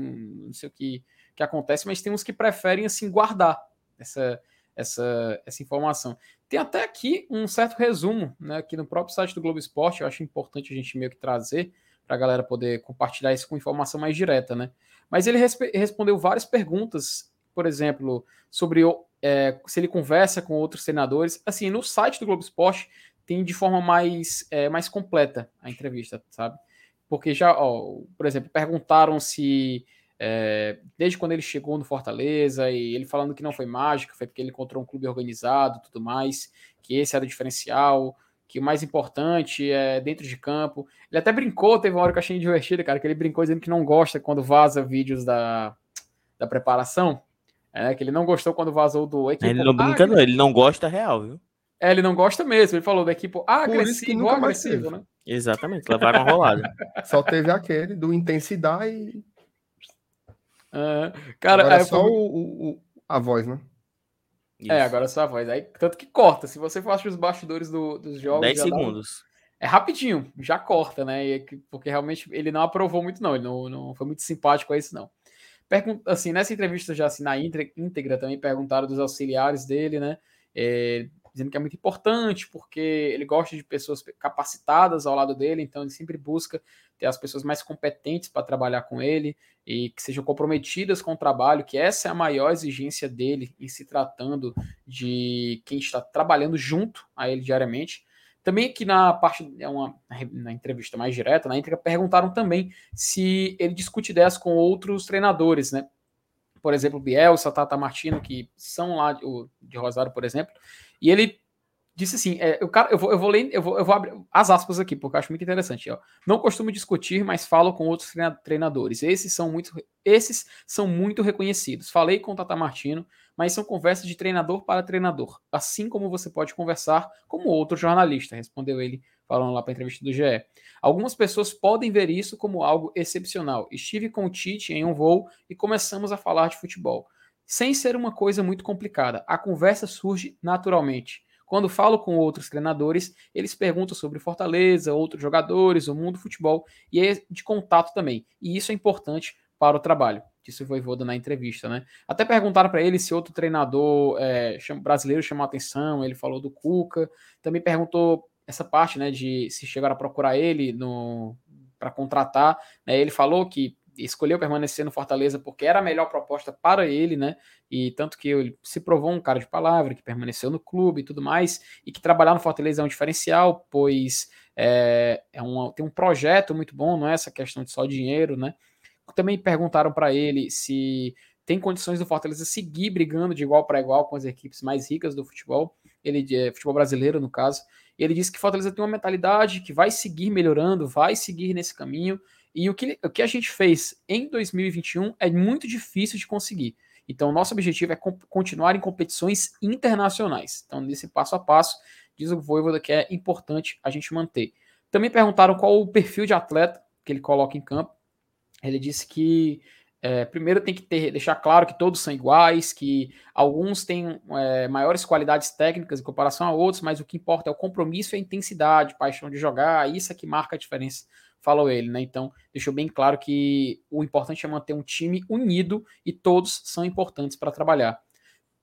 não sei o que, que acontece, mas tem uns que preferem assim guardar essa, essa, essa informação. Tem até aqui um certo resumo, né? Aqui no próprio site do Globo Esporte, eu acho importante a gente meio que trazer para a galera poder compartilhar isso com informação mais direta, né? Mas ele respondeu várias perguntas, por exemplo, sobre é, se ele conversa com outros senadores. Assim, no site do Globo Esporte tem de forma mais, é, mais completa a entrevista, sabe? Porque já, ó, por exemplo, perguntaram se é, desde quando ele chegou no Fortaleza e ele falando que não foi mágica, foi porque ele encontrou um clube organizado, tudo mais, que esse era o diferencial, que o mais importante é dentro de campo. Ele até brincou, teve uma hora que eu achei divertida, cara, que ele brincou dizendo que não gosta quando vaza vídeos da, da preparação, é, que ele não gostou quando vazou do equipe. Ele não brinca, não, ele não gosta real, viu? É, ele não gosta mesmo. Ele falou da equipe agressivo, agressivo, né? Exatamente, levaram uma rolada. Só teve aquele do intensidade e. Uh, cara, Agora é só o, o, a voz, né? Isso. É, agora sua voz. Aí, tanto que corta. Se você for os bastidores do, dos jogos. 10 segundos. Dá... É rapidinho, já corta, né? Porque realmente ele não aprovou muito, não. Ele não, não foi muito simpático a isso, não. Pergunta, assim, nessa entrevista já assim, na íntegra também perguntaram dos auxiliares dele, né? É, dizendo que é muito importante porque ele gosta de pessoas capacitadas ao lado dele, então ele sempre busca ter as pessoas mais competentes para trabalhar com ele e que sejam comprometidas com o trabalho, que essa é a maior exigência dele em se tratando de quem está trabalhando junto a ele diariamente. Também aqui na parte, é uma, na entrevista mais direta, na íntegra, perguntaram também se ele discute ideias com outros treinadores, né? Por exemplo, Bielsa, Tata Martino, que são lá de Rosário, por exemplo, e ele disse assim: é, eu, eu, vou, eu vou ler, eu vou, eu vou abrir as aspas aqui, porque eu acho muito interessante. Ó. Não costumo discutir, mas falo com outros treinadores. Esses são muito, esses são muito reconhecidos. Falei com o Tata Martino, mas são conversas de treinador para treinador, assim como você pode conversar como outro jornalista, respondeu ele, falando lá para a entrevista do GE. Algumas pessoas podem ver isso como algo excepcional. Estive com o Tite em um voo e começamos a falar de futebol sem ser uma coisa muito complicada. A conversa surge naturalmente. Quando falo com outros treinadores, eles perguntam sobre Fortaleza, outros jogadores, o mundo do futebol e é de contato também. E isso é importante para o trabalho. Disse o Voivoda na entrevista, né? Até perguntaram para ele se outro treinador é, brasileiro chamou atenção. Ele falou do Cuca. Também perguntou essa parte, né, de se chegaram a procurar ele no para contratar. Né? Ele falou que escolheu permanecer no Fortaleza porque era a melhor proposta para ele, né? E tanto que ele se provou um cara de palavra, que permaneceu no clube e tudo mais, e que trabalhar no Fortaleza é um diferencial, pois é, é um, tem um projeto muito bom, não é essa questão de só dinheiro, né? Também perguntaram para ele se tem condições do Fortaleza seguir brigando de igual para igual com as equipes mais ricas do futebol, ele é futebol brasileiro no caso. Ele disse que Fortaleza tem uma mentalidade que vai seguir melhorando, vai seguir nesse caminho e o que, o que a gente fez em 2021 é muito difícil de conseguir. Então, nosso objetivo é continuar em competições internacionais. Então, nesse passo a passo, diz o Voivoda que é importante a gente manter. Também perguntaram qual o perfil de atleta que ele coloca em campo. Ele disse que é, primeiro tem que ter, deixar claro que todos são iguais, que alguns têm é, maiores qualidades técnicas em comparação a outros, mas o que importa é o compromisso e a intensidade, paixão de jogar, isso é que marca a diferença falou ele, né? Então, deixou bem claro que o importante é manter um time unido e todos são importantes para trabalhar.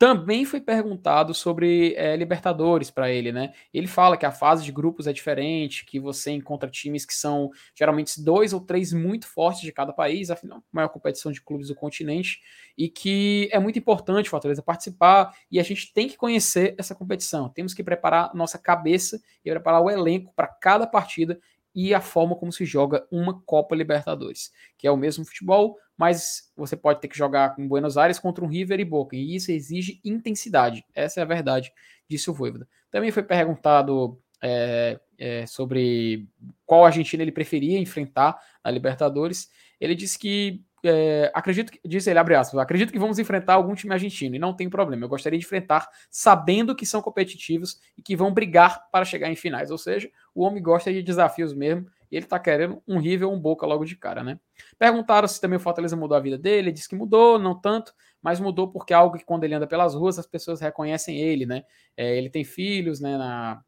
Também foi perguntado sobre é, Libertadores para ele, né? Ele fala que a fase de grupos é diferente, que você encontra times que são geralmente dois ou três muito fortes de cada país, afinal, maior competição de clubes do continente, e que é muito importante o Fortaleza participar e a gente tem que conhecer essa competição. Temos que preparar nossa cabeça e preparar o elenco para cada partida e a forma como se joga uma Copa Libertadores, que é o mesmo futebol, mas você pode ter que jogar com Buenos Aires contra um River e Boca, e isso exige intensidade. Essa é a verdade, disse o Voivoda. Também foi perguntado é, é, sobre qual Argentina ele preferia enfrentar na Libertadores. Ele disse que é, acredito que, diz ele, abre aspas, acredito que vamos enfrentar algum time argentino e não tem problema. Eu gostaria de enfrentar sabendo que são competitivos e que vão brigar para chegar em finais. Ou seja, o homem gosta de desafios mesmo e ele tá querendo um River ou um Boca logo de cara, né? Perguntaram se também o Fortaleza mudou a vida dele. Ele disse que mudou, não tanto, mas mudou porque é algo que quando ele anda pelas ruas as pessoas reconhecem ele, né? É, ele tem filhos, né, na,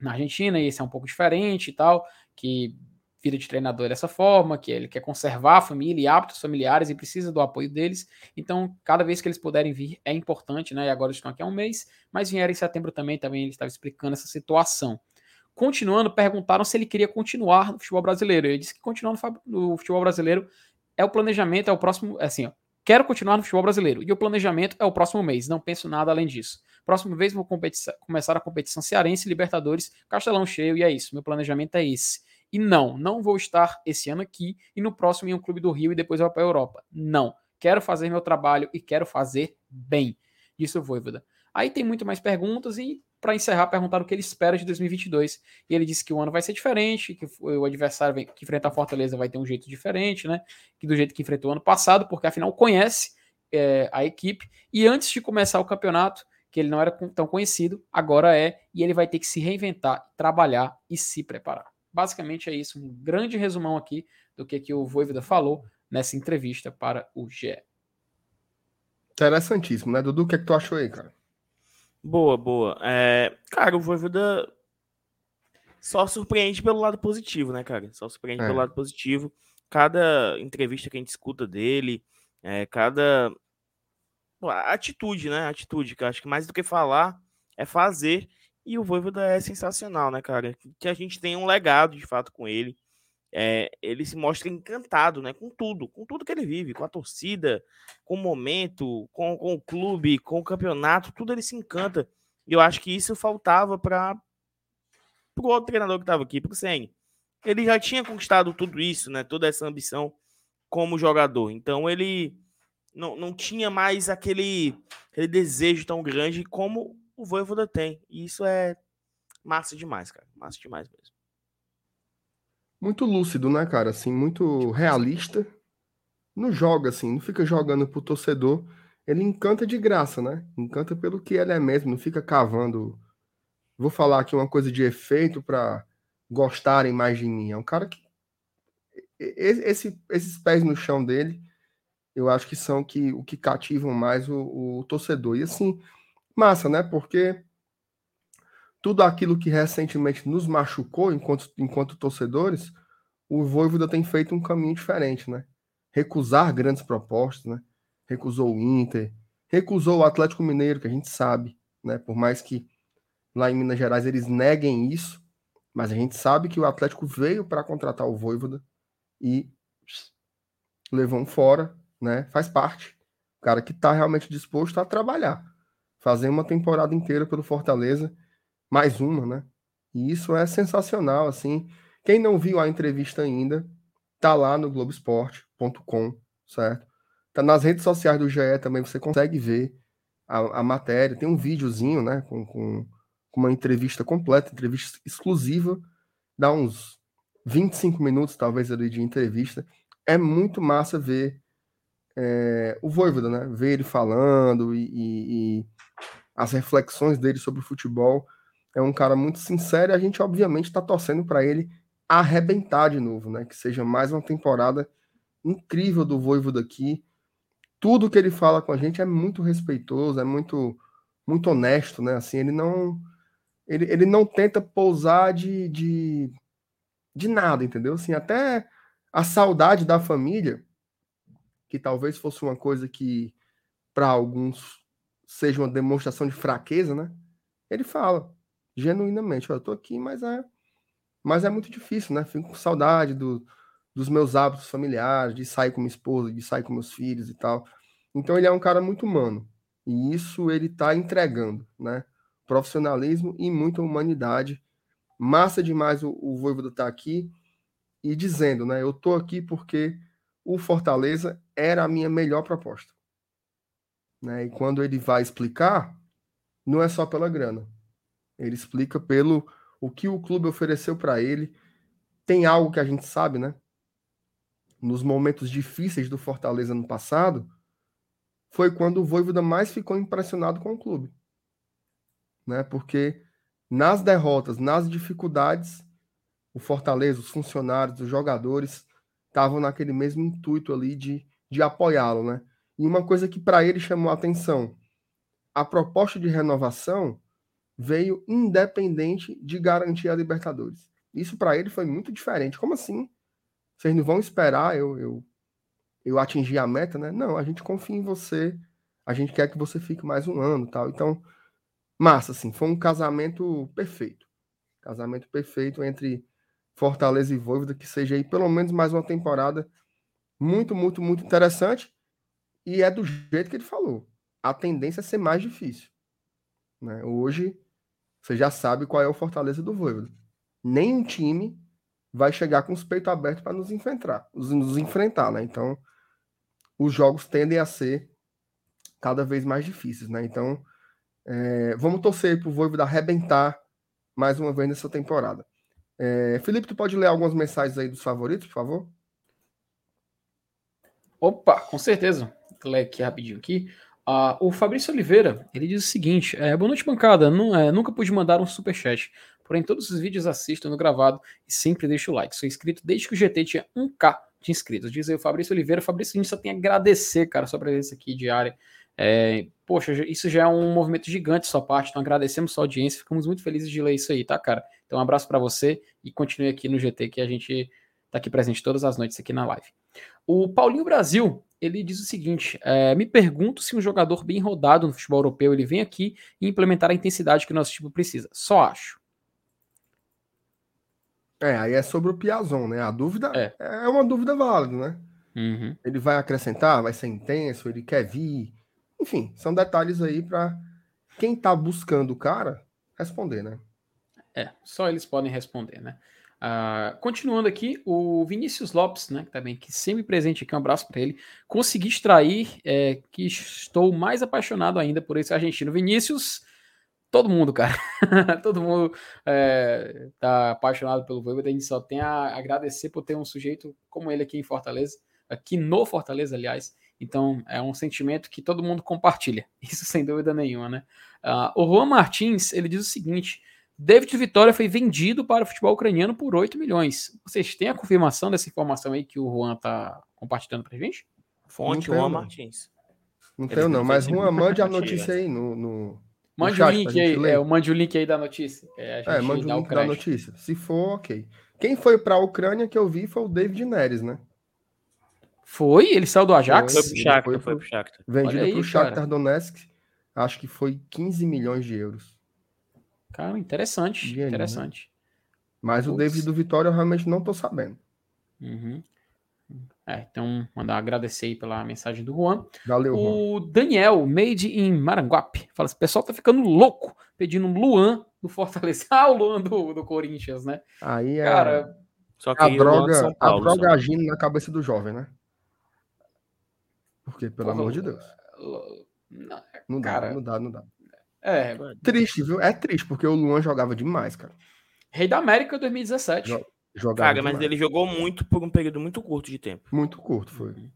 na Argentina e esse é um pouco diferente e tal, que vida de treinador dessa forma, que ele quer conservar a família e hábitos familiares e precisa do apoio deles. Então, cada vez que eles puderem vir é importante, né? E agora estão aqui há um mês, mas vieram em setembro também, também ele estava explicando essa situação. Continuando, perguntaram se ele queria continuar no futebol brasileiro. Ele disse que continuar no futebol brasileiro é o planejamento, é o próximo, é assim, ó, quero continuar no futebol brasileiro. E o planejamento é o próximo mês, não penso nada além disso. Próximo mês vou começar a competição cearense, Libertadores, Castelão cheio, e é isso. Meu planejamento é esse. E não, não vou estar esse ano aqui e no próximo em um clube do Rio e depois vou para a Europa. Não. Quero fazer meu trabalho e quero fazer bem. Disse o Voivoda. Aí tem muito mais perguntas e para encerrar perguntaram o que ele espera de 2022 e ele disse que o ano vai ser diferente, que o adversário que enfrentar a Fortaleza vai ter um jeito diferente, né? Que do jeito que enfrentou o ano passado, porque afinal conhece é, a equipe e antes de começar o campeonato que ele não era tão conhecido, agora é, e ele vai ter que se reinventar, trabalhar e se preparar. Basicamente é isso, um grande resumão aqui do que, que o Voivoda falou nessa entrevista para o GE. Interessantíssimo, né, Dudu? O que, é que tu achou aí, cara? Boa, boa. É, cara, o Voivoda só surpreende pelo lado positivo, né, cara? Só surpreende é. pelo lado positivo. Cada entrevista que a gente escuta dele, é, cada atitude, né? Atitude, que eu acho que mais do que falar é fazer. E o Voivoda é sensacional, né, cara? Que a gente tem um legado, de fato, com ele. É, ele se mostra encantado, né? Com tudo, com tudo que ele vive, com a torcida, com o momento, com, com o clube, com o campeonato, tudo ele se encanta. E eu acho que isso faltava para o outro treinador que estava aqui, para o Senni. Ele já tinha conquistado tudo isso, né? Toda essa ambição como jogador. Então ele não, não tinha mais aquele, aquele desejo tão grande como o Voivoda tem. E isso é massa demais, cara. Massa demais mesmo. Muito lúcido, né, cara? Assim, muito realista. Não joga assim, não fica jogando pro torcedor. Ele encanta de graça, né? Encanta pelo que ele é mesmo, não fica cavando. Vou falar aqui uma coisa de efeito para gostarem mais de mim. É um cara que esse, esses pés no chão dele eu acho que são que, o que cativam mais o, o torcedor. E assim, massa, né? Porque tudo aquilo que recentemente nos machucou enquanto, enquanto torcedores, o Voivoda tem feito um caminho diferente, né? Recusar grandes propostas, né? Recusou o Inter, recusou o Atlético Mineiro, que a gente sabe, né? Por mais que lá em Minas Gerais eles neguem isso, mas a gente sabe que o Atlético veio para contratar o Voivoda e levou um fora, né? Faz parte. O cara que está realmente disposto a trabalhar, fazer uma temporada inteira pelo Fortaleza, mais uma, né? E isso é sensacional, assim. Quem não viu a entrevista ainda, tá lá no Globoesporte.com, certo? Tá nas redes sociais do GE também, você consegue ver a, a matéria. Tem um videozinho, né? Com, com, com uma entrevista completa, entrevista exclusiva. Dá uns 25 minutos, talvez, ali de entrevista. É muito massa ver é, o Voivoda, né? Ver ele falando e, e, e, as reflexões dele sobre o futebol. É um cara muito sincero e a gente, obviamente, está torcendo para ele arrebentar de novo, né? Que seja mais uma temporada incrível do Voivoda aqui. Tudo que ele fala com a gente é muito respeitoso, é muito muito honesto, né? Assim, ele não ele, ele não tenta pousar de, de, de nada, entendeu? Assim, até a saudade da família que talvez fosse uma coisa que para alguns seja uma demonstração de fraqueza, né? Ele fala genuinamente, eu tô aqui, mas é mas é muito difícil, né? Fico com saudade do, dos meus hábitos familiares, de sair com minha esposa, de sair com meus filhos e tal. Então ele é um cara muito humano. E isso ele tá entregando, né? Profissionalismo e muita humanidade. Massa demais o, o Voivoda tá aqui e dizendo, né? Eu tô aqui porque o Fortaleza era a minha melhor proposta. Né? E quando ele vai explicar, não é só pela grana. Ele explica pelo o que o clube ofereceu para ele. Tem algo que a gente sabe, né? Nos momentos difíceis do Fortaleza no passado, foi quando o Voivoda mais ficou impressionado com o clube. Né? Porque nas derrotas, nas dificuldades, o Fortaleza, os funcionários, os jogadores estavam naquele mesmo intuito ali de, de apoiá-lo, né? E uma coisa que para ele chamou a atenção, a proposta de renovação veio independente de garantir a Libertadores. Isso para ele foi muito diferente. Como assim? Vocês não vão esperar eu, eu, eu atingir a meta, né? Não, a gente confia em você, a gente quer que você fique mais um ano tal. Então, massa, assim, foi um casamento perfeito. Casamento perfeito entre Fortaleza e Voivoda, que seja aí pelo menos mais uma temporada muito, muito, muito interessante. E é do jeito que ele falou. A tendência é ser mais difícil. Né? Hoje, você já sabe qual é o Fortaleza do Voivoda. Nenhum time vai chegar com os peitos abertos para nos enfrentar, nos enfrentar, né? Então, os jogos tendem a ser cada vez mais difíceis, né? Então, é, vamos torcer para o Voivoda arrebentar mais uma vez nessa temporada. É, Felipe, tu pode ler algumas mensagens aí dos favoritos, por favor? Opa, com certeza. Vou ler aqui rapidinho aqui. Uh, o Fabrício Oliveira, ele diz o seguinte: é, Boa noite, bancada. Não, é, nunca pude mandar um superchat, porém todos os vídeos assisto no gravado e sempre deixo o like. Sou inscrito desde que o GT tinha 1k de inscritos. Diz aí o Fabrício Oliveira. Fabrício, a gente só tem a agradecer, cara, sua presença aqui diária. É, poxa, isso já é um movimento gigante sua parte, então agradecemos sua audiência, ficamos muito felizes de ler isso aí, tá, cara? Então um abraço para você e continue aqui no GT que a gente tá aqui presente todas as noites aqui na live. O Paulinho Brasil, ele diz o seguinte: é, me pergunto se um jogador bem rodado no futebol europeu ele vem aqui e implementar a intensidade que o nosso time precisa. Só acho. É, aí é sobre o Piazon, né? A dúvida é, é uma dúvida válida, né? Uhum. Ele vai acrescentar, vai ser intenso, ele quer vir. Enfim, são detalhes aí para quem tá buscando o cara responder, né? É, só eles podem responder, né? Uh, continuando aqui, o Vinícius Lopes, né, também que sempre presente aqui, um abraço para ele. Consegui extrair é, que estou mais apaixonado ainda por esse argentino. Vinícius, todo mundo, cara, todo mundo é, tá apaixonado pelo Voivoda. A gente só tem a agradecer por ter um sujeito como ele aqui em Fortaleza, aqui no Fortaleza, aliás. Então é um sentimento que todo mundo compartilha, isso sem dúvida nenhuma, né? Uh, o Juan Martins ele diz o seguinte David Vitória foi vendido para o futebol ucraniano por 8 milhões. Vocês têm a confirmação dessa informação aí que o Juan está compartilhando para a gente? Fonte Juan Martins. Não tenho não, mas Juan, mande a notícia aí no... no... Mande o link aí, é, mande o link aí da notícia. É, é mande o link da notícia. Se for, ok. Quem foi para a Ucrânia que eu vi foi o David Neres, né? Foi? Ele saiu do Ajax? Foi, pro Shakhtar, foi, foi pro Shakhtar. Vendido para o Shakhtar Donetsk. Acho que foi 15 milhões de euros. Cara, interessante. Né? interessante. Né? Mas Puts. o David do Vitória eu realmente não tô sabendo. Uhum. É, então, mandar agradecer aí pela mensagem do Juan. Valeu, O Juan. Daniel, made in Maranguape, fala assim: o pessoal tá ficando louco pedindo Luan do Fortaleza. Ah, o Luan do, do Corinthians, né? Aí é. Cara, só que a droga, Paulo, a droga agindo na cabeça do jovem, né? Porque, pelo amor de Deus. Não, não cara, dá, não dá, não dá. É. Triste, viu? É triste, porque o Luan jogava demais, cara. Rei da América 2017. Jogava cara, demais. mas ele jogou muito por um período muito curto de tempo. Muito curto, foi. Sei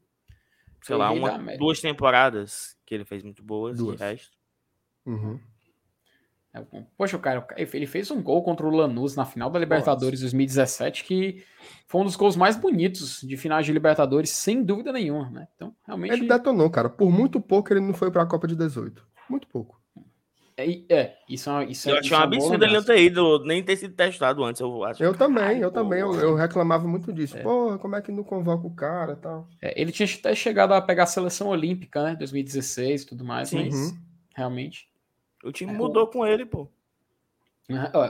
foi lá, uma, duas temporadas que ele fez muito boas, duas. resto. Uhum. É Poxa, cara, ele fez um gol contra o Lanús na final da Libertadores Nossa. 2017, que foi um dos gols mais bonitos de finais de Libertadores, sem dúvida nenhuma, né? Então, realmente. Ele detonou, cara. Por muito pouco ele não foi para a Copa de 18. Muito pouco. É, é, isso é, isso Eu é, um é absurdo ele não ter ido, nem ter sido testado antes. Eu, acho. eu também, eu pô, também. Eu, eu, reclamava muito disso. É. Pô, como é que não convoca o cara e tal? É, ele tinha até chegado a pegar a seleção olímpica, né? 2016 e tudo mais, Sim. mas uhum. realmente. O time é, mudou com ele, pô.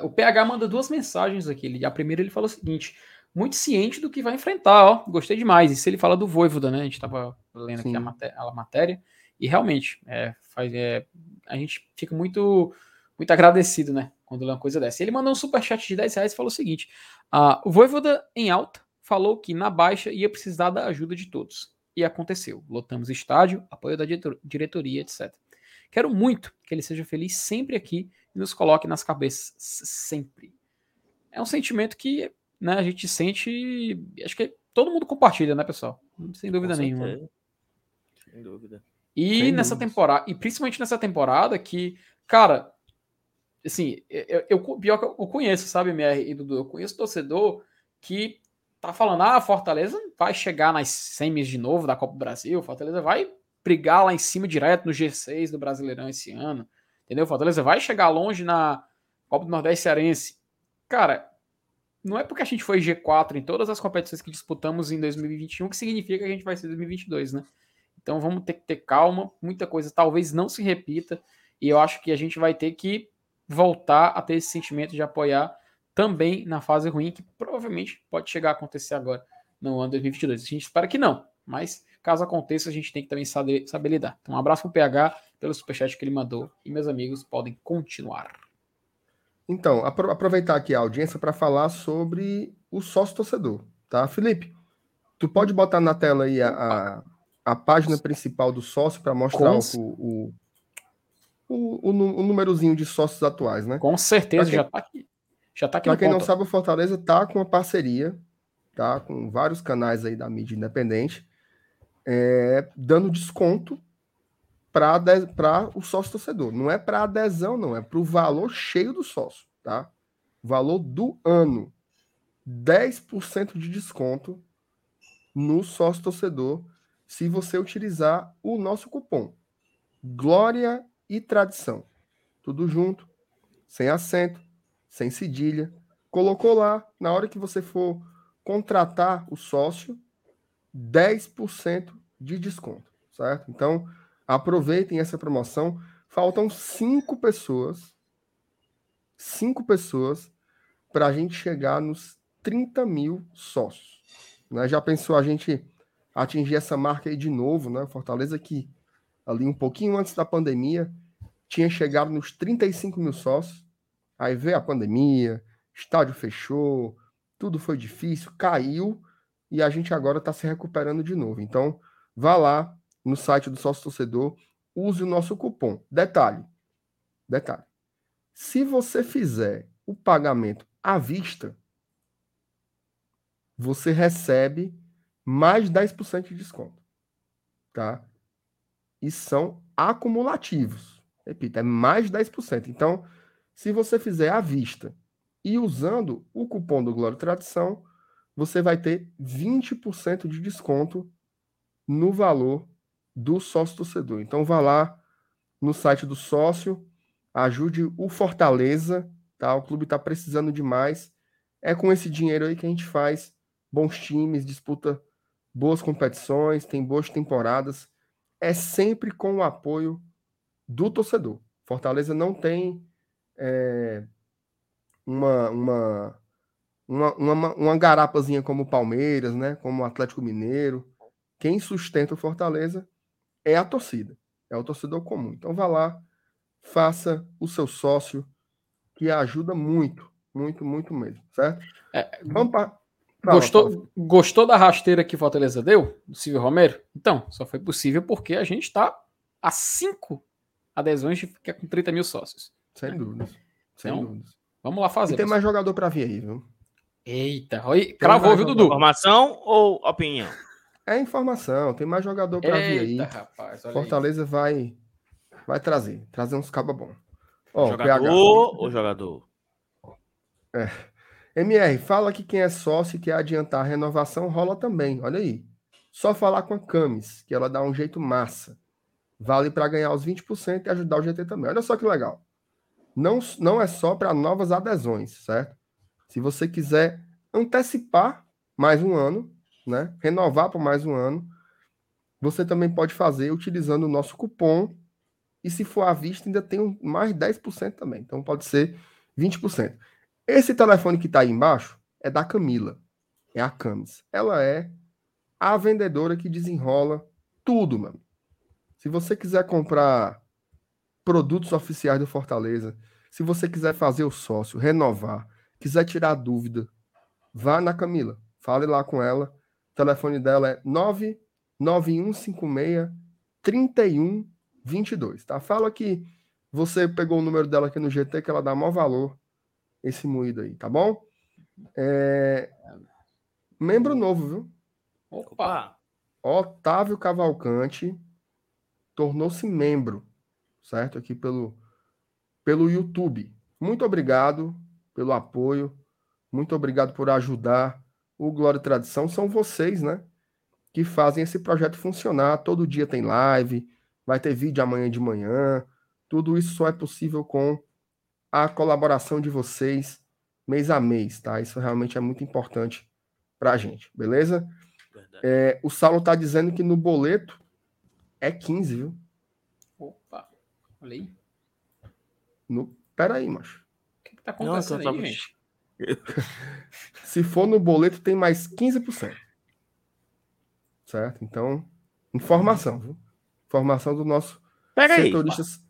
O PH manda duas mensagens aqui. A primeira ele fala o seguinte: muito ciente do que vai enfrentar, ó. Gostei demais. Isso ele fala do Voivoda, né? A gente tava lendo Sim. aqui a, maté a matéria. E realmente, é, faz, é, a gente fica muito muito agradecido, né? Quando lê uma coisa dessa. Ele mandou um superchat de 10 reais e falou o seguinte: uh, o Voivoda em alta falou que na baixa ia precisar da ajuda de todos. E aconteceu. Lotamos estádio, apoio da diretoria, etc. Quero muito que ele seja feliz sempre aqui e nos coloque nas cabeças sempre. É um sentimento que né, a gente sente, acho que todo mundo compartilha, né, pessoal? Sem dúvida nenhuma. Sem dúvida. E Sem nessa dúvida. temporada, e principalmente nessa temporada que, cara, assim, eu, eu, pior que eu conheço, sabe, MR e Dudu, eu conheço torcedor que tá falando, ah, Fortaleza vai chegar nas semis de novo da Copa do Brasil, Fortaleza vai brigar lá em cima direto no G6 do Brasileirão esse ano, entendeu? Fortaleza vai chegar longe na Copa do Nordeste Cearense. Cara, não é porque a gente foi G4 em todas as competições que disputamos em 2021 que significa que a gente vai ser 2022, né? Então vamos ter que ter calma, muita coisa talvez não se repita, e eu acho que a gente vai ter que voltar a ter esse sentimento de apoiar também na fase ruim, que provavelmente pode chegar a acontecer agora no ano 2022. A gente espera que não, mas caso aconteça, a gente tem que também saber, saber lidar. Então, um abraço pro PH pelo superchat que ele mandou e meus amigos podem continuar. Então, aproveitar aqui a audiência para falar sobre o sócio torcedor, tá? Felipe, tu pode botar na tela aí a, a a página principal do sócio para mostrar o, o, o, o, númerozinho de sócios atuais, né? Com certeza, quem, já está aqui. Já tá aqui Para quem ponto. não sabe, o Fortaleza está com uma parceria, tá? Com vários canais aí da mídia independente, é, dando desconto para o sócio torcedor. Não é para adesão, não, é para o valor cheio do sócio, tá? Valor do ano. 10% de desconto no sócio torcedor se você utilizar o nosso cupom. Glória e Tradição. Tudo junto, sem acento, sem cedilha. Colocou lá, na hora que você for contratar o sócio, 10% de desconto, certo? Então, aproveitem essa promoção. Faltam cinco pessoas, cinco pessoas, para a gente chegar nos 30 mil sócios. Né? Já pensou a gente atingir essa marca aí de novo, né? Fortaleza que ali um pouquinho antes da pandemia tinha chegado nos 35 mil sócios. Aí veio a pandemia, estádio fechou, tudo foi difícil, caiu e a gente agora está se recuperando de novo. Então, vá lá no site do sócio torcedor, use o nosso cupom. Detalhe, detalhe. Se você fizer o pagamento à vista, você recebe mais 10% de desconto. Tá? E são acumulativos. Repita, é mais 10%. Então, se você fizer à vista e usando o cupom do Glória Tradição, você vai ter 20% de desconto no valor do sócio torcedor. Então vá lá no site do sócio, ajude o Fortaleza, tá? O clube está precisando demais. É com esse dinheiro aí que a gente faz bons times, disputa boas competições, tem boas temporadas. É sempre com o apoio do torcedor. Fortaleza não tem é, uma, uma, uma, uma, uma garapazinha como o Palmeiras, né? Como o Atlético Mineiro. Quem sustenta o Fortaleza é a torcida, é o torcedor comum. Então vá lá, faça o seu sócio, que ajuda muito, muito, muito mesmo, certo? É, Vamos para. Gostou, gostou da rasteira que Fortaleza deu, do Silvio Romero? Então, só foi possível porque a gente está a cinco adesões de ficar com 30 mil sócios. Sem dúvidas. Sem então, dúvidas. Vamos lá fazer. E tem mais jogador para vir aí, viu? Eita, oi, cravou, viu, Dudu? Informação ou opinião? É informação, tem mais jogador para vir aí. Rapaz, Fortaleza aí. vai vai trazer, trazer uns cabos bons. Ó, jogador PH. ou jogador? É. MR, fala que quem é sócio e quer adiantar a renovação rola também, olha aí. Só falar com a Camis, que ela dá um jeito massa. Vale para ganhar os 20% e ajudar o GT também. Olha só que legal não, não é só para novas adesões, certo? Se você quiser antecipar mais um ano, né? Renovar por mais um ano, você também pode fazer utilizando o nosso cupom. E se for à vista, ainda tem mais 10% também. Então pode ser 20%. Esse telefone que está aí embaixo é da Camila. É a Camis. Ela é a vendedora que desenrola tudo, mano. Se você quiser comprar produtos oficiais do Fortaleza. Se você quiser fazer o sócio, renovar, quiser tirar dúvida, vá na Camila. Fale lá com ela. O telefone dela é 99156 3122, tá? Fala que você pegou o número dela aqui no GT, que ela dá maior valor esse moído aí, tá bom? É... Membro novo, viu? Opa! Otávio Cavalcante tornou-se membro certo? Aqui pelo, pelo YouTube. Muito obrigado pelo apoio, muito obrigado por ajudar o Glória e Tradição. São vocês, né? Que fazem esse projeto funcionar. Todo dia tem live, vai ter vídeo amanhã de manhã. Tudo isso só é possível com a colaboração de vocês mês a mês, tá? Isso realmente é muito importante para a gente, beleza? É, o Saulo tá dizendo que no boleto é 15, viu? Olha aí. No... Pera aí, macho. O que, que tá acontecendo Não, aí, gente? Se for no boleto, tem mais 15%. Certo? Então, informação, viu? Informação do nosso Pega setorista. Aí,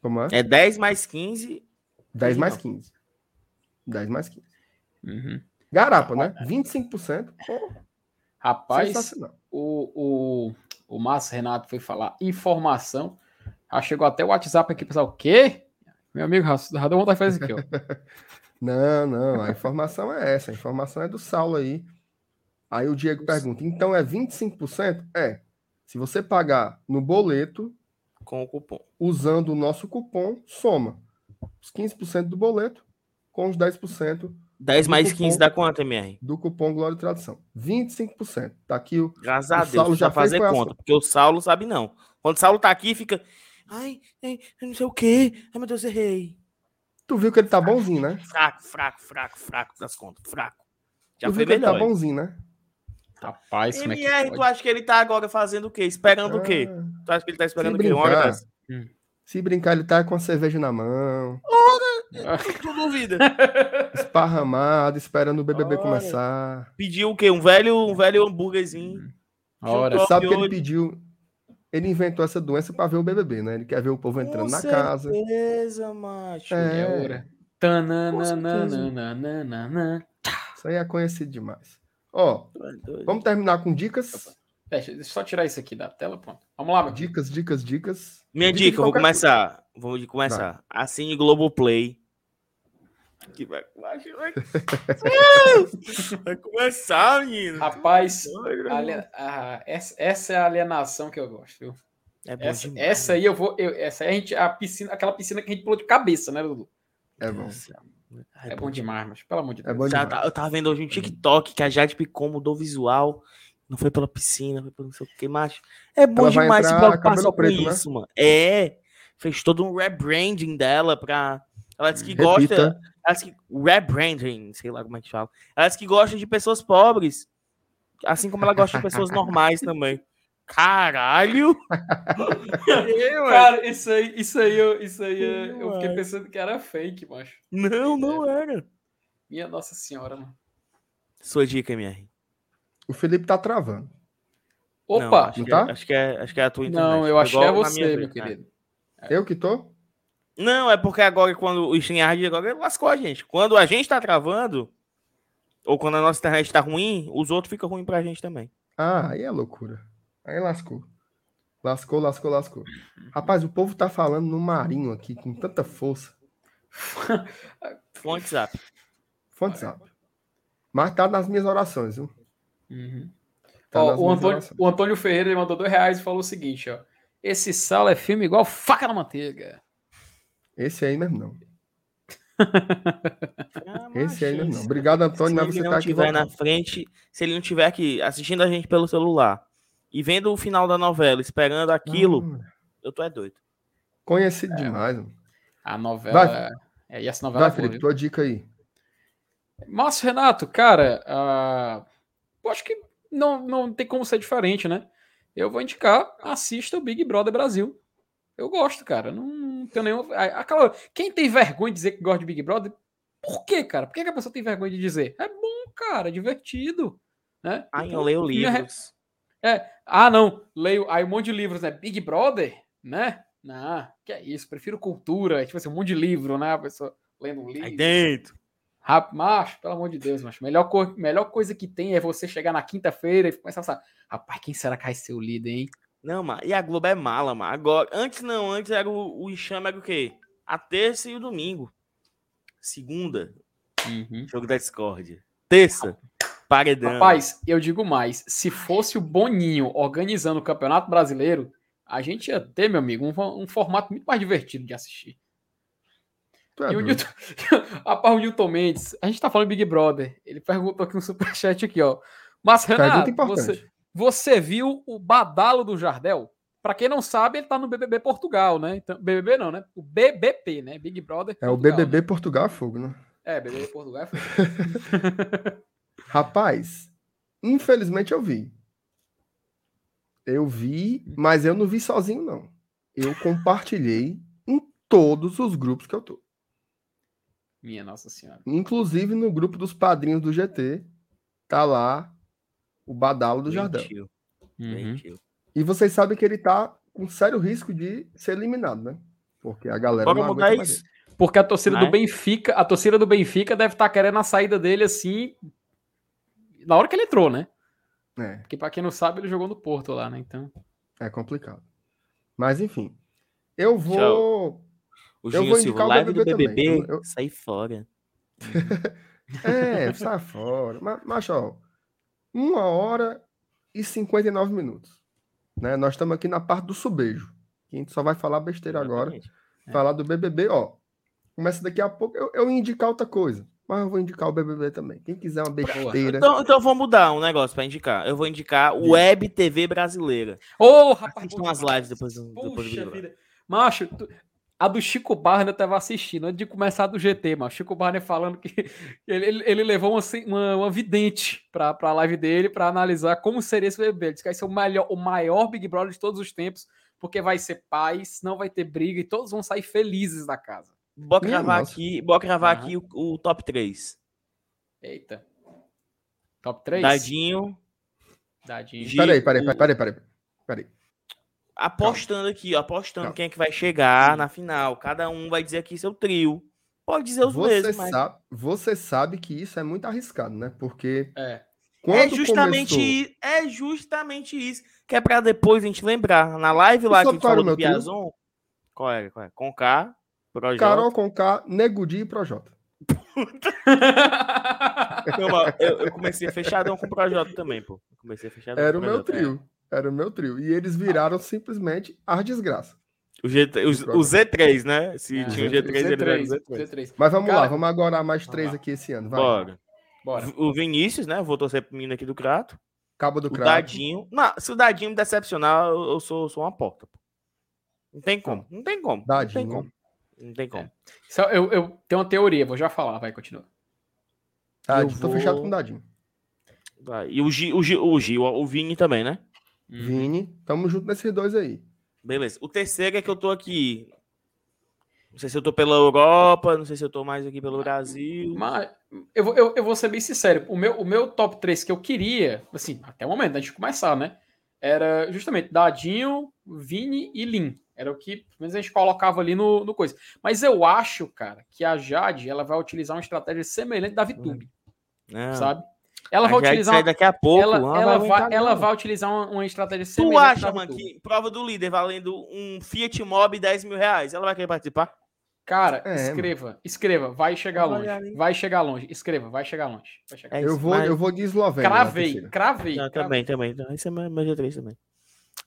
Como é? É 10 mais 15. 10 mais 15. 10 mais 15. Uhum. Garapa, né? 25%. Pô, Rapaz, o, o, o Márcio Renato foi falar informação. Ah, chegou até o WhatsApp aqui, pessoal. O quê? Meu amigo, já deu vontade de fazer isso aqui, ó. não, não, a informação é essa. A informação é do Saulo aí. Aí o Diego pergunta: então é 25%? É. Se você pagar no boleto. Com o cupom. Usando o nosso cupom, soma os 15% do boleto com os 10%. 10 mais cupom, 15 dá quanto, MR? Do cupom Glória e Tradução. 25%. Tá aqui o. Graças o a Deus, Saulo já fazer conta, porque o Saulo sabe não. Quando o Saulo tá aqui, fica. Ai, ai, não sei o quê. Ai, meu Deus, errei. Tu viu que ele tá bonzinho, né? Fraco, fraco, fraco, fraco das contas. Fraco. Já tu foi viu que melhor. Ele tá bonzinho, né? Rapaz, como MR, é que tu acha que ele tá agora fazendo o quê? Esperando ah, o quê? Ah. Tu acha que ele tá esperando o quê? Uma hora dessa? Hum. Se brincar, ele tá com a cerveja na mão. Ora! Tu duvida. Esparramado, esperando o BBB Ora. começar. Pediu o quê? Um velho, um velho hambúrguerzinho. Ora. Sabe que ele pediu... Ele inventou essa doença para ver o BBB, né? Ele quer ver o povo entrando com na certeza, casa. Beleza, macho. É, é hora. Isso aí é conhecido demais. Ó, vamos terminar com dicas. Deixa, deixa eu só tirar isso aqui da tela, pronto. Vamos lá, meu. Dicas, dicas, dicas. Minha dica, dica vou começar. Vou começar. Vai. Assine Globoplay. Que vai, vai, vai começar, menino. Rapaz, a, essa, essa é a alienação que eu gosto, viu? É essa, essa, aí eu vou. Eu, essa aí a gente. A piscina, aquela piscina que a gente pulou de cabeça, né, Dudu? É bom. É, é bom demais, mas pelo amor de Deus. É bom demais. Eu tava vendo hoje um TikTok que a Jade Picon mudou visual. Não foi pela piscina, foi pelo não sei o que, macho. É bom Ela demais se preocupar só com preto, né? isso, né? mano. É. Fez todo um rebranding dela pra. Ela disse que Repita. gosta. Ela disse que. Rebranding, sei lá como é que fala. Ela disse que gosta de pessoas pobres. Assim como ela gosta de pessoas normais também. Caralho! Cara, isso aí, isso aí, eu, isso aí eu fiquei pensando que era fake, macho. Não, não era. Minha Nossa Senhora, mano. Sua dica, MR. O Felipe tá travando. Opa! Não, acho, que, é, tá? acho, que é, acho que é a tua internet. Não, eu acho que é você, meu querido. É. Eu que tô? Não, é porque agora, quando o StreamYard agora lascou a gente. Quando a gente tá travando, ou quando a nossa internet tá ruim, os outros ficam ruins pra gente também. Ah, aí é loucura. Aí lascou. Lascou, lascou, lascou. Rapaz, o povo tá falando no Marinho aqui com tanta força. Fonte Zap. Fonte Zap. Mas tá nas minhas orações, viu? Uhum. Tá ó, o, Antônio, o, Antônio, Ferreira ele mandou dois reais e falou o seguinte, ó. Esse sal é filme igual faca na manteiga. Esse aí mesmo não. Esse aí mesmo não. Obrigado, Antônio. Se ele não estiver na frente, se ele não estiver aqui assistindo a gente pelo celular e vendo o final da novela, esperando aquilo, ah. eu tô é doido. Conhecido é, demais. Mano. A novela. Vai, é, e essa novela. Vai, Felipe, tua dica aí. Márcio Renato, cara, uh, eu acho que não, não tem como ser diferente, né? Eu vou indicar, assista o Big Brother Brasil. Eu gosto, cara. Não tenho nenhum. Aquela... Quem tem vergonha de dizer que gosta de Big Brother, por quê, cara? Por que a pessoa tem vergonha de dizer? É bom, cara, é divertido. Né? Ah, então, eu leio livros. É, ah, não, leio aí um monte de livros, né? Big Brother, né? Não, que é isso, prefiro cultura, tipo assim, um monte de livro, né? A pessoa lendo um livro. Aí dentro. Rap, macho, pelo amor de Deus, macho. Melhor, co melhor coisa que tem é você chegar na quinta-feira e começar a pensar, rapaz, quem será que vai ser o líder, hein? Não, mano, e a Globo é mala, mano. Agora, antes não, antes era o, o enxame era o quê? A terça e o domingo. Segunda, uhum. jogo da Discord. Terça, Paredão. Rapaz, eu digo mais. Se fosse o Boninho organizando o Campeonato Brasileiro, a gente ia ter, meu amigo, um, um formato muito mais divertido de assistir. É e o Newton, a o Newton Mendes, a gente tá falando Big Brother. Ele perguntou aqui no superchat aqui, ó. Mas, Renato, você, você viu o badalo do Jardel? Para quem não sabe, ele tá no BBB Portugal, né? Então, BBB não, né? O BBP, né? Big Brother. Portugal, é o BBB né? Portugal é fogo, né? É, BBB Portugal é fogo. Rapaz, infelizmente eu vi. Eu vi, mas eu não vi sozinho, não. Eu compartilhei em todos os grupos que eu tô. Minha Nossa Senhora. Inclusive no grupo dos padrinhos do GT, tá lá o badalo do Jardel. Uhum. E vocês sabem que ele tá com sério risco de ser eliminado, né? Porque a galera Bora não mudar isso. Porque a torcida do é? Benfica, a torcida do Benfica deve estar tá querendo a saída dele assim na hora que ele entrou, né? É. Porque para quem não sabe, ele jogou no Porto lá, né? Então. É complicado. Mas enfim. Eu vou. Tchau. O eu vou indicar Silva, o BBB, do BBB também. Eu... Sai fora. é, sai fora. Mas, mas, ó, uma hora e 59 minutos. Né? Nós estamos aqui na parte do subejo. A gente só vai falar besteira agora. É. Falar do BBB, ó. Começa daqui a pouco. Eu, eu indicar outra coisa. Mas eu vou indicar o BBB também. Quem quiser uma besteira. Então, então eu vou mudar um negócio para indicar. Eu vou indicar o Web TV brasileira. Ô, oh, rapaz. Assistam as lives depois do, depois do vida. Macho, tu... a do Chico Barney eu tava assistindo antes de começar do GT, mas Chico Barney falando que ele, ele levou uma, uma, uma vidente pra, pra live dele para analisar como seria esse BBB. Ele disse que vai ser o, melhor, o maior Big Brother de todos os tempos, porque vai ser paz, não vai ter briga e todos vão sair felizes da casa. Bora gravar aqui, bora gravar uhum. aqui o, o, top 3. Eita. Top 3? Dadinho. Dadinho. Peraí, peraí, peraí, peraí. peraí. Apostando Calma. aqui, apostando Calma. quem é que vai chegar na final. Cada um vai dizer aqui seu trio. Pode dizer os você mesmos. Sabe, mas... Você sabe que isso é muito arriscado, né? Porque. É. é justamente, começou... é justamente isso. Que é pra depois a gente lembrar. Na live lá que a gente falou do Piazon. Qual é? Qual é? Com K. Projota. Carol com K, Negudi e Projota. eu, eu, comecei fechadão com o Projota também, pô. comecei fechadão Era o meu trio. É. Era o meu trio. E eles viraram simplesmente as desgraças. O, G, o, o Z3, né? Se é, tinha o G3, o Z3, Z3. Z3. Mas vamos Cara, lá, vamos agora mais três aqui esse ano. Vai. Bora. Bora. O Vinícius, né? Vou torcer pro menino aqui do Crato. Cabo do o Crato. Dadinho. Não, se o Dadinho me decepcionar, eu sou, sou uma porta. Pô. Não tem como. Não tem como. Dadinho. Não tem como. Não tem como. É. eu, eu tenho uma teoria, vou já falar, vai, continua. Tá, eu tô vou... fechado com o Dadinho. E o G, o G, o, G, o Vini também, né? Uhum. Vini, tamo junto nesses dois aí. Beleza. O terceiro é que eu tô aqui. Não sei se eu tô pela Europa, não sei se eu tô mais aqui pelo Brasil. Mas eu, vou, eu, eu vou ser bem sincero. O meu, o meu top 3 que eu queria, assim, até o momento, antes de começar, né? Era justamente Dadinho, Vini e Lin. Era o que, pelo menos, a gente colocava ali no, no coisa. Mas eu acho, cara, que a Jade ela vai utilizar uma estratégia semelhante da Vitube. É. Sabe? Ela a vai Jade utilizar. daqui a pouco. Ela, ela, vai, vai ela vai utilizar uma, uma estratégia semelhante. Tu acha, mano, que prova do líder valendo um Fiat Mobi 10 mil reais, ela vai querer participar? Cara, é, escreva, mano. escreva, vai chegar longe. Vai chegar longe, escreva, vai chegar longe. Vai chegar. É eu, vou, mas... eu vou de Eslovênia. Cravei, cravei. Não, também, também. Isso é meu G3 também.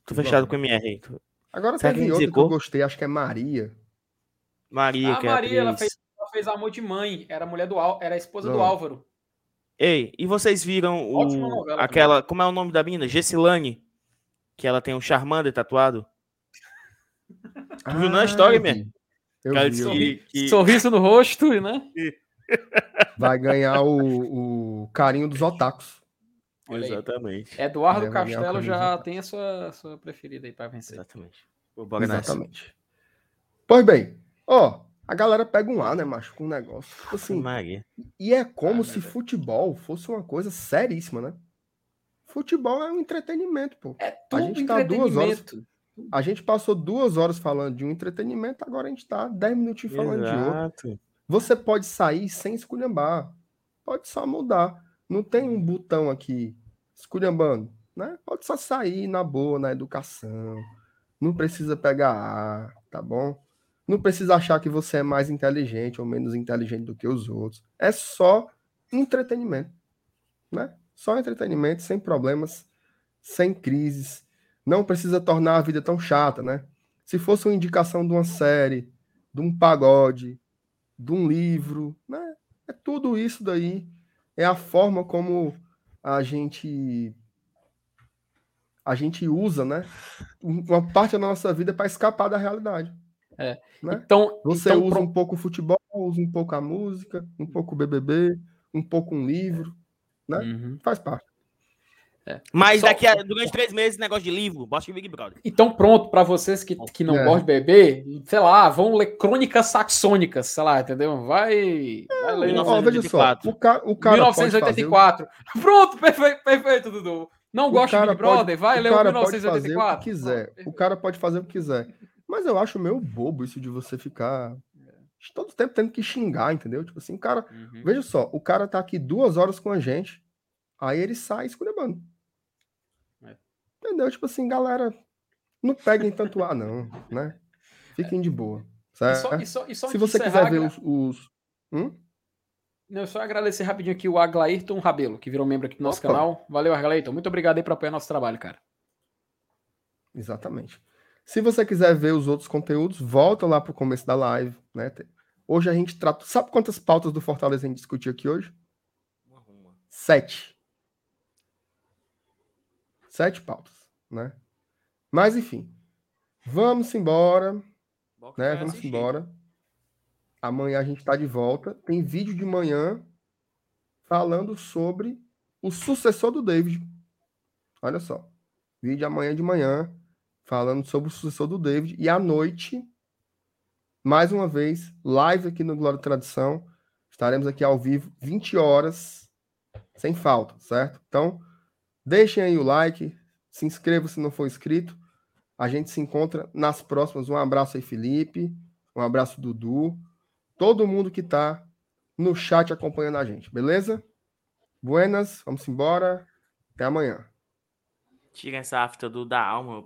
Tô fechado com o MR aí. Agora Será teve outra que eu gostei, acho que é Maria. Maria, a que é Maria, ela fez, ela fez amor de mãe, era mulher do era a esposa Não. do Álvaro. Ei, e vocês viram o, aquela, também. como é o nome da menina? Gessilane, que ela tem um Charmander tatuado? Tu viu na história, minha? Eu vi, Sorri, que... Sorriso no rosto, né? Vai ganhar o, o carinho dos otakus. Exatamente. Eduardo Castelo já tem a sua, sua preferida aí para vencer. Exatamente. Exatamente. Pois bem, ó, a galera pega um ar, né, macho, com um negócio. Tipo assim, Maria. E é como ah, se futebol fosse uma coisa seríssima, né? Futebol é um entretenimento, pô. É tudo a gente tá duas horas. A gente passou duas horas falando de um entretenimento, agora a gente tá dez minutinhos falando Exato. de outro. Você pode sair sem esculhambar. Pode só mudar. Não tem um botão aqui esculhambando, né? Pode só sair na boa, na educação. Não precisa pegar ar, tá bom? Não precisa achar que você é mais inteligente ou menos inteligente do que os outros. É só entretenimento, né? Só entretenimento, sem problemas, sem crises. Não precisa tornar a vida tão chata, né? Se fosse uma indicação de uma série, de um pagode, de um livro, né? É tudo isso daí é a forma como a gente a gente usa, né? Uma parte da nossa vida para escapar da realidade. É. Né? Então você então, usa pro... um pouco o futebol, usa um pouco a música, um pouco o BBB, um pouco um livro, né? Uhum. Faz parte. É. Mas Só... daqui a durante três meses, negócio de livro, bosta de Big Brother. Então, pronto, para vocês que, que não é. gostam de beber, sei lá, vão ler crônicas saxônicas, sei lá, entendeu? Vai. vai ler. 1984. o, ca, o cara 1984. Fazer... Pronto, perfeito, perfeito, Dudu. Não gosta de Big Brother? Pode, vai ler o 1984. Pode fazer o que quiser. o cara pode fazer o que quiser. Mas eu acho meio bobo isso de você ficar todo tempo tendo que xingar, entendeu? Tipo assim, cara, uhum. veja só, o cara tá aqui duas horas com a gente, aí ele sai esculhambando. Entendeu? Tipo assim, galera, não peguem tanto ar, não, né? Fiquem de boa. Certo? E só, e só, e só Se você quiser ver os. os... Hum? Não, só agradecer rapidinho aqui o Aglairton Rabelo, que virou membro aqui do nosso Opa. canal. Valeu, Aglairton. Muito obrigado aí por apoiar nosso trabalho, cara. Exatamente. Se você quiser ver os outros conteúdos, volta lá pro começo da live, né? Hoje a gente trata. Sabe quantas pautas do Fortaleza a gente discutiu aqui hoje? Sete. Sete pautas, né? Mas enfim. Vamos embora. Né? Vamos assistir. embora. Amanhã a gente está de volta. Tem vídeo de manhã falando sobre o sucessor do David. Olha só. Vídeo amanhã de manhã falando sobre o sucessor do David. E à noite, mais uma vez, live aqui no Glória e Tradição. Estaremos aqui ao vivo, 20 horas, sem falta, certo? Então, deixem aí o like, se inscreva se não for inscrito. A gente se encontra nas próximas. Um abraço aí, Felipe. Um abraço, Dudu. Todo mundo que está no chat acompanhando a gente, beleza? Buenas, vamos embora. Até amanhã. Tira essa afta do da alma,